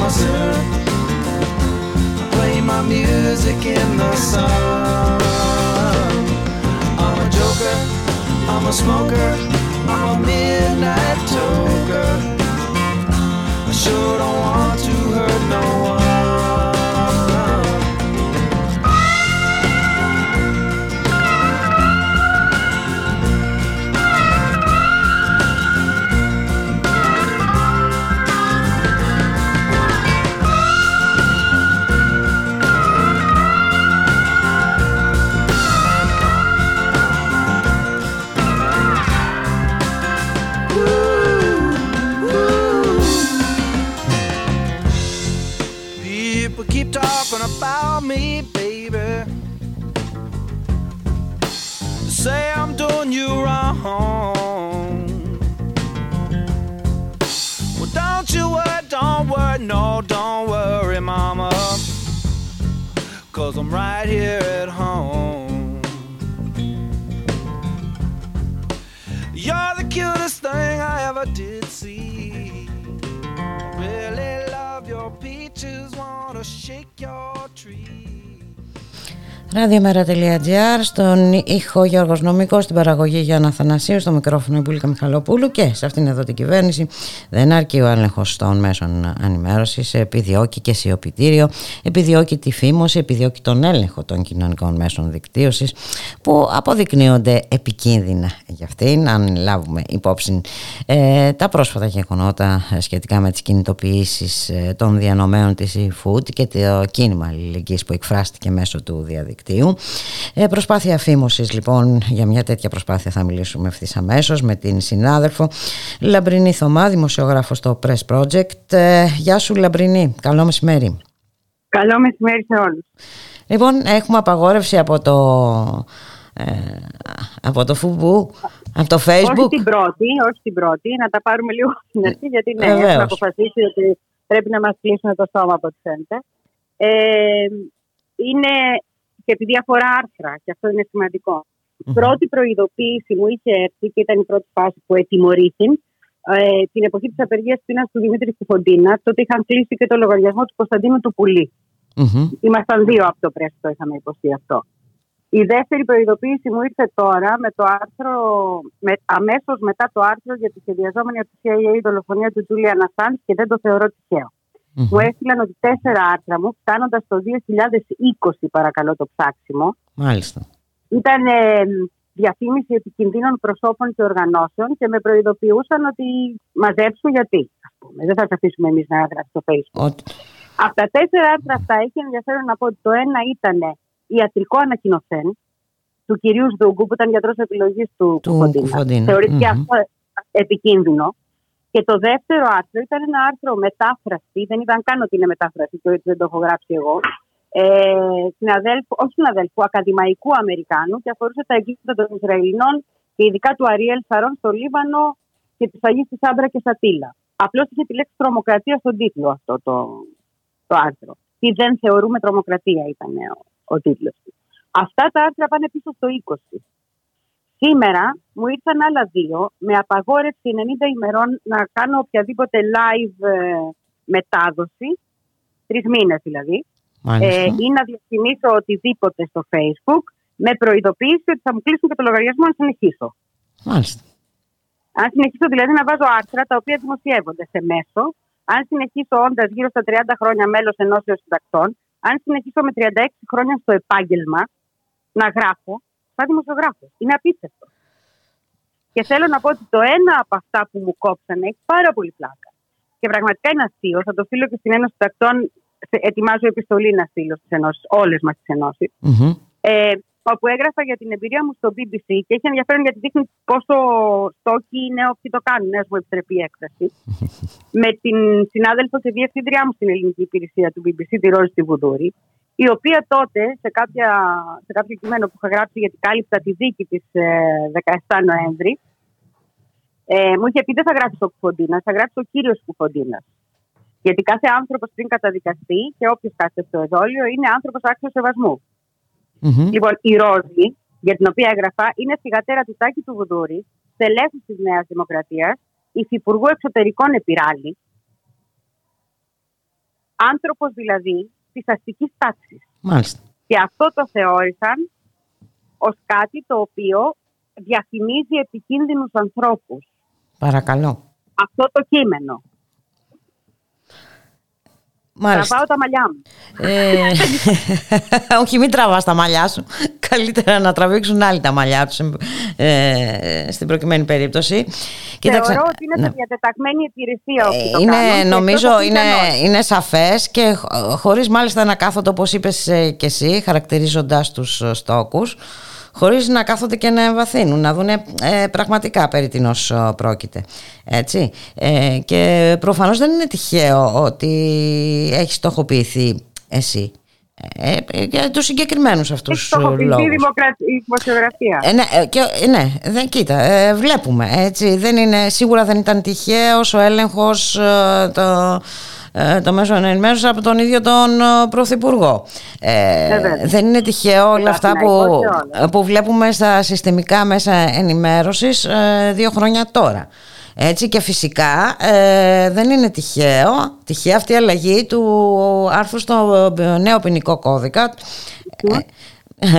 a sinner. I play my music in the sun. I'm a joker, I'm a smoker, I'm a midnight toker. I sure don't want I'm right here at home. You're the cutest thing I ever did see. Really love your peaches, wanna shake your tree. Ραδιομέρα.gr Στον ήχο Γιώργος Νομικός Στην παραγωγή Γιάννα Θανασίου Στο μικρόφωνο η Μπουλίκα Μιχαλοπούλου Και σε αυτήν εδώ την κυβέρνηση Δεν αρκεί ο έλεγχος των μέσων ανημέρωσης Επιδιώκει και σιωπητήριο Επιδιώκει τη φήμωση Επιδιώκει τον έλεγχο των κοινωνικών μέσων δικτύωσης Που αποδεικνύονται επικίνδυνα για αυτήν Αν λάβουμε υπόψη ε, τα πρόσφατα γεγονότα Σχετικά με τις κινητοποιήσεις ε, των διανομέων της eFood Και το κίνημα αλληλεγγύης που εκφράστηκε μέσω του διαδικτύου ε, προσπάθεια φήμωσης λοιπόν, για μια τέτοια προσπάθεια θα μιλήσουμε ευθύς αμέσως με την συνάδελφο Λαμπρινή Θωμά, δημοσιογράφος στο Press Project. Ε, γεια σου Λαμπρινή, καλό μεσημέρι. Καλό μεσημέρι σε όλους. Λοιπόν, έχουμε απαγόρευση από το, ε, από το φουμπού, από το facebook. Όχι την πρώτη, όχι την πρώτη, να τα πάρουμε λίγο στην αρχή, γιατί ναι, Βεβαίως. έχουμε αποφασίσει ότι πρέπει να μας κλείσουν το στόμα από ό,τι φαίνεται. Ε, είναι και επειδή αφορά άρθρα, και αυτό είναι σημαντικό. Η πρώτη προειδοποίηση μου είχε έρθει και ήταν η πρώτη φάση που ετιμωρήθη ε, την εποχή της απεργίας πείνας του Δημήτρη Κουφοντίνα. Τότε είχαν κλείσει και το λογαριασμό του Κωνσταντίνου του Πουλή. Μμμ. Ήμασταν δύο από το πρέσβη το είχαμε υποστεί αυτό. Η δεύτερη προειδοποίηση μου ήρθε τώρα με το άρθρο, με, αμέσως μετά το άρθρο για τη σχεδιαζόμενη από τη CIA δολοφονία του Τζούλιαν Ασάντ και δεν το θεωρώ τυχαίο. Μμμ. Μου έστειλαν ότι τέσσερα άρθρα μου, φτάνοντας το 2020, παρακαλώ το ψάξιμο, Μάλιστα. ήταν ε, διαφήμιση επικινδύνων προσώπων και οργανώσεων και με προειδοποιούσαν ότι μαζέψου γιατί. Ας πούμε. Δεν θα τα αφήσουμε εμείς να γράψεις στο Facebook. Ότι... Από τα τέσσερα άρθρα αυτά έχει ενδιαφέρον να πω ότι το ένα ήταν ιατρικό ανακοινωθέν του κυρίου Σδούγκου που ήταν γιατρός επιλογής του, Του Κουφοντίνα. Κουφοντίνα. Θεωρήθηκε Μμμ. αυτό επικίνδυνο. Και το δεύτερο άρθρο ήταν ένα άρθρο μετάφραση, δεν ήταν καν ότι είναι μετάφραση και ότι δεν το έχω γράψει εγώ, ε, συναδέλφου, όχι συναδέλφου, ακαδημαϊκού Αμερικάνου και αφορούσε τα εγκλήματα των Ισραηλινών και ειδικά του Αριέλ Σαρών στο Λίβανο και της φαγή της Άμπρα και Σατήλα. Απλώς είχε τη λέξη τρομοκρατία στον τίτλο αυτό το, το άρθρο. τι δεν θεωρούμε τρομοκρατία, ήταν ο, ο τίτλος του. Αυτά τα άρθρα πάνε πίσω στο 20. Σήμερα μου ήρθαν άλλα δύο με απαγόρευση 90 ημερών να κάνω οποιαδήποτε live ε, μετάδοση, τρεις μήνες δηλαδή, ε, ή να διαφημίσω οτιδήποτε στο Facebook. Με προειδοποίηση ότι θα μου κλείσουν και το λογαριασμό αν συνεχίσω. Μάλιστα. Αν συνεχίσω δηλαδή να βάζω άρθρα τα οποία δημοσιεύονται σε μέσο, αν συνεχίσω όντας γύρω στα 30 χρόνια μέλος ενώσεως συντακτών, αν συνεχίσω με 36 χρόνια στο επάγγελμα να γράφω, θα δημοσιογράφος. Είναι απίστευτο. Και θέλω να πω ότι το ένα από αυτά που μου κόψανε έχει πάρα πολύ πλάκα. Και πραγματικά είναι αστείο. Θα το στείλω και στην Ένωση Τακτών. Ετοιμάζω επιστολή να στείλω στις ενώσεις, όλες μας τις ενωσει Ε, όπου έγραφα για την εμπειρία μου στο BBC και έχει ενδιαφέρον γιατί δείχνει πόσο στόκοι είναι όποιοι το κάνουν, ναι, μου επιτρέπει η έκφραση. με την συνάδελφο και διευθύντριά μου στην ελληνική υπηρεσία του BBC, τη Ρόζη Τιβουδούρη, η οποία τότε σε, κάποια, σε κάποιο κείμενο που είχα γράψει γιατί κάλυπτα τη δίκη της ε, 17 Νοέμβρη, ε, μου είχε πει δεν θα γράψεις ο Κουφοντίνας, θα γράψει ο κύριος Κουφοντίνας. Γιατί κάθε άνθρωπος πριν καταδικαστεί και όποιος κάθεται στο εδόλιο είναι άνθρωπος άξιος σεβασμού. Λοιπόν, η Ρόζη, για την οποία έγραφα, είναι θηγατέρα του Τάκη του Βουδούρη, στελέχου της Νέας Δημοκρατίας, υφυπουργού εξωτερικών Επιράλη, άνθρωπος δηλαδή τη αστική τάξης. Μάλιστα. Και αυτό το θεώρησαν ως κάτι το οποίο διαφημίζει επικίνδυνους ανθρώπους. Παρακαλώ. Αυτό το κείμενο. Μάλιστα. Τραβάω τα μαλλιά μου. Ε, όχι, μην τραβάς τα μαλλιά σου. Καλύτερα να τραβήξουν άλλοι τα μαλλιά τους ε, στην προκειμένη περίπτωση. Κοίταξε, Θεωρώ ότι είναι ναι. σε διατεταγμένη υπηρεσία ε, το είναι, Νομίζω είναι, είναι σαφές και χωρίς μάλιστα να κάθονται όπως είπες ε, και εσύ χαρακτηρίζοντας τους στόκους χωρίς να κάθονται και να εμβαθύνουν, να δουν ε, πραγματικά περί τίνος ε, πρόκειται. Έτσι. Ε, και προφανώς δεν είναι τυχαίο ότι έχεις στοχοποιηθεί εσύ. Ε, ε για τους συγκεκριμένους αυτούς λόγους. η δημοσιογραφία. Ε, ναι, και, ναι δεν, κοίτα, βλέπουμε. Έτσι, δεν είναι, σίγουρα δεν ήταν τυχαίος ο έλεγχος το, ε, το μέσο ενημέρωση από τον ίδιο τον ε, Πρωθυπουργό. Ε, δεν είναι τυχαίο όλα αυτά που, που βλέπουμε στα συστημικά μέσα ενημέρωσης ε, δύο χρόνια τώρα. Έτσι και φυσικά δεν είναι τυχαίο, τυχαία αυτή η αλλαγή του άρθρου στο νέο ποινικό κώδικα ε,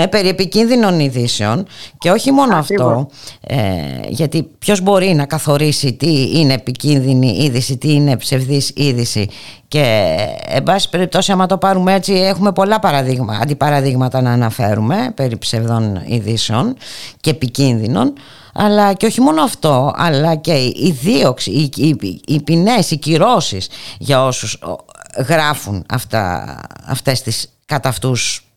περί επικίνδυνων ειδήσεων. Και όχι μόνο αυτό ε, γιατί ποιος μπορεί να καθορίσει τι είναι επικίνδυνη είδηση τι είναι ψευδής είδηση. Και εν πάση περιπτώσει άμα το πάρουμε έτσι έχουμε πολλά παραδείγμα, αντιπαραδείγματα να αναφέρουμε περί ψευδών ειδήσεων και επικίνδυνων. Αλλά και όχι μόνο αυτό αλλά και η δίωξη, οι, οι, οι ποινές, οι κυρώσεις για όσους γράφουν αυτά, αυτές τις κατά αυτούς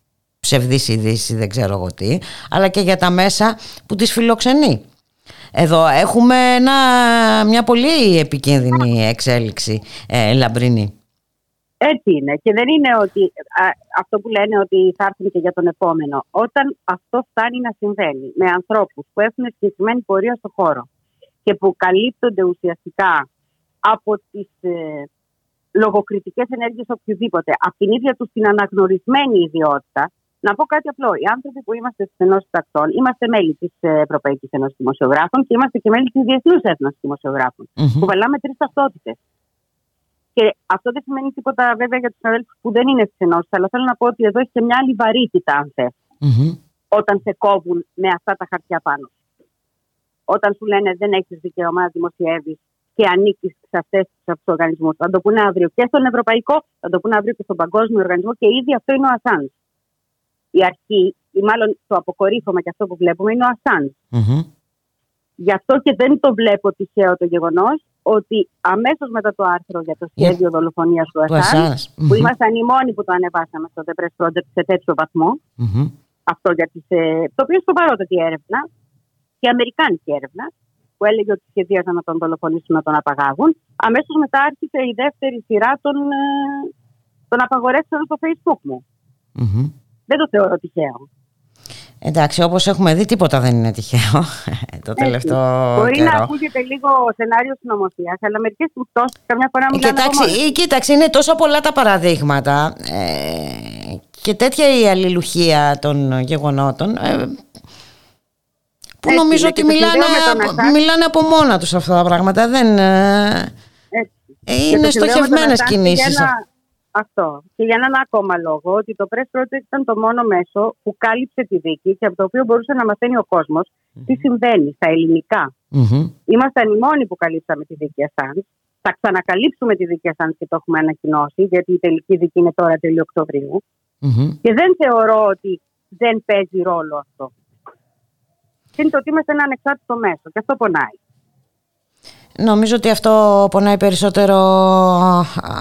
ψευδής ειδήσει, δεν ξέρω εγώ τι, αλλά και για τα μέσα που τις φιλοξενεί. Εδώ έχουμε μια πολύ επικίνδυνη εξέλιξη ε, λαμπρινή. Έτσι είναι. Και δεν είναι ότι αυτό που λένε ότι θα έρθουν και για τον επόμενο. Όταν αυτό φτάνει να συμβαίνει με ανθρώπους που έχουν συγκεκριμένη πορεία στο χώρο και που καλύπτονται ουσιαστικά από τις ε, λογοκριτικές ενέργειες οποιοδήποτε, από την ίδια τους την αναγνωρισμένη ιδιότητα, να πω κάτι απλό. Οι άνθρωποι που είμαστε στις Ενώσεις Τακτών είμαστε μέλη της Ευρωπαϊκής Ένωση Δημοσιογράφων και είμαστε και μέλη της Διεθνούς Ένωση Δημοσιογράφων. Mm-hmm. Που βαλάμε τρεις ταυτότητες. Και αυτό δεν σημαίνει τίποτα βέβαια για τους συναδέλφου που δεν είναι στις Ενώσεις, αλλά θέλω να πω ότι εδώ έχει και μια άλλη βαρύτητα, αν θες, mm-hmm. όταν σε κόβουν με αυτά τα χαρτιά πάνω. Όταν σου λένε δεν έχεις δικαίωμα να δημοσιεύεις και ανήκεις σε αυτές τους οργανισμούς. Θα το πούνε αύριο και στον Ευρωπαϊκό, θα το πούνε αύριο και στον Παγκόσμιο Οργανισμό και ήδη αυτό είναι ο Ασάντ η αρχή, ή μάλλον το αποκορύφωμα και αυτό που βλέπουμε, είναι ο ασαν Γι' αυτό και δεν το βλέπω τυχαίο το γεγονός ότι αμέσως μετά το άρθρο για το σχέδιο yeah. δολοφονίας του ασαν που ήμασταν οι μόνοι που το ανεβάσαμε στο The Press Project σε τέτοιο αυτό για τις, ε, το οποίο είναι σοβαρότατη έρευνα και αμερικάνικη έρευνα, που έλεγε ότι σχεδίαζαν να τον δολοφονήσουν, να τον απαγάγουν. Αμέσως μετά άρχισε η δεύτερη σειρά των, ε, των απαγορεύσεων στο Facebook μου. Δεν το θεωρώ τυχαίο. Εντάξει, όπως έχουμε δει τίποτα δεν είναι τυχαίο το τελευταίο Μπορεί καιρό. να ακούγεται λίγο σενάριος συνωμοσία, αλλά μερικές περιπτώσει καμιά φορά μιλάνε από Κοιτάξτε, μόνες. ε, κοίταξε, είναι τόσο πολλά τα παραδείγματα ε, και τέτοια η αλληλουχία των γεγονότων ε, που Έτσι νομίζω είναι, ότι και το μιλάνε, συνδέω με τον από- Ασάνζ. μιλάνε από μόνα τους αυτά τα πράγματα. Δεν, ε, Έτσι. ε, Και είναι το συνδέω με τον στοχευμένες Ασάνζ κινήσεις. για ένα- Αυτό. Και για έναν ακόμα λόγο, ότι το Press Project ήταν το μόνο μέσο που κάλυψε τη δίκη και από το οποίο μπορούσε να μαθαίνει ο κόσμος τι συμβαίνει στα ελληνικά. Μμμ. Ήμασταν οι μόνοι που καλύψαμε τη δίκη Ασάνς. Θα ξανακαλύψουμε τη δίκη Ασάνς και το έχουμε ανακοινώσει, γιατί η τελική δίκη είναι τώρα τέλειο Οκτωβρίου. Μμμ. Και δεν θεωρώ ότι δεν παίζει ρόλο αυτό. Είναι το ότι είμαστε ένα ανεξάρτητο μέσο και αυτό πονάει. Νομίζω ότι αυτό πονάει περισσότερο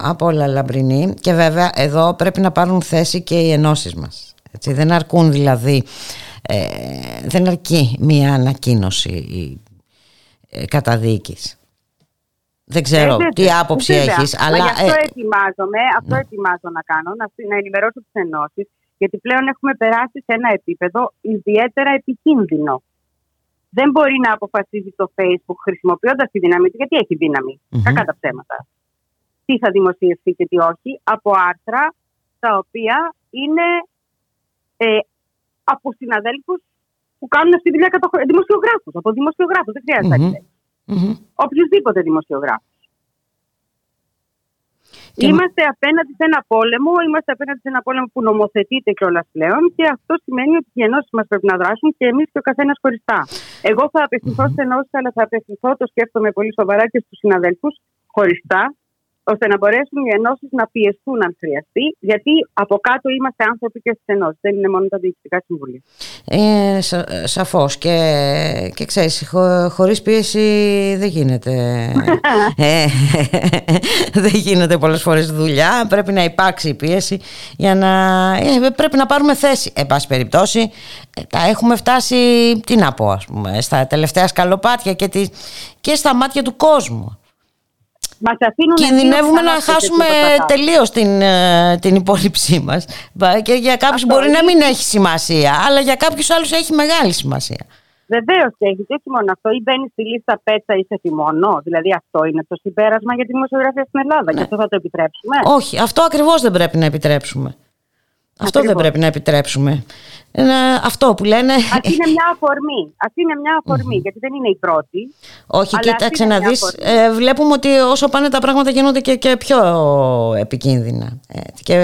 από όλα λαμπρινή και βέβαια εδώ πρέπει να πάρουν θέση και οι ενώσεις μας. Έτσι, δεν αρκούν δηλαδή, ε, δεν αρκεί μία ανακοίνωση ε, καταδίκης. Δεν ξέρω Ε, βέβαια, τι άποψη βέβαια. έχεις, Μα αλλά... γι' αυτό ε, ετοιμάζομαι, αυτό ετοιμάζω να κάνω, να, να ενημερώσω τις ενώσεις, γιατί πλέον έχουμε περάσει σε ένα επίπεδο ιδιαίτερα επικίνδυνο. Δεν μπορεί να αποφασίζει το Facebook χρησιμοποιώντας τη δύναμη του, γιατί έχει δύναμη. Μμμ. Κακά τα ψέματα. Τι θα δημοσιευθεί και τι όχι, από άρθρα τα οποία είναι ε, από συναδέλφους που κάνουν αυτή τη δουλειά κατά δημοσιογράφους. Από δημοσιογράφους, δεν χρειάζεται Μμμ. mm μμμ. οποιουσδήποτε δημοσιογράφος. Και- Είμαστε απέναντι σε ένα πόλεμο, είμαστε απέναντι σε ένα πόλεμο που νομοθετείται κιόλας πλέον και αυτό σημαίνει ότι οι ενώσεις μας πρέπει να δράσουν και εμείς και ο καθένας χωριστά. Εγώ θα απευθυνθώ σε ενώσει, αλλά θα απευθυνθώ, το σκέφτομαι πολύ σοβαρά και στους συναδέλφους χωριστά, ώστε να μπορέσουν οι ενώσεις να πιεστούν αν χρειαστεί, γιατί από κάτω είμαστε άνθρωποι και στις ενώσεις, δεν είναι μόνο τα διοικητικά συμβούλια. Ε, σα, σαφώς. Και, και ξέρεις χω, χωρίς πίεση δεν γίνεται. Ε, δεν γίνεται πολλές φορές δουλειά. Πρέπει να υπάρξει η πίεση για να ε, πρέπει να πάρουμε θέση. Εν πάση περιπτώσει ε, τα έχουμε φτάσει τι να πω ας πούμε στα τελευταία σκαλοπάτια και, τη, και στα μάτια του κόσμου Μας αφήνουν Κινδυνεύουμε να αισίως και χάσουμε τίποτα άλλο. τελείως την, ε, την υπόλοιψή μας. Και για κάποιους Αυτό μπορεί να είναι. μην έχει σημασία, αλλά για κάποιους άλλους έχει μεγάλη σημασία. Βεβαίως και έχεις. Και όχι μόνο αυτό. Ή μπαίνεις στη λίστα πέτσα ή σε θυμώνω. Δηλαδή αυτό είναι το συμπέρασμα για τη δημοσιογραφία στην Ελλάδα. Και αυτό θα το επιτρέψουμε. Όχι, αυτό ακριβώς δεν πρέπει να επιτρέψουμε. Αυτό δεν Ακριβώς. πρέπει να επιτρέψουμε. Είναι αυτό που λένε. Αυτή είναι μια αφορμή. Αυτή είναι μια αφορμή, γιατί δεν είναι η πρώτη. Όχι, Αλλά κοίταξε αυτή είναι να μια δεις, αφορμή. ε, βλέπουμε ότι όσο πάνε τα πράγματα γίνονται και, και πιο επικίνδυνα. Ε, και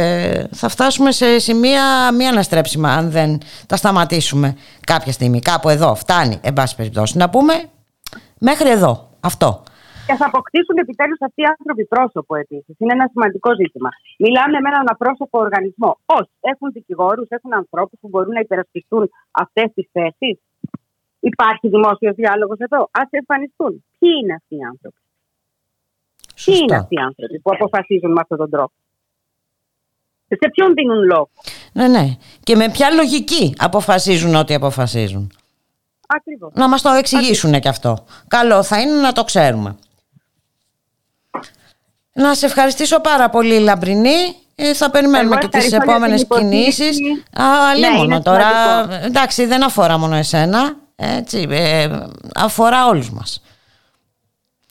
θα φτάσουμε σε σημεία μη αναστρέψιμα αν δεν τα σταματήσουμε κάποια στιγμή. Κάπου εδώ φτάνει, εν πάση περιπτώσει. Να πούμε μέχρι εδώ, αυτό. Και θα αποκτήσουν επιτέλους αυτοί οι άνθρωποι πρόσωπο επίσης. Είναι ένα σημαντικό ζήτημα. Μιλάμε με έναν απρόσωπο οργανισμό. Όχι. Έχουν δικηγόρους, έχουν ανθρώπους που μπορούν να υπερασπιστούν αυτές τις θέσεις. Υπάρχει δημόσιος διάλογος εδώ. Α εμφανιστούν. Ποιοι είναι αυτοί οι άνθρωποι; Ποιοι είναι Σωστά. αυτοί οι άνθρωποι που αποφασίζουν με αυτόν τον τρόπο; Και σε ποιον δίνουν λόγο; Ναι, ναι. Και με ποια λογική αποφασίζουν ό,τι αποφασίζουν; Ακριβώς. Να μας το εξηγήσουν και αυτό. Καλό θα είναι να το ξέρουμε. Να σε ευχαριστήσω πάρα πολύ Λαμπρινή. Ε, θα περιμένουμε Εγώ και τις ευχαριστώ για την επόμενες υποστήριξη. κινήσεις. Α, Ναι, μόνο είναι τώρα. σημαντικό. Εντάξει, δεν αφορά μόνο εσένα. Έτσι, ε, αφορά όλους μας.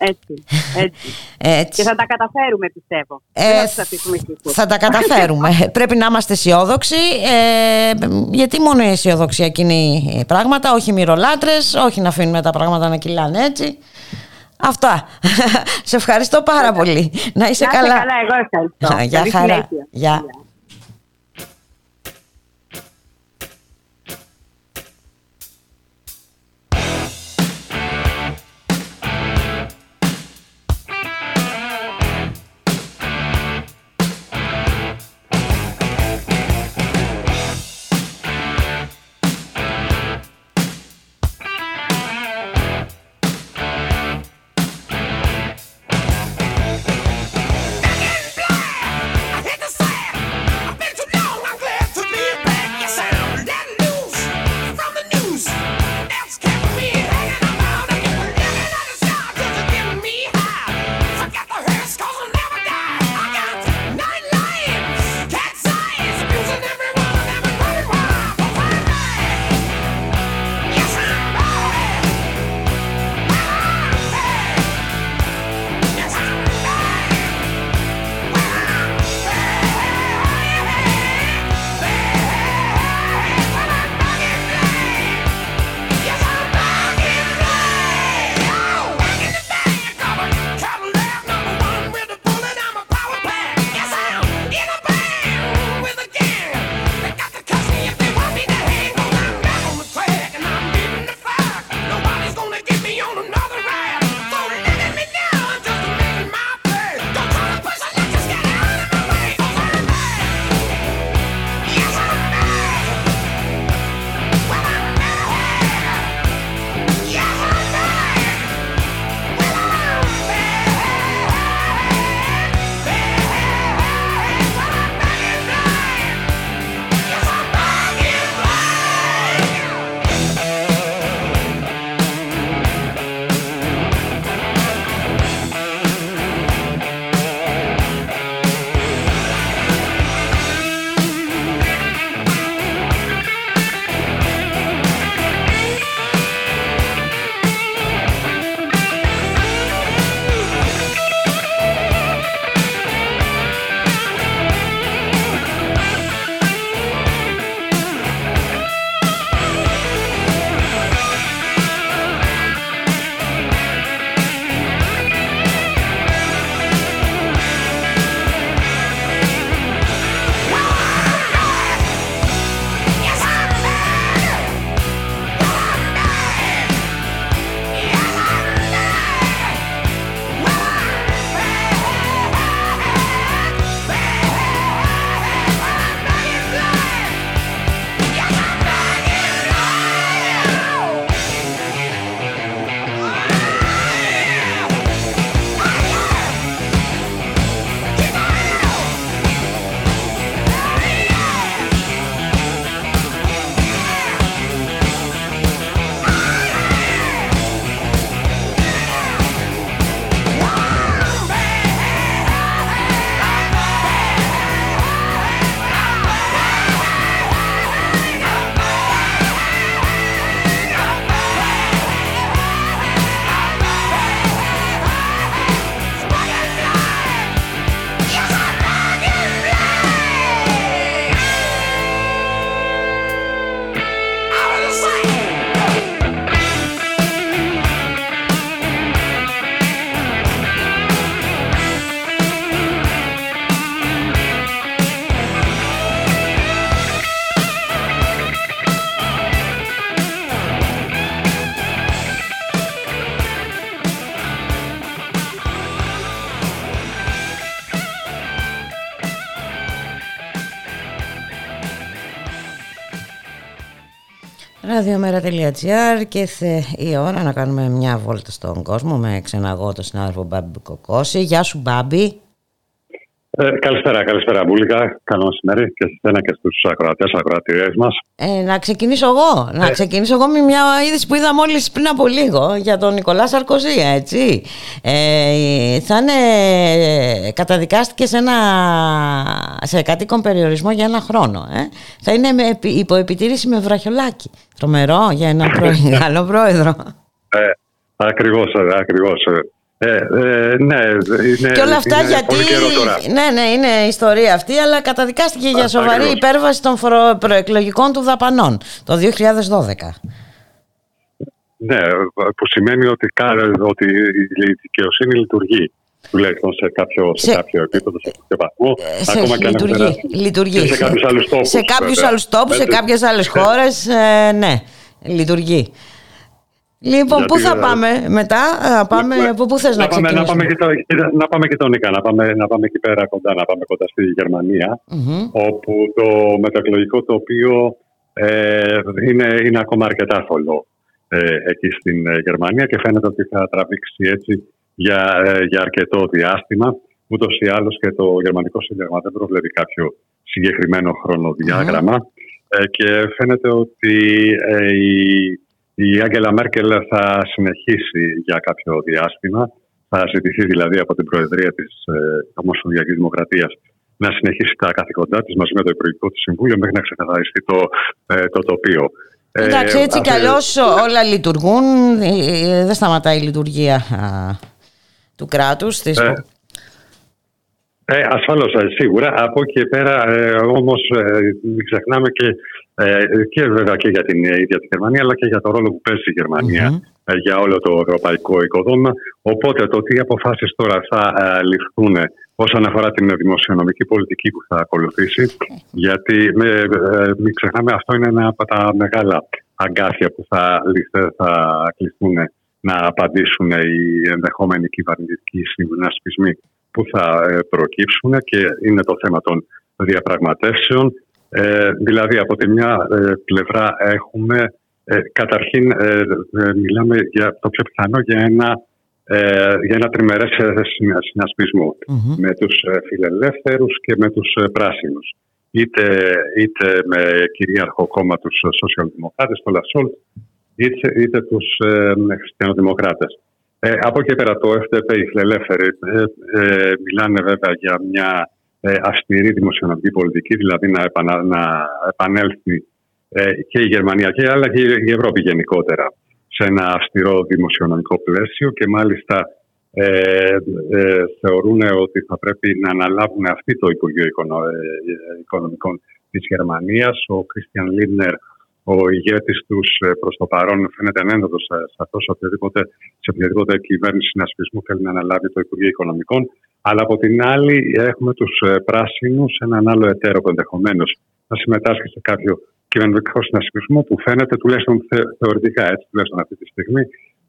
Έτσι. έτσι. Έτσι. Και θα τα καταφέρουμε, πιστεύω. Ε, Δεν θα τους αφήσουμε κλειστούς. θα τα καταφέρουμε. Πρέπει να είμαστε αισιόδοξοι, ε, γιατί μόνο η αισιοδοξία κινεί πράγματα, όχι μυρολάτρες, όχι να αφήνουμε τα πράγματα να κυλάνε έτσι. Αυτά. Σε ευχαριστώ πάρα πολύ. Να είσαι Να είστε καλά. καλά, εγώ ευχαριστώ. Γεια Καλή χαρά. συνέχεια. Γεια. Ραδιομέρα.gr και θε, η ώρα να κάνουμε μια βόλτα στον κόσμο με ξεναγώ τον συνάδελφο Μπάμπη Κοκόση. Γεια σου Μπάμπη. Ε, καλησπέρα, καλησπέρα Μπουλίκα. Καλό μεσημέρι και σε εσένα και στους ακροατές, ακροατηρίε μας. Ε, να ξεκινήσω εγώ. Να ε. ξεκινήσω εγώ με μια είδηση που είδα μόλις πριν από λίγο για τον Νικολά Σαρκοζή, έτσι. Ε, θα είναι. Καταδικάστηκε σε, ένα, σε κατοίκον περιορισμό για ένα χρόνο. Ε. Θα είναι με, υπό επιτήρηση με βραχιολάκι. Τρομερό για έναν καλό πρόεδρο. Ε, ακριβώς, ακριβώς. Ε, ε, ναι, είναι, και όλα αυτά γιατί. Ναι, ναι, είναι ιστορία αυτή, αλλά καταδικάστηκε για σοβαρή υπέρβαση των προεκλογικών του δαπανών το 2012. Ναι, που σημαίνει ότι, ότι η δικαιοσύνη λειτουργεί τουλάχιστον σε κάποιο, σε... σε κάποιο επίπεδο, σε κάποιο βαθμό. Ε, σε ακόμα λειτουργεί, και λειτουργεί. σε κάποιους άλλους τόπους. Σε κάποιους άλλους τόπους, σε κάποιες άλλες χώρες, ε, ναι, λειτουργεί. Λοιπόν, πού θα πάμε μετά, πάμε, ναι, από πού θες να, να ξεκινήσουμε. Να πάμε, και το, να πάμε και τον Νίκα, να πάμε, να πάμε εκεί πέρα κοντά, να πάμε κοντά στη γερμανια όπου το μετακλογικό τοπίο ε, είναι, είναι ακόμα αρκετά θολό ε, εκεί στην ε, Γερμανία και φαίνεται ότι θα τραβήξει έτσι για, ε, για αρκετό διάστημα. Ούτως ή άλλως και το Γερμανικό Σύνταγμα δεν προβλέπει κάποιο συγκεκριμένο χρονοδιάγραμμα. Ε, και φαίνεται ότι η η Άγγελα Μέρκελ θα συνεχίσει για κάποιο διάστημα. Θα ζητηθεί δηλαδή από την Προεδρία της ε, Ομοσπονδιακής Δημοκρατίας να συνεχίσει τα καθήκοντά της μαζί με το Υπουργικό του Συμβούλιο μέχρι να ξεκαθαριστεί το, ε, το τοπίο. Εντάξει, έτσι ε, κι αλλιώς όλα λειτουργούν. Ε, δεν σταματάει η λειτουργία του κράτους. Ε, ε, ασφαλώς, σίγουρα. Από εκεί πέρα ε, όμως μην ξεχνάμε και ε, και βέβαια και για την ίδια τη Γερμανία, αλλά και για το ρόλο που παίζει η γερμανια ε, για όλο το ευρωπαϊκό οικοδόμημα. Οπότε το τι αποφάσεις τώρα θα ε, ληφθούν όσον αφορά την δημοσιονομική πολιτική που θα ακολουθήσει, γιατί με, μην ξεχνάμε αυτό είναι ένα από τα μεγάλα αγκάθια που θα, θα κληθούν να απαντήσουν οι ενδεχόμενοι κυβερνητικοί συνασπισμοί που θα προκύψουν. Και είναι το θέμα των διαπραγματεύσεων ε, δηλαδή από τη μια ε, πλευρά έχουμε ε, καταρχήν ε, μιλάμε για το πιο πιθανό για ένα, για ένα τριμερές συνασπισμό με τους φιλελεύθερους και με τους πράσινους. Είτε, είτε με κυρίαρχο κόμμα τους σοσιαλδημοκράτες, το Λασόλ, είτε, είτε τους χριστιανοδημοκράτες. από εκεί πέρα το FDP, οι φιλελεύθεροι, μιλάνε βέβαια για μια ε, αυστηρή δημοσιονομική πολιτική, δηλαδή να, να επανέλθει ε, και η Γερμανία και αλλά και η Ευρώπη γενικότερα σε ένα αυστηρό δημοσιονομικό πλαίσιο και μάλιστα ε, ε, θεωρούν ότι θα πρέπει να αναλάβουν αυτή το Υπουργείο Οικονομικών της Γερμανίας. Ο Κρίστιαν Λίντνερ, ο ηγέτης τους προς το παρόν φαίνεται ανένδοτος σε αυτός σε οποιαδήποτε, σε οποιαδήποτε κυβέρνηση συνασπισμού θέλει να αναλάβει το Υπουργείο Οικονομικών. Αλλά από την άλλη έχουμε τους ε, πράσινους, έναν άλλο εταίρο ενδεχομένως να συμμετάσχει σε κάποιο κυβερνητικό συνασπισμό που φαίνεται τουλάχιστον θεωρητικά έτσι, τουλάχιστον αυτή τη στιγμή,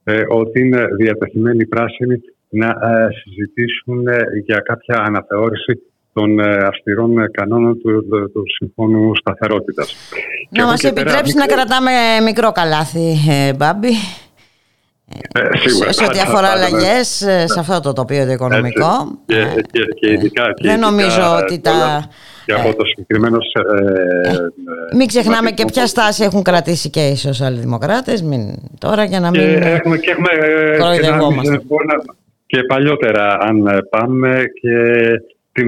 ε, ότι είναι διατεθειμένοι οι πράσινοι να ε, συζητήσουν για κάποια αναθεώρηση των αυστηρών κανόνων του, του, Συμφώνου Σταθερότητας. Να μας επιτρέψει να κρατάμε μικρό καλάθι, Μπάμπη. Ε, σίγουρα. Σε ό,τι αφορά αλλαγές ε, σε αυτό το τοπίο το οικονομικό. Και, και, και ειδικά, και Δεν νομίζω ότι τα. Και από το συγκεκριμένο. Ε, μην ξεχνάμε και ποια στάση έχουν κρατήσει και οι σοσιαλδημοκράτες. Τώρα για να μην. έχουμε, και έχουμε Και παλιότερα, αν πάμε, και την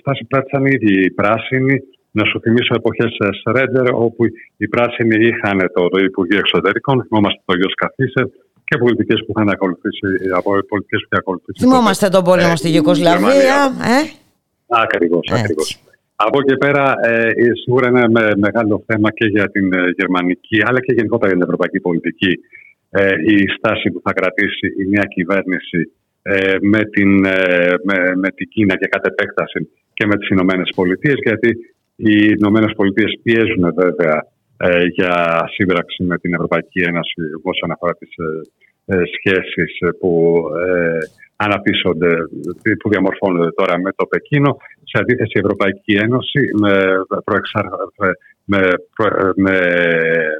στάση κράτησαν ήδη οι πράσινοι. Να σου θυμίσω εποχές Σρέντερ, όπου οι πράσινοι είχαν το, το Υπουργείο Εξωτερικών. Θυμόμαστε το Γιώργο Καθίσερ και πολιτικές που είχαν ακολουθήσει από πολιτικές που είχαν ακολουθήσει. Θυμόμαστε τον πόλεμο στη Γιουγκοσλαβία. Ε; Ακριβώς, ακριβώς. Από εκεί πέρα, ε, σίγουρα είναι με, μεγάλο θέμα και για την ε, γερμανική, αλλά και γενικότερα για την ευρωπαϊκή πολιτική, ε, η στάση που θα κρατήσει η νέα κυβέρνηση ε, με, την, ε, με, με την Κίνα και κατ' επέκταση και με τις Ηνωμένες Πολιτείες, γιατί οι Ηνωμένες Πολιτείες πιέζουν βέβαια ε, για σύμπραξη με την Ευρωπαϊκή Ένωση όσον αφορά τις ε, ε, σχέσεις που αναπτύσσονται, που διαμορφώνονται τώρα με το Πεκίνο. Σε αντίθεση η Ευρωπαϊκή Ένωση με, με, προ- με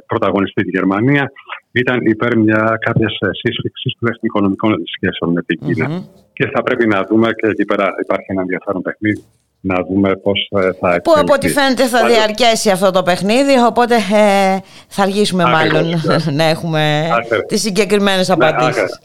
πρωταγωνιστή τη Γερμανία ήταν υπέρ μια κάποιας σύσφυξης των οικονομικών σχέσεων με την κινα Και θα πρέπει να δούμε και εκεί πέρα υπάρχει ένα ενδιαφέρον παιχνίδι να δούμε πώς ε, θα Που από ό,τι φαίνεται θα Πάντως- διαρκέσει αυτό το παιχνίδι, οπότε ε, θα αργήσουμε Ακριβώς, μάλλον ναι. να έχουμε Ακριβώς. τις συγκεκριμένες Ναι, απαντήσεις.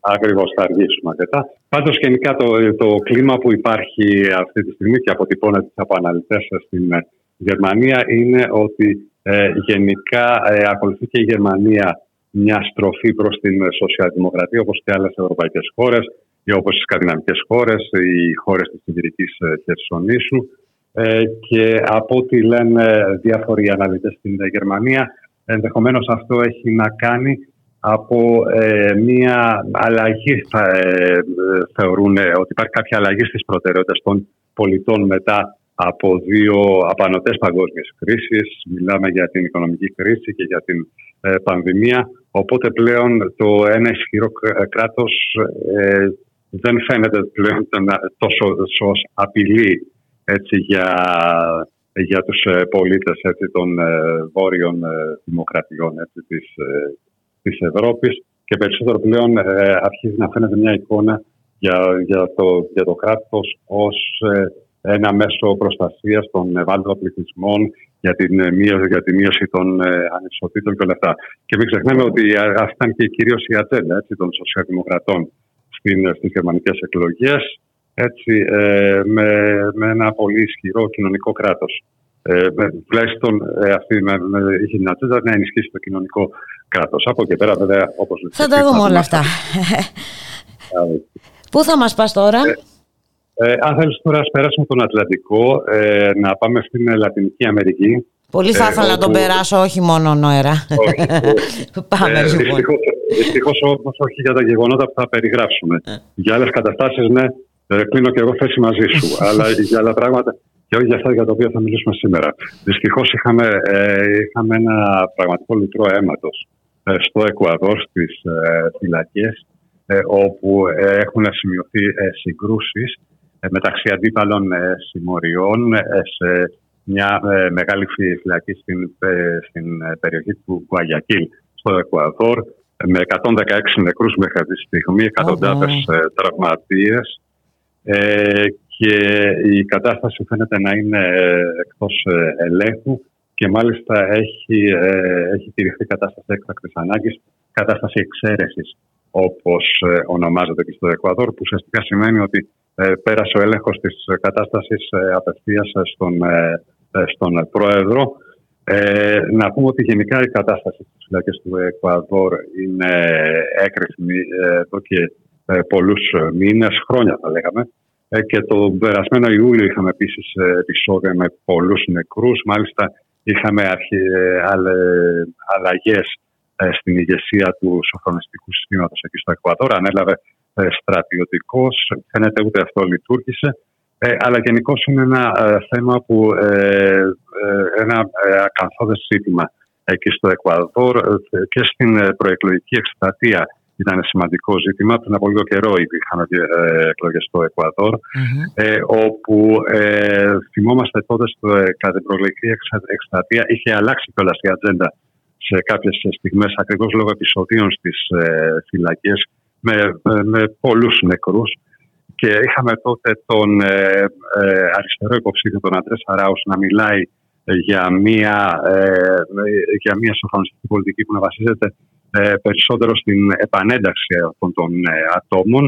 Ακριβώς, θα αργήσουμε αρκετά. Πάντως, γενικά το, το κλίμα που υπάρχει αυτή τη στιγμή και αποτυπώνεται από αναλυτές στην ε, Γερμανία είναι ότι ε, γενικά ε, ακολουθεί και η Γερμανία μια στροφή προς την ε, σοσιαλδημοκρατία όπως και άλλες ευρωπαϊκές χώρες ή όπως οι σκανδιναβικές χώρες, οι χώρες της Ιβηρικής Χερσονήσου. Ε, και από ό,τι λένε διάφοροι αναλυτές στην ε, Γερμανία ενδεχομένως αυτό έχει να κάνει από ε, μια αλλαγή θα ε, ε, θεωρούν ε, ότι υπάρχει κάποια αλλαγή στις προτεραιότητες των πολιτών μετά από δύο απανοτές παγκόσμιες κρίσεις. Μιλάμε για την οικονομική κρίση και για την ε, πανδημία. Οπότε πλέον το ένα ισχυρό κρ- κράτος ε, δεν φαίνεται πλέον να- τόσο, τόσο ως απειλή έτσι, για, για τους ε, πολίτες έτσι, των ε, βόρειων ε, δημοκρατιών έτσι, της, ε, της Ευρώπης και περισσότερο πλέον ε, αρχίζει να φαίνεται μια εικόνα για, για, το, για το κράτος ως ε, ένα μέσο προστασίας των ευάλωτων πληθυσμών για την, ε, μείωση, για τη μείωση των ε, ανισοτήτων και όλα αυτά. Και μην ξεχνάμε ότι α- αυτή ήταν και κυρίως η ατζέντα έτσι, των σοσιαλδημοκρατών στην, στις γερμανικές εκλογές έτσι, ε, με, με ένα πολύ ισχυρό κοινωνικό κράτος. Ε, με- τουλάχιστον ε, αυτή με, με, είχε την ατζέντα να ενισχύσει το κοινωνικό κράτος. Από εκεί πέρα βέβαια όπως Θα τα δούμε όλα αυτά. Πού θα μας πας τώρα; Ε, αν θέλεις τώρα, ας περάσουμε τον Ατλαντικό, ε, να πάμε στην ε, Λατινική Αμερική. Πολύ θα Ε, ήθελα να τον όπου- περάσω, όχι μόνο νόερα. Πάμε Ε, λοιπόν. δυστυχώς, δυστυχώς όμως όχι για τα γεγονότα που θα περιγράψουμε. Ε. Για άλλες καταστάσεις, ναι, ε, κλείνω και εγώ θέση μαζί σου. αλλά για άλλα πράγματα και όχι για αυτά για τα οποία θα μιλήσουμε σήμερα. Δυστυχώς είχαμε, ε, είχαμε ένα πραγματικό λουτρό αίματος ε, στο Εκουαδόρ, στις ε, φυλακές, ε, όπου ε, έχουν σημειωθεί ε, συγκρούσεις ε, μεταξύ αντίπαλων ε, συμμοριών ε, σε μια ε, μεγάλη φυ- φυλακή στην, ε, στην ε, περιοχή του Γουαγιακίλ στο Εκουαδόρ ε, με 116 νεκρούς μέχρι αυτή τη στιγμή, εκατοντάδες ε, τραυματίες. Ε, και η κατάσταση φαίνεται να είναι ε, εκτός ε, ελέγχου και μάλιστα έχει, ε, έχει τηρηθεί κατάσταση έκτακτης ανάγκης, κατάσταση εξαίρεσης όπως ε, ονομάζεται και στο Εκουαδόρ, που ουσιαστικά σημαίνει ότι ε, πέρασε ο έλεγχος της ε, κατάστασης ε, απευθείας ε, στον, ε, ε, στον πρόεδρο. Ε, να πούμε ότι γενικά η κατάσταση στις φυλακές του Εκουαδόρ είναι έκρηθμη ε, εδώ και ε, πολλούς ε, μήνες, χρόνια θα λέγαμε. Ε, και το περασμένο Ιούλιο είχαμε επίσης ε, επεισόδια με πολλούς νεκρούς. Μάλιστα είχαμε αρχι, ε, αλλε- αλλαγές ε, στην ηγεσία του σοφρονιστικού συστήματος εκεί στο Εκουαδόρ. Ανέλαβε ε, στρατιωτικός, φαίνεται ούτε αυτό λειτουργήσε. Ε, αλλά γενικώς είναι ένα ε, θέμα που ε, ε, ένα ε, ακαθόδες ζήτημα εκεί στο Εκουαδόρ ε, και στην ε, προεκλογική εκστρατεία ήταν σημαντικό ζήτημα. Πριν από λίγο καιρό ήδη είχαμε ε, εκλογές στο Εκουαδόρ, ε, όπου ε, θυμόμαστε τότε στο, ε, κατά την προεκλογική εξα- εκστρατεία είχε αλλάξει κιόλας η ατζέντα σε κάποιες στιγμές ακριβώς λόγω επεισοδίων στις ε, φυλακές με, με, με πολλούς νεκρούς και είχαμε τότε τον ε, ε, αριστερό υποψήφιο τον Αντρέ Σαράους να μιλάει ε, για μια, ε, για μια σοφρονιστική πολιτική που να βασίζεται ε, περισσότερο στην επανένταξη αυτών των ε, ατομων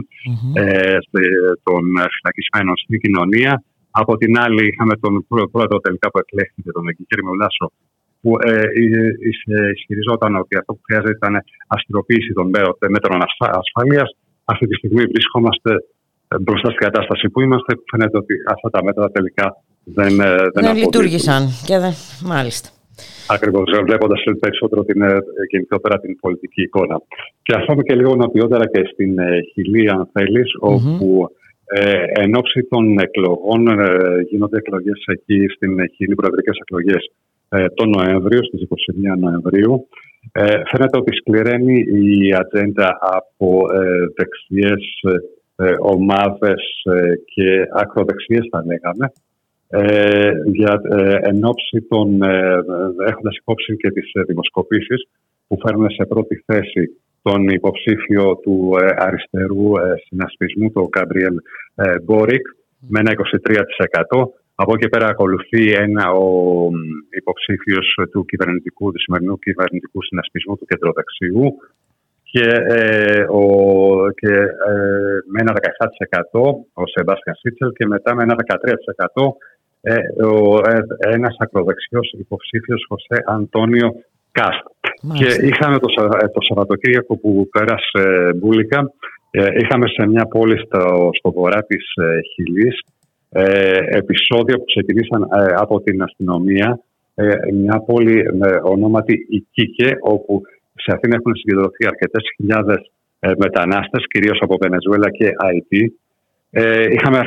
ε, στε- των φυλακισμένων στην κοινωνία. Από την άλλη είχαμε τον πρό- πρώτο τελικά που εκλέχθηκε τον Εγκυκέρη Μεουλάσο που ε, ε, ε, ισχυριζόταν ότι αυτό που χρειάζεται ήταν αστυνοποίηση των μέ- μέτρων ασφα- ασφαλείας. Αυτή τη στιγμή βρισκόμαστε ε, μπροστά στην κατάσταση που είμαστε. Φαίνεται ότι αυτά τα μέτρα τελικά δεν, ε, δεν, Δεν αποδίδουν. λειτουργήσαν. Και δεν... Μάλιστα. Ακριβώς, βλέποντας περισσότερο την ε, γενικότερα την πολιτική εικόνα. Και αυτό και λίγο νοτιότερα και στην ε, Χιλή, αν θελει όπου ε, εν ώψη των εκλογών ε, γίνονται εκλογές εκεί στην Χιλή, προεδρικές εκλογές ε, τον Νοέμβριο, στις 21 Νοεμβρίου. Ε, φαίνεται ότι σκληραίνει η ατζέντα από ε, δεξιές ε, ομάδες ε, και ακροδεξιές θα λέγαμε ε, για, ε, εν ώψη των, ε, έχοντας υπόψη και τις ε, δημοσκοπήσεις που φέρνουν σε πρώτη θέση τον υποψήφιο του ε, αριστερού ε, συνασπισμού, τον Καμπριέλ Μπόρικ, με ένα 23%. Από εκεί πέρα ακολουθεί ένα, ο υποψήφιος του, κυβερνητικού, του σημερινού κυβερνητικού συνασπισμού του κεντροδεξιού και, ε, ο, και ε, με ένα 17% ο Σεμπάστιαν Σίτσελ και μετά με ένα 13% ε, ο, ε, ένας ακροδεξιός υποψήφιος Χωσέ Αντώνιο Κάστ. Και είχαμε το, το Σαββατοκύριακο που πέρασε μπουλικα είχαμε σε μια πόλη στο, στο βορρά της Χιλής ε, επεισόδια που ξεκινήσαν ε, από την αστυνομία. Ε, μια πόλη με ονόματι Ικίκε, όπου σε αυτήν έχουν συγκεντρωθεί αρκετές χιλιάδες ε, μετανάστες, κυρίως από Βενεζουέλα και Αϊτή. Ε, είχαμε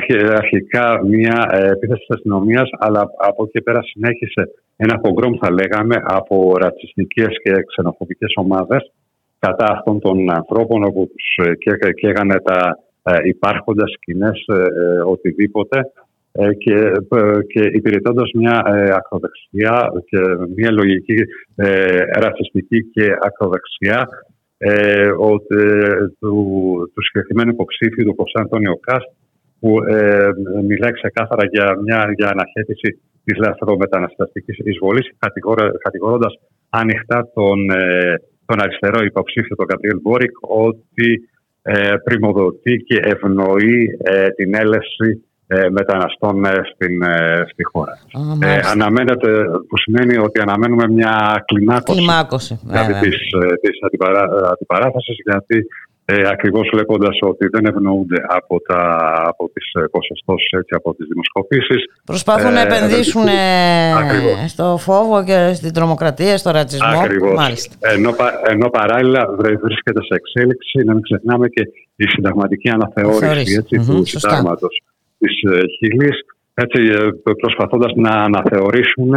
αρχικά μια ε, επίθεση της αστυνομίας, αλλά από εκεί πέρα συνέχισε ένα πογκρόμ, θα λέγαμε, από ρατσιστικές και ξενοφοβικές ομάδες κατά αυτών των ανθρώπων, όπου τους ε, καίγανε τα ε, υπάρχοντας σκηνές, ε, ε, οτιδήποτε και, και υπηρετώντας μια ακροδεξιά και μια λογική ρατσιστική και ακροδεξιά του, του συγκεκριμένου υποψήφιου του Κωνσταντ Αντώνιο Κάστ που μιλάει ξεκάθαρα για μια για αναχέτηση της λαθρομεταναστευτικής εισβολής κατηγορώντας ανοιχτά τον, τον αριστερό υποψήφιο τον Κατριέλ Μπόρικ ότι ε, πρημοδοτεί και ευνοεί ε, την έλευση ε, μεταναστών στην, στη χώρα. Ε, αναμένεται, που σημαίνει ότι αναμένουμε μια κλιμάκωση, κλιμάκωση δηλαδή της, της αντιπαρά, αντιπαράθεσης γιατί ε, ακριβώς βλέποντας ότι δεν ευνοούνται από, τα, από τις ποσοστώσεις έτσι, από τις δημοσκοπήσεις. Προσπαθούν να επενδύσουν στο φόβο και στην τρομοκρατία, στο ρατσισμό. Ακριβώς. Ενώ, ενώ παράλληλα βρίσκεται σε εξέλιξη, να μην ξεχνάμε και η συνταγματική αναθεώρηση έτσι, mm-hmm, του συντάγματος της Χιλής, έτσι, προσπαθώντας να αναθεωρήσουν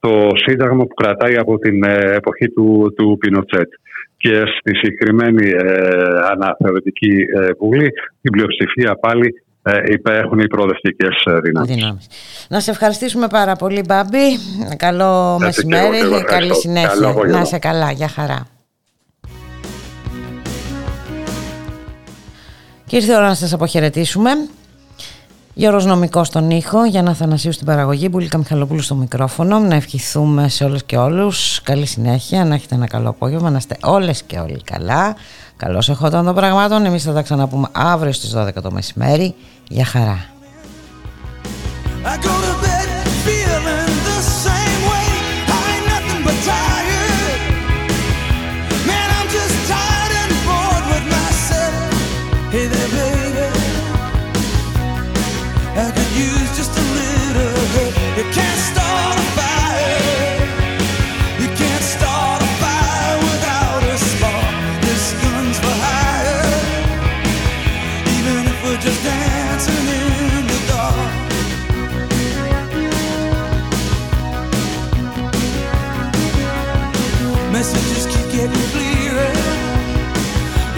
το σύνταγμα που κρατάει από την εποχή του, του Πινοτσέτ και στη συγκεκριμένη ε, αναθεωρητική ε, βουλή την πλειοψηφία πάλι ε, υπέχουν οι προοδευτικές ε, δυνάμεις. Να σε ευχαριστήσουμε πάρα πολύ Μπάμπη. Καλό μεσημέρι και καλή συνέχεια. να σε καλά. Για χαρά. Και ήρθε η ώρα να σας αποχαιρετήσουμε. Γιώργος Νομικός στον ήχο, Γιάννα Θανασίου στην παραγωγή, Μπουλίκα Μιχαλοπούλου στο μικρόφωνο. Να ευχηθούμε σε όλους και όλους. Καλή συνέχεια, να έχετε ένα καλό απόγευμα, να είστε όλες και όλοι καλά. Καλώς εχόταν των πραγμάτων. Εμείς θα τα ξαναπούμε αύριο στις 12 το μεσημέρι. Για χαρά.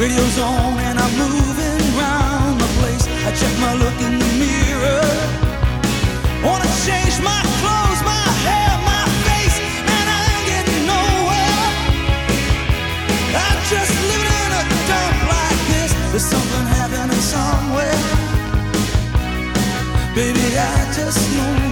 Radio's on and I'm moving around the place. I check my look in the mirror. Wanna change my clothes, my hair, my face, and I ain't getting nowhere. I'm just living in a dump like this. There's something happening somewhere. Baby, I just know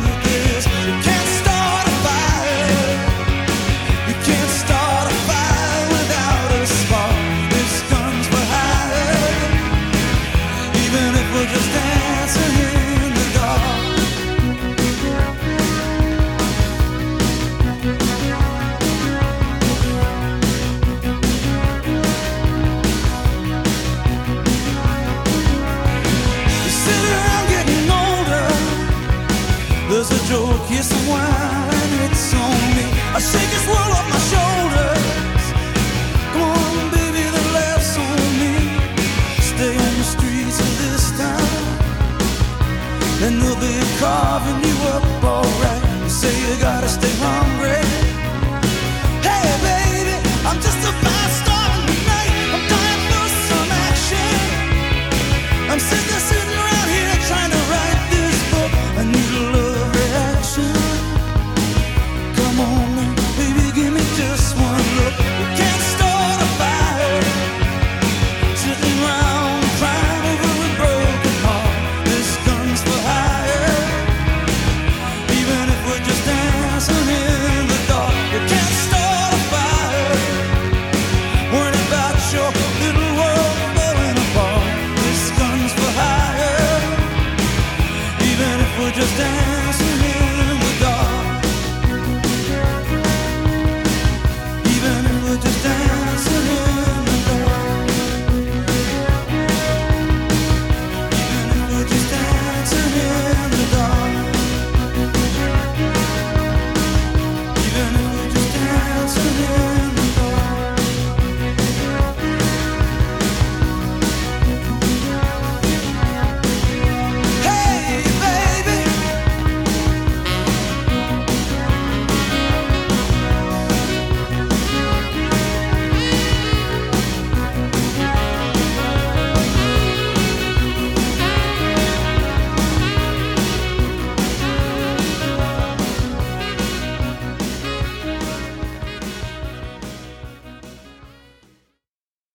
I shake this world off my shoulders. Come on, baby, laughs on me. Stay on the streets this and they'll be carving you up alright. Say you gotta stay hungry. Hey, baby, I'm just a.